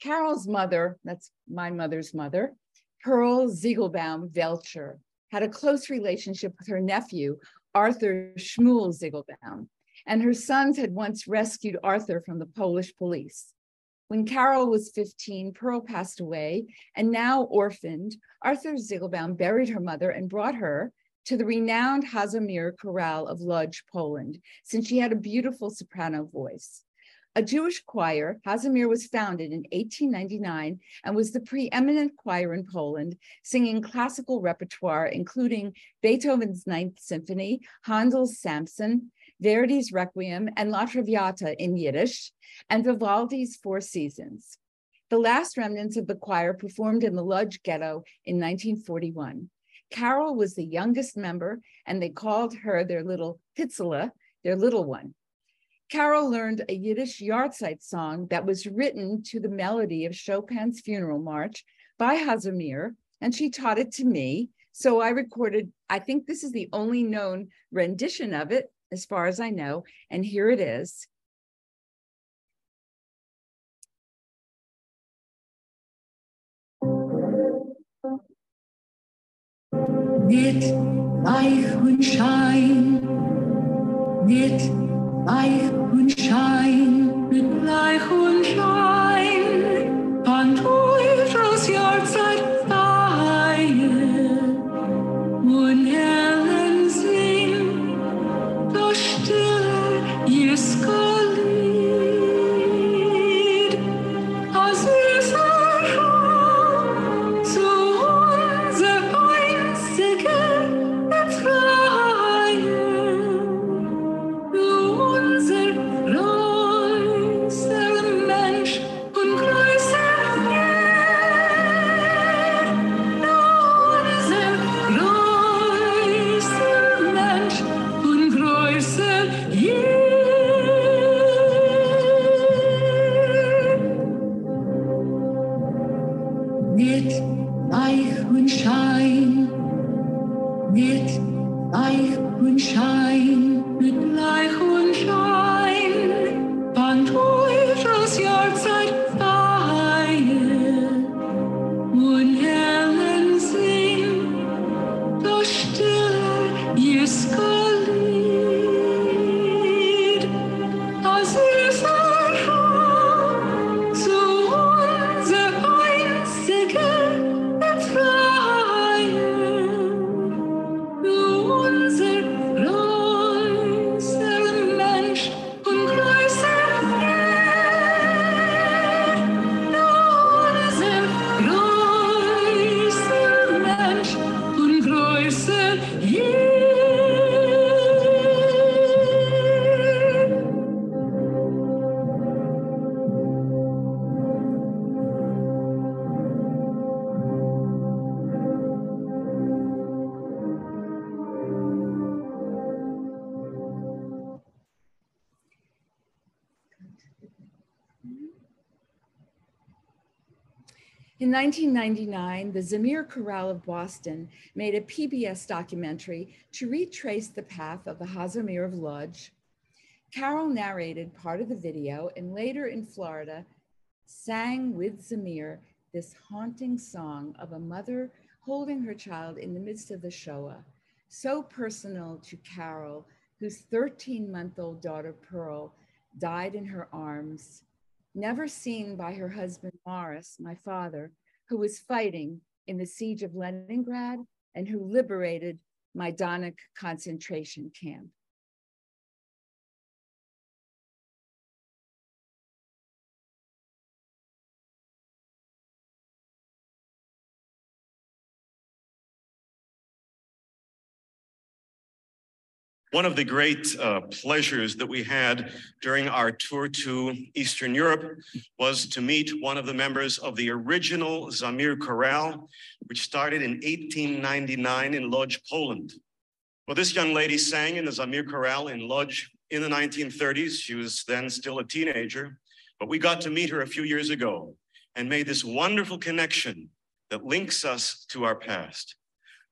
Carol's mother, that's my mother's mother, Pearl Zygielbojm Velcher, had a close relationship with her nephew, Arthur Schmuel Zygielbojm, and her sons had once rescued Arthur from the Polish police. When Carol was 15, Pearl passed away, and now orphaned, Arthur Zygielbojm buried her mother and brought her to the renowned Hazimir Chorale of Lodz, Poland, since she had a beautiful soprano voice. A Jewish choir, Hazimir was founded in 1899 and was the preeminent choir in Poland, singing classical repertoire, including Beethoven's Ninth Symphony, Handel's Samson, Verdi's Requiem, and La Traviata in Yiddish, and Vivaldi's Four Seasons. The last remnants of the choir performed in the Lodz ghetto in 1941. Carol was the youngest member, and they called her their little Pitzela, their little one. Carol learned a Yiddish yahrzeit song that was written to the melody of Chopin's funeral march by Hazimir, and she taught it to me. So I recorded, I think this is the only known rendition of it, as far as I know, and here it is. Mit und Schein, mit Reich und Schein, mit Reich In 1999, the Zamir Chorale of Boston made a PBS documentary to retrace the path of the Hazimir of Lodz. Carol narrated part of the video and later in Florida sang with Zamir this haunting song of a mother holding her child in the midst of the Shoah, so personal to Carol, whose 13 month old daughter Pearl died in her arms never seen by her husband Morris, my father, who was fighting in the siege of Leningrad and who liberated my Majdanek concentration camp. One of the great uh, pleasures that we had during our tour to Eastern Europe was to meet one of the members of the original Zamir Chorale, which started in 1899 in Lodz, Poland. Well, this young lady sang in the Zamir Chorale in Lodz in the 1930s. She was then still a teenager, but we got to meet her a few years ago and made this wonderful connection that links us to our past.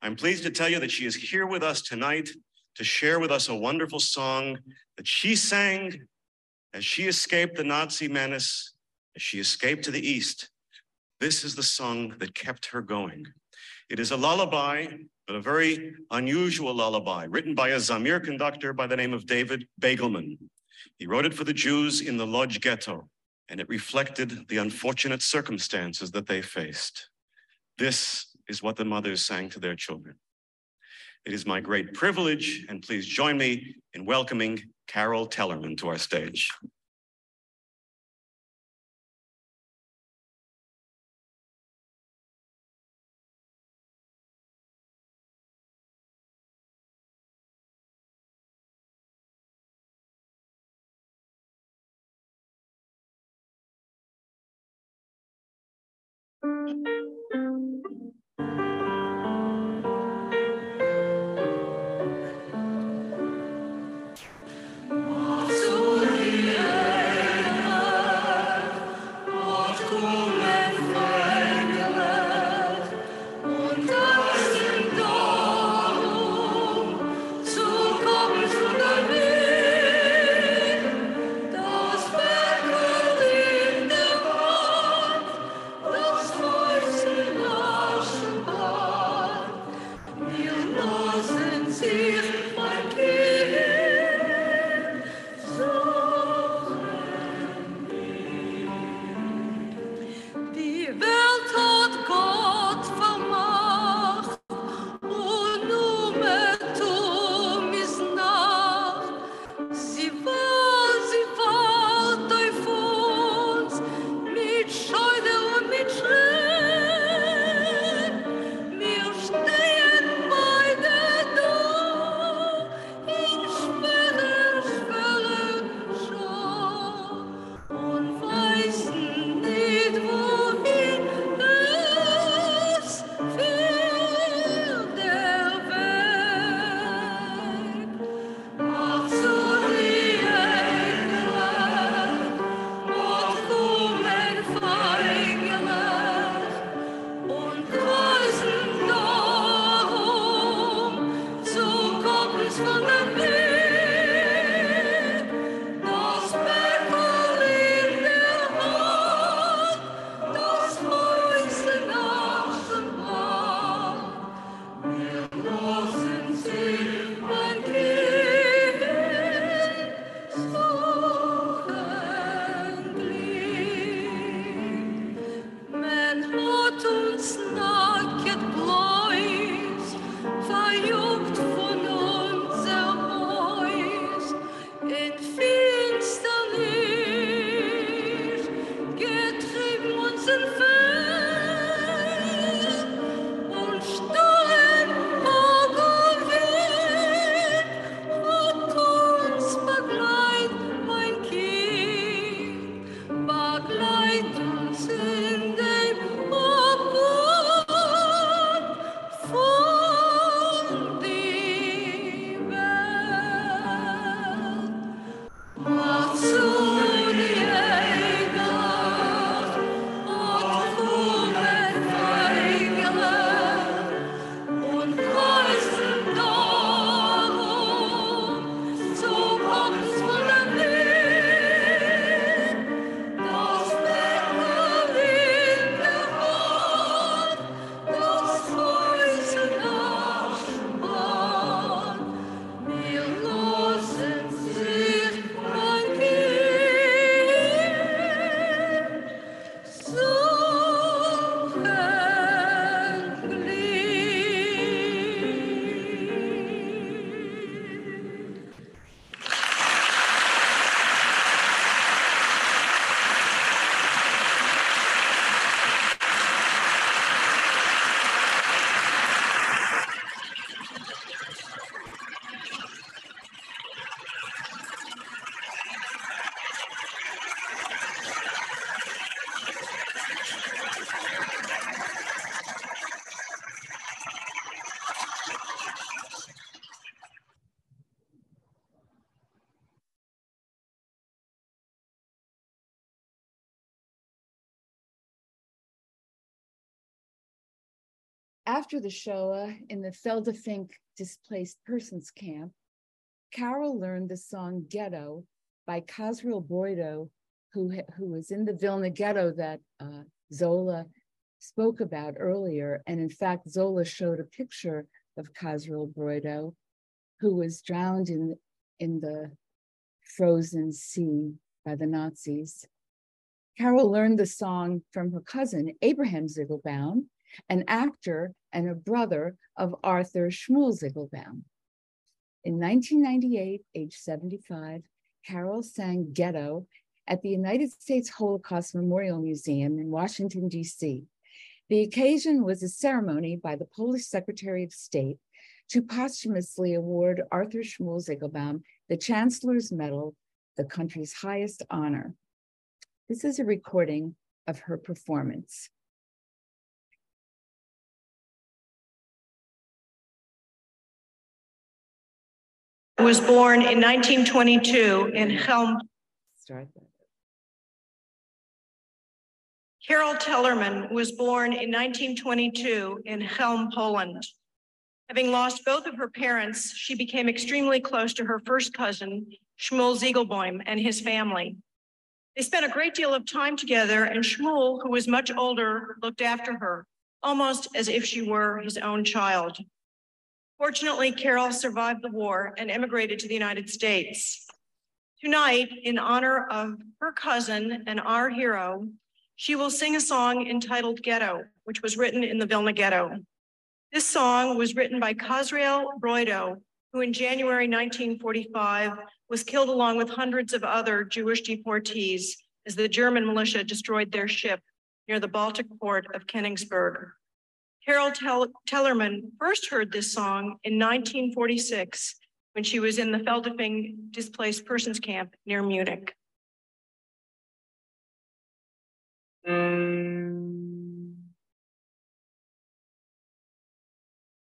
I'm pleased to tell you that she is here with us tonight to share with us a wonderful song that she sang as she escaped the Nazi menace, as she escaped to the East. This is the song that kept her going. It is a lullaby, but a very unusual lullaby, written by a Zamir conductor by the name of David Beigelman. He wrote it for the Jews in the Lodz ghetto, and it reflected the unfortunate circumstances that they faced. This is what the mothers sang to their children. It is my great privilege, and please join me in welcoming Carol Tellerman to our stage. Die after the Shoah in the Feldafing displaced persons camp, Carol learned the song Ghetto by Khazriel Broido, who, who was in the Vilna ghetto that uh, Zola spoke about earlier. And in fact, Zola showed a picture of Khazriel Broido, who was drowned in, in the frozen sea by the Nazis. Carol learned the song from her cousin, Abraham Zygielbojm, an actor and a brother of Arthur Shmuel Zygielbojm. In 1998, age 75, Carol sang Ghetto at the United States Holocaust Memorial Museum in Washington, D.C. The occasion was a ceremony by the Polish Secretary of State to posthumously award Arthur Shmuel Zygielbojm the Chancellor's Medal, the country's highest honor. This is a recording of her performance. Was born in 1922 in Chelm. Carol Tellerman was born in 1922 in Chelm, Poland. Having lost both of her parents, she became extremely close to her first cousin, Shmuel Zygielbojm, and his family. They spent a great deal of time together, and Shmuel, who was much older, looked after her, almost as if she were his own child. Fortunately, Carol survived the war and emigrated to the United States. Tonight, in honor of her cousin and our hero, she will sing a song entitled Ghetto, which was written in the Vilna Ghetto. This song was written by Khazriel Broido, who in January 1945 was killed along with hundreds of other Jewish deportees as the German militia destroyed their ship near the Baltic port of Königsberg. Carol Tellerman first heard this song in 1946 when she was in the Feldafing displaced persons camp near Munich.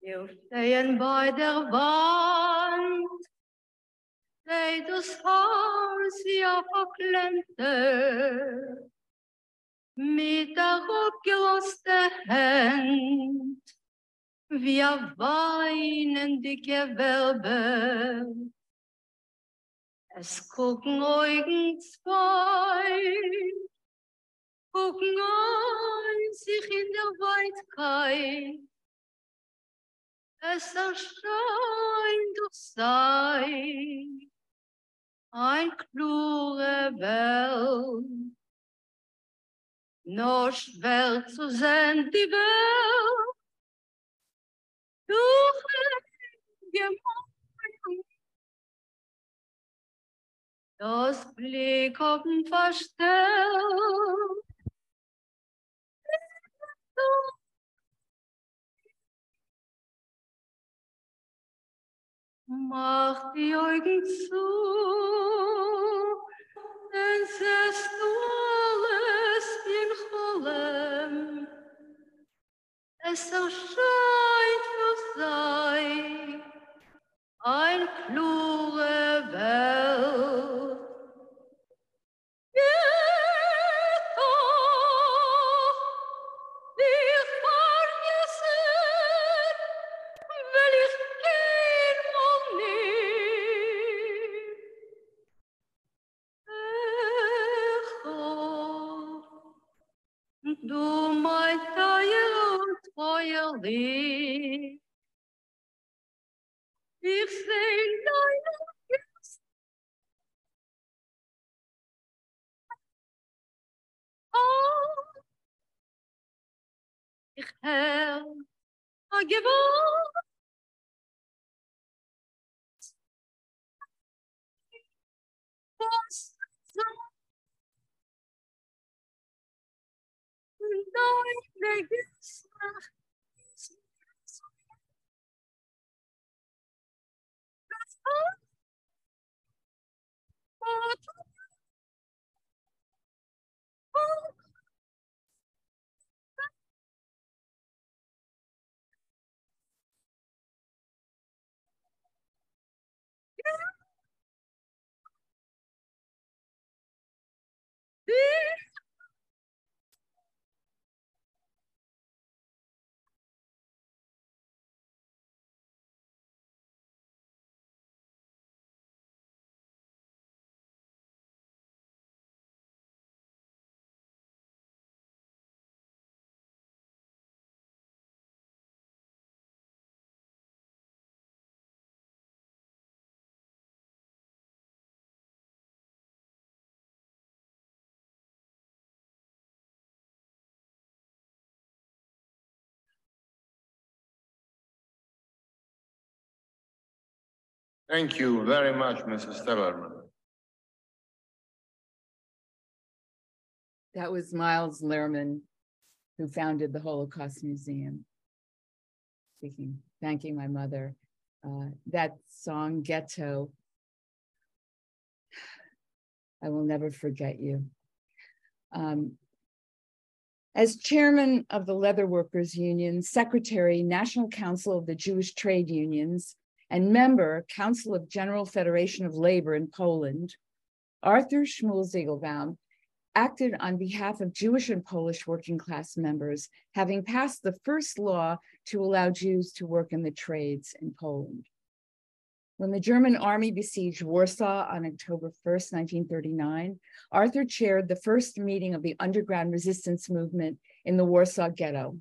Wir stehen bei der Wand, steht das Haus ja verklemmte, mit der abgelosten Hand, wir weinen die Gewölbe. Es gucken Augen zwei, gucken ein sich in der Weitkeit, es erscheint doch sei ein klure Welt. Nur schwer zu sehen die Welt. Durch Gemein. Das Blick auf den Verstell Mach die Augen zu, denn siehst du alles in Cholem. Es erscheint für sei ein klure Welt. unforgivable. Oh, Ooh. Thank you very much, Mrs. Tellerman. That was Miles Lerman, who founded the Holocaust Museum. Speaking, thanking my mother. Uh, that song, Ghetto, I will never forget you. Um, as chairman of the Leather Workers Union, secretary, National Council of the Jewish Trade Unions, and member, Council of General Federation of Labor in Poland, Arthur Shmuel Zygielbojm acted on behalf of Jewish and Polish working class members, having passed the first law to allow Jews to work in the trades in Poland. When the German army besieged Warsaw on October 1st, 1939, Arthur chaired the first meeting of the underground resistance movement in the Warsaw Ghetto.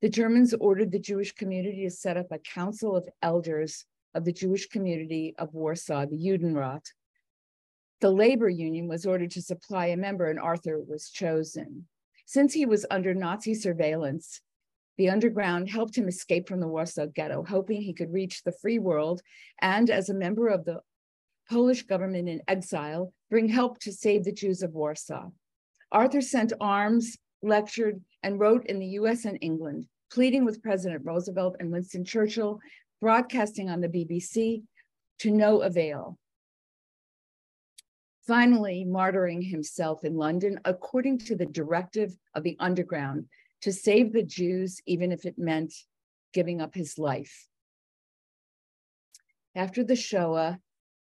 The Germans ordered the Jewish community to set up a council of elders of the Jewish community of Warsaw, the Judenrat. The labor union was ordered to supply a member, and Arthur was chosen. Since he was under Nazi surveillance, the underground helped him escape from the Warsaw ghetto, hoping he could reach the free world and, as a member of the Polish government in exile, bring help to save the Jews of Warsaw. Arthur sent arms, lectured, and wrote in the US and England, pleading with President Roosevelt and Winston Churchill, broadcasting on the BBC to no avail. Finally, martyring himself in London according to the directive of the underground to save the Jews, even if it meant giving up his life. After the Shoah,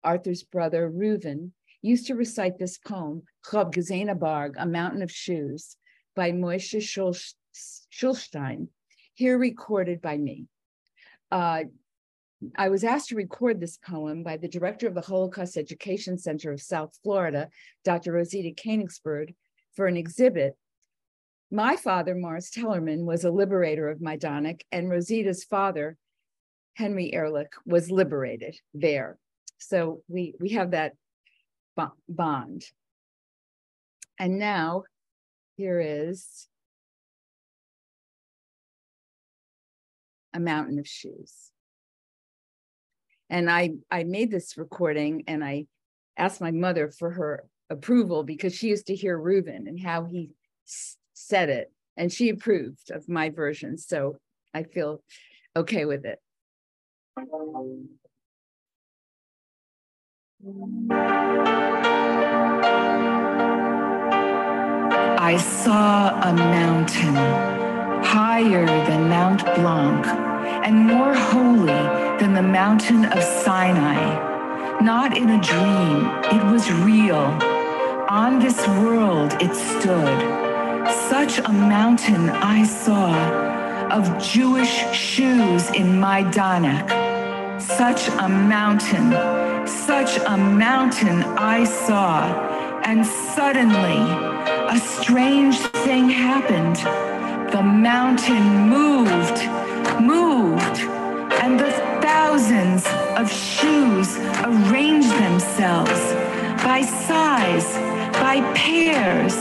Arthur's brother Reuven used to recite this poem, Chob Berg, A Mountain of Shoes, by Moshe Schulstein, here recorded by me. Uh, I was asked to record this poem by the director of the Holocaust Education Center of South Florida, Dr. Rosita Kenigsberg, for an exhibit. My father, Morris Tellerman, was a liberator of Majdanek, and Rosita's father, Henry Ehrlich, was liberated there. So we, we have that bond. And now here is a mountain of shoes and I I made this recording and I asked my mother for her approval because she used to hear Reuven and how he s- said it and she approved of my version so I feel okay with it. I saw a mountain higher than Mount Blanc and more holy than the mountain of Sinai. Not in a dream, it was real. On this world it stood. Such a mountain I saw of Jewish shoes in Majdanek. Such a mountain, such a mountain I saw. And suddenly, a strange thing happened. The mountain moved, moved, and the Thousands of shoes arrange themselves by size, by pairs,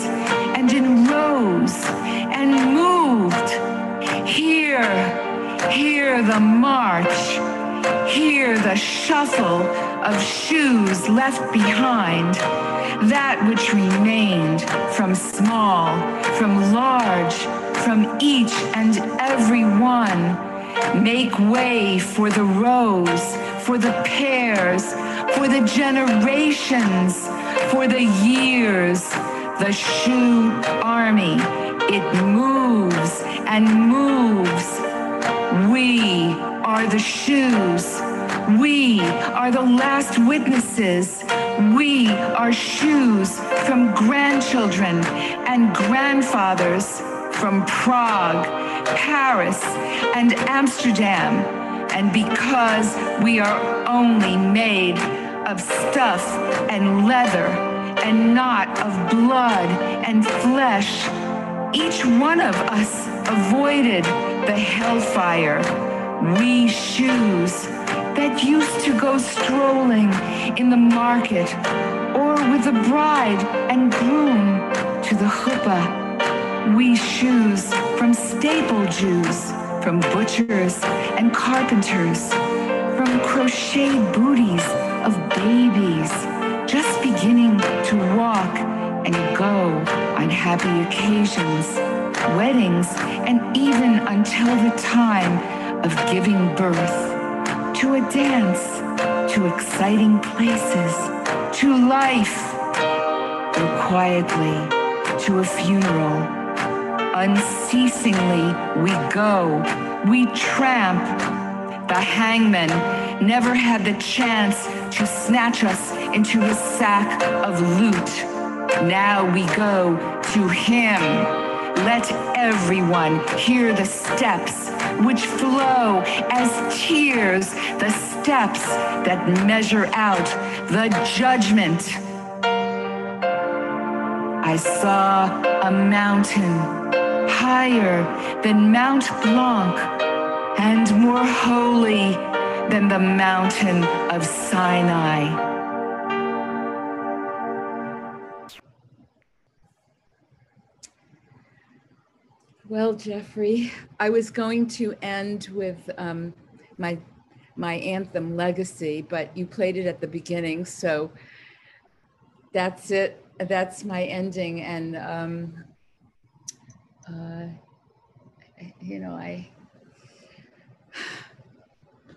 and in rows, and moved. Hear, hear the march, hear the shuffle of shoes left behind, that which remained from small, from large, from each and every one Make way for the rows, for the pairs, for the generations, for the years. The shoe army, it moves and moves. We are the shoes. We are the last witnesses. We are shoes from grandchildren and grandfathers from Prague, Paris, and Amsterdam. And because we are only made of stuff and leather and not of blood and flesh, each one of us avoided the hellfire. We shoes that used to go strolling in the market or with the bride and groom to the chuppah we shoes from staple Jews, from butchers and carpenters, from on crocheted booties of babies just beginning to walk and go on happy occasions, weddings, and even until the time of giving birth. To a dance, to exciting places, to life, or quietly to a funeral. Unceasingly we go, we tramp. The hangman never had the chance to snatch us into his sack of loot. Now we go to him. Let everyone hear the steps which flow as tears, the steps that measure out the judgment. I saw a mountain higher than Mount Blanc and more holy than the mountain of Sinai. Well, Jeffrey, I was going to end with um, my my anthem legacy, but you played it at the beginning, so that's it. That's my ending, and um, uh, you know, I.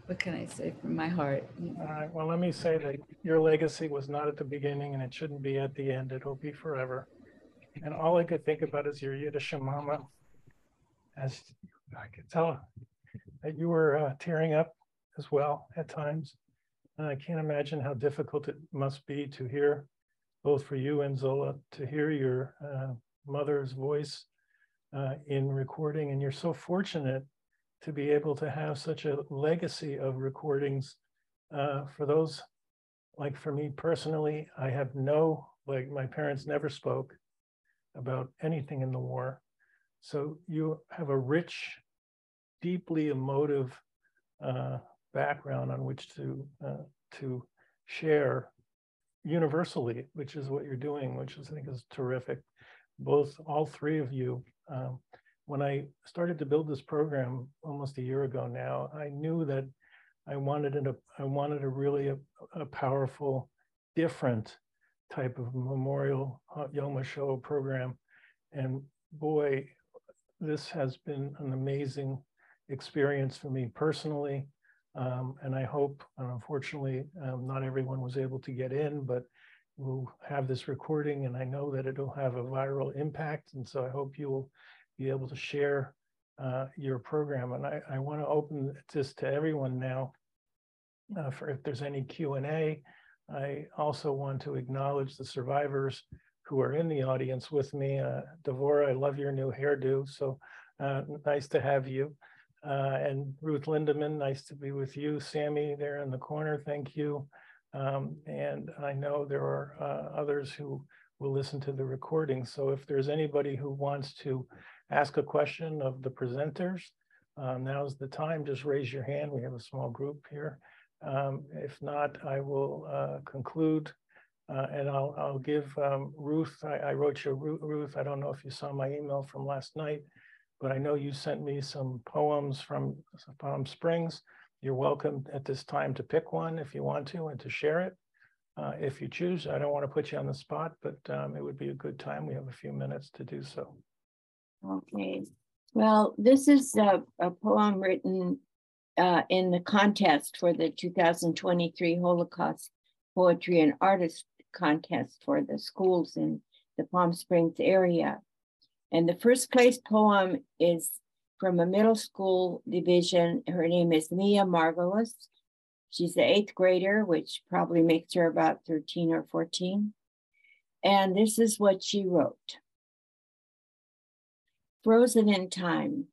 What can I say from my heart? All right, well, let me say that your legacy was not at the beginning and it shouldn't be at the end. It'll be forever. And all I could think about is your Yiddish mama. As I could tell that you were uh, tearing up as well at times. And I can't imagine how difficult it must be to hear, both for you and Zola, to hear your uh, mother's voice uh, in recording. And you're so fortunate to be able to have such a legacy of recordings. Uh, for those, like for me personally, I have no, like my parents never spoke about anything in the war. So you have a rich, deeply emotive uh, background on which to uh, to share universally, which is what you're doing, which is, I think is terrific. Both, all three of you. Um, when I started to build this program almost a year ago now, I knew that I wanted it. A, I wanted a really a, a powerful, different type of memorial uh, Yom HaShoah program, and boy, this has been an amazing experience for me personally. Um, and I hope, and unfortunately, um, not everyone was able to get in, but we'll have this recording and I know that it'll have a viral impact. And so I hope you will be able to share uh, your program. And I, I want to open this to everyone now uh, for if there's any Q&A. I also want to acknowledge the survivors who are in the audience with me. Uh, Devora, I love your new hairdo. So uh, nice to have you. Uh, and Ruth Lindeman, nice to be with you. Sammy there in the corner, thank you. Um, and I know there are uh, others who will listen to the recording. So if there's anybody who wants to ask a question of the presenters, um, now's the time. Just raise your hand. We have a small group here. Um, if not, I will uh, conclude uh, and I'll, I'll give um, Ruth, I, I, wrote you, Ruth, I don't know if you saw my email from last night, but I know you sent me some poems from Palm Springs. You're welcome at this time to pick one if you want to and to share it. Uh, if you choose, I don't want to put you on the spot, but um, it would be a good time. We have a few minutes to do so. Okay. Well, this is a, a poem written uh, in the contest for the 2023 Holocaust Poetry and Artist Contest for the schools in the Palm Springs area. And the first place poem is from a middle school division. Her name is Mia Margolis. She's the eighth grader, which probably makes her about 13 or 14. And this is what she wrote Frozen in time.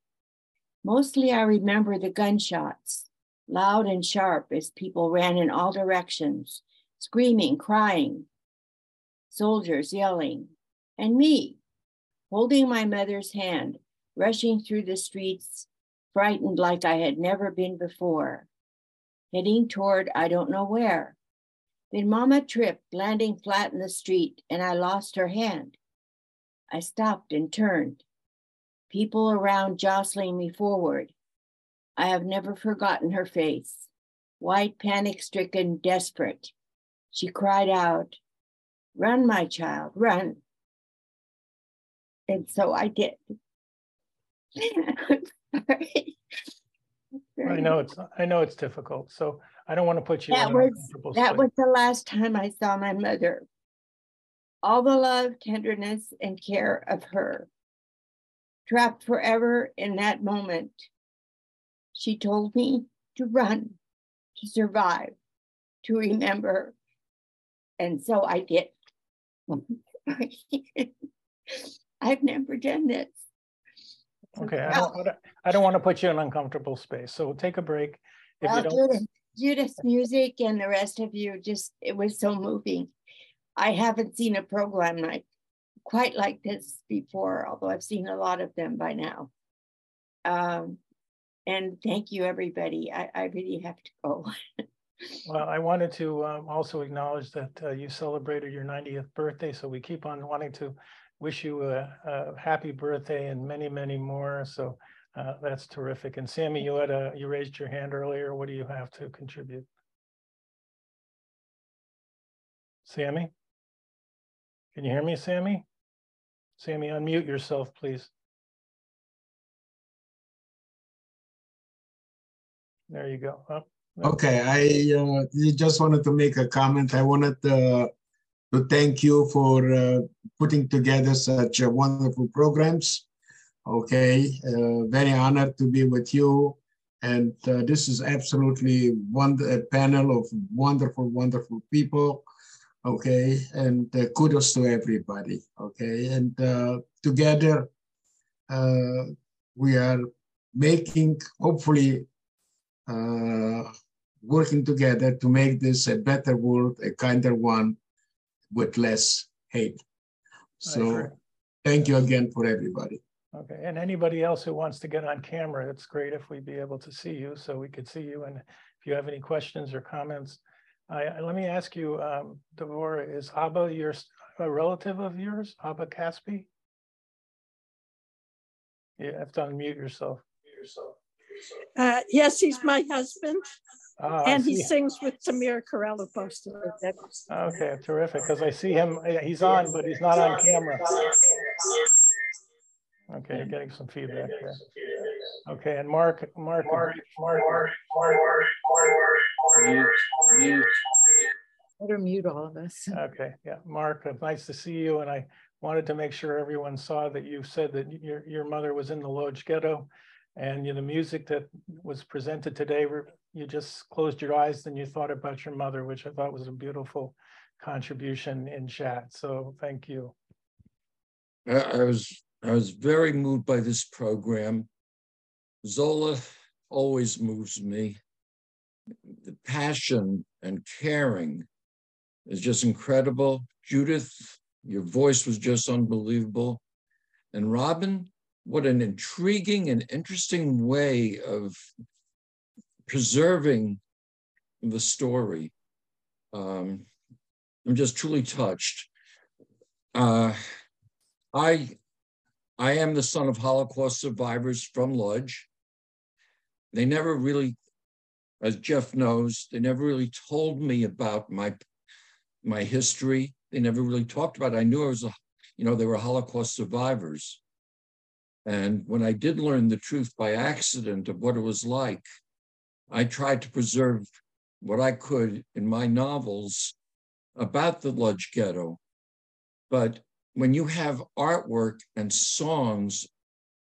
Mostly I remember the gunshots, loud and sharp as people ran in all directions, screaming, crying, soldiers yelling, and me holding my mother's hand, rushing through the streets, frightened like I had never been before, heading toward I don't know where. Then Mama tripped, landing flat in the street, and I lost her hand. I stopped and turned, people around jostling me forward. I have never forgotten her face. white, panic stricken, desperate. She cried out, Run, my child, run. And so I did. Sorry. I know it's, I know it's difficult, so I don't want to put you That was that was the last time I saw my mother. All the love, tenderness, and care of her. Trapped forever in that moment. She told me to run, to survive, to remember. And so I did. I've never done this. Okay, I don't, I don't- want to put you in an uncomfortable space, so we'll take a break. If you Well, don't, Judith, Judith's music and the rest of you just, it was so moving. I haven't seen a program like quite like this before, although I've seen a lot of them by now. Um, and thank you, everybody. I, I really have to go. well, I wanted to um, also acknowledge that uh, you celebrated your 90th birthday, so we keep on wanting to wish you a, a happy birthday and many, many more. So uh, that's terrific. And Sammy, you had a, you raised your hand earlier. What do you have to contribute? Sammy? Can you hear me, Sammy? Sammy, unmute yourself, please. There you go. Oh. Okay, I uh, just wanted to make a comment. I wanted uh, to thank you for uh, putting together such uh, wonderful programs. Okay, uh, very honored to be with you. And uh, this is absolutely one a panel of wonderful, wonderful people. Okay, and uh, kudos to everybody. Okay, and uh, together we are making hopefully working together to make this a better world, a kinder one with less hate. So thank you again for everybody. Okay, and anybody else who wants to get on camera, it's great if we'd be able to see you, so we could see you. And if you have any questions or comments, I, I- let me ask you, um, Devorah, is Abba your, s- a relative of yours, Abba Caspi? You have to unmute yourself. Uh, yes, he's my husband. Ah, and he sings with Samir Carello posted. Okay, terrific, because I see him, he's on, but he's not on camera. Okay, you're getting some feedback there. Okay, and Mark, Mark. Mark, Mark, Mark, Mark, Mark, mute, Better mute all of us. Okay, yeah, Mark, uh, nice to see you, and I wanted to make sure everyone saw that you said that your, your mother was in the Lodz Ghetto. And you know, the music that was presented today, you just closed your eyes and you thought about your mother, which I thought was a beautiful contribution in chat, so thank you. I, was I was very moved by this program. Zola always moves me. The passion and caring is just incredible. Judith, your voice was just unbelievable. And Robin, what an intriguing and interesting way of preserving the story. Um, I'm just truly touched. Uh, I I am the son of Holocaust survivors from Lodz. They never really, as Jeff knows, they never really told me about my my history. They never really talked about it. I knew I was a, you know, they were Holocaust survivors. And when I did learn the truth by accident of what it was like, I tried to preserve what I could in my novels about the Lodz Ghetto. But when you have artwork and songs,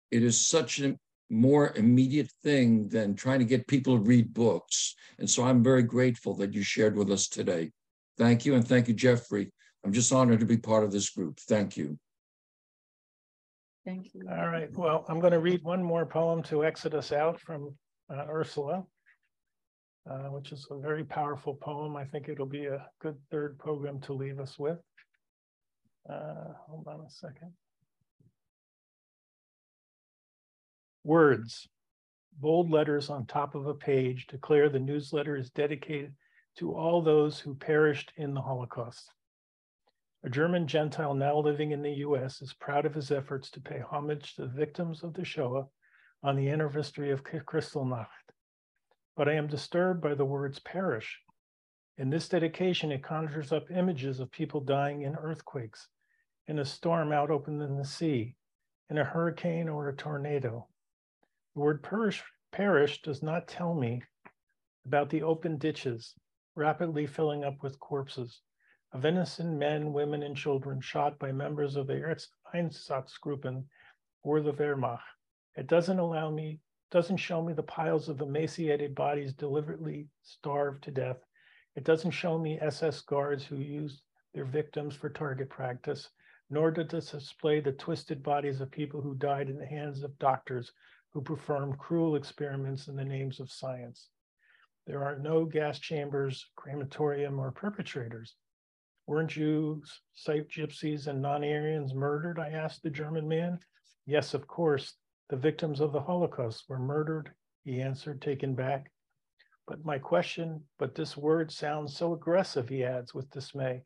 it is such a more immediate thing than trying to get people to read books. And so I'm very grateful that you shared with us today. Thank you. And thank you, Jeffrey. I'm just honored to be part of this group. Thank you. Thank you. All right, well, I'm going to read one more poem to exit us out from uh, Ursula, uh, which is a very powerful poem. I think it'll be a good third program to leave us with. Uh, hold on a second. Words, bold letters on top of a page declare the newsletter is dedicated to all those who perished in the Holocaust. A German Gentile now living in the US is proud of his efforts to pay homage to the victims of the Shoah on the anniversary of Kristallnacht. but I am disturbed by the words perish. In this dedication, it conjures up images of people dying in earthquakes, in a storm out open in the sea, in a hurricane or a tornado. The word perish, perish does not tell me about the open ditches rapidly filling up with corpses of innocent men, women, and children shot by members of the Einsatzgruppen or the Wehrmacht. It doesn't allow me, doesn't show me the piles of emaciated bodies deliberately starved to death. It doesn't show me SS guards who used their victims for target practice, nor does it display the twisted bodies of people who died in the hands of doctors who performed cruel experiments in the names of science. There are no gas chambers, crematorium, or perpetrators. Weren't Jews, site gypsies, and non Aryans murdered? I asked the German man. Yes, of course. The victims of the Holocaust were murdered, he answered, taken back. But my question, but this word sounds so aggressive, he adds with dismay.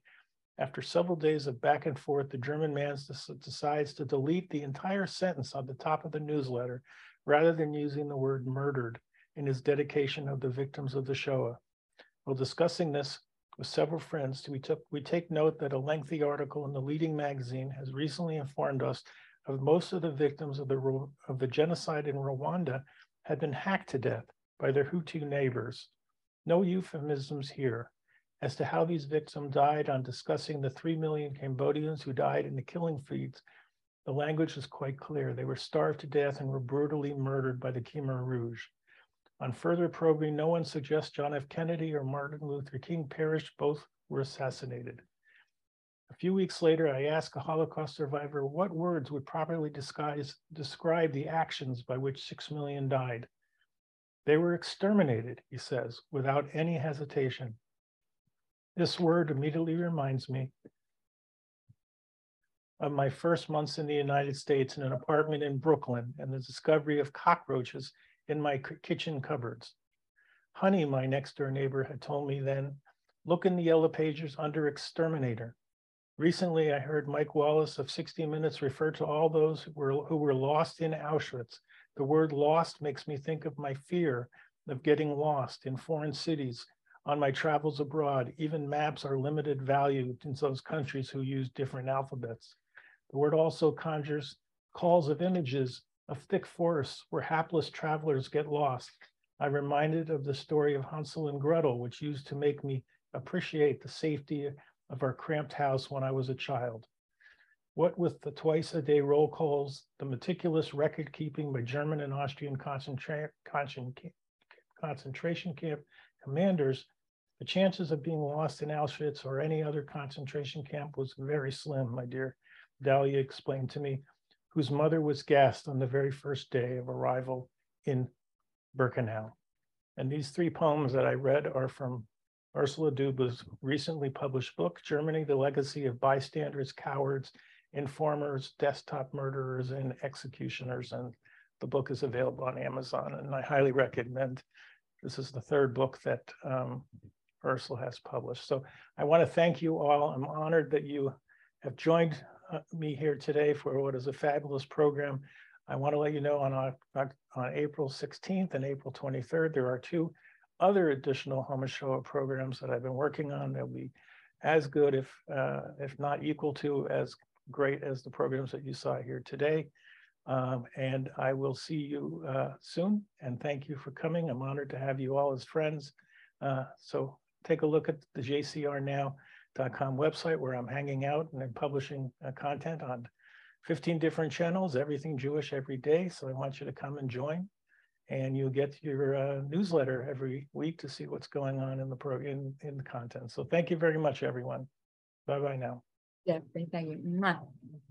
After several days of back and forth, the German man decides to delete the entire sentence on the top of the newsletter rather than using the word murdered in his dedication of the victims of the Shoah. While discussing this with several friends, we, took, we take note that a lengthy article in the leading magazine has recently informed us of most of the victims of the, of the genocide in Rwanda had been hacked to death by their Hutu neighbors. No euphemisms here as to how these victims died on discussing the 3 million Cambodians who died in the killing fields. The language is quite clear. They were starved to death and were brutally murdered by the Khmer Rouge. On further probing, no one suggests John F. Kennedy or Martin Luther King perished. Both were assassinated. A few weeks later, I asked a Holocaust survivor what words would properly disguise, describe the actions by which six million died. They were exterminated, he says, without any hesitation. This word immediately reminds me of my first months in the United States in an apartment in Brooklyn and the discovery of cockroaches in my kitchen cupboards. Honey, my next door neighbor, had told me then, look in the yellow pages under exterminator. Recently, I heard Mike Wallace of 60 Minutes refer to all those who were, who were lost in Auschwitz. The word lost makes me think of my fear of getting lost in foreign cities on my travels abroad. Even maps are limited value in those countries who use different alphabets. The word also conjures calls of images of thick forests where hapless travelers get lost. I'm reminded of the story of Hansel and Gretel, which used to make me appreciate the safety of our cramped house when I was a child. What with the twice a day roll calls, the meticulous record keeping by German and Austrian concentra concentration camp commanders, the chances of being lost in Auschwitz or any other concentration camp was very slim, my dear Dahlia explained to me whose mother was gassed on the very first day of arrival in Birkenau. And these three poems that I read are from Ursula Duba's recently published book, Germany, the Legacy of Bystanders, Cowards, Informers, Desktop Murderers, and Executioners. And the book is available on Amazon, and I highly recommend. This is the third book that um, Ursula has published. So I want to thank you all. I'm honored that you have joined me here today for what is a fabulous program. I want to let you know on, on, on April 16th and April 23rd, there are two other additional Shoah programs that I've been working on that will be as good, if, uh, if not equal to, as great as the programs that you saw here today. Um, and I will see you uh, soon. And thank you for coming. I'm honored to have you all as friends. Uh, so take a look at the JCHR now com website where I'm hanging out and I'm publishing uh, content on 15 different channels, everything Jewish every day. So I want you to come and join, and you'll get your uh, newsletter every week to see what's going on in the pro in, in the content. So thank you very much, everyone. Bye bye now. Yeah, thank you.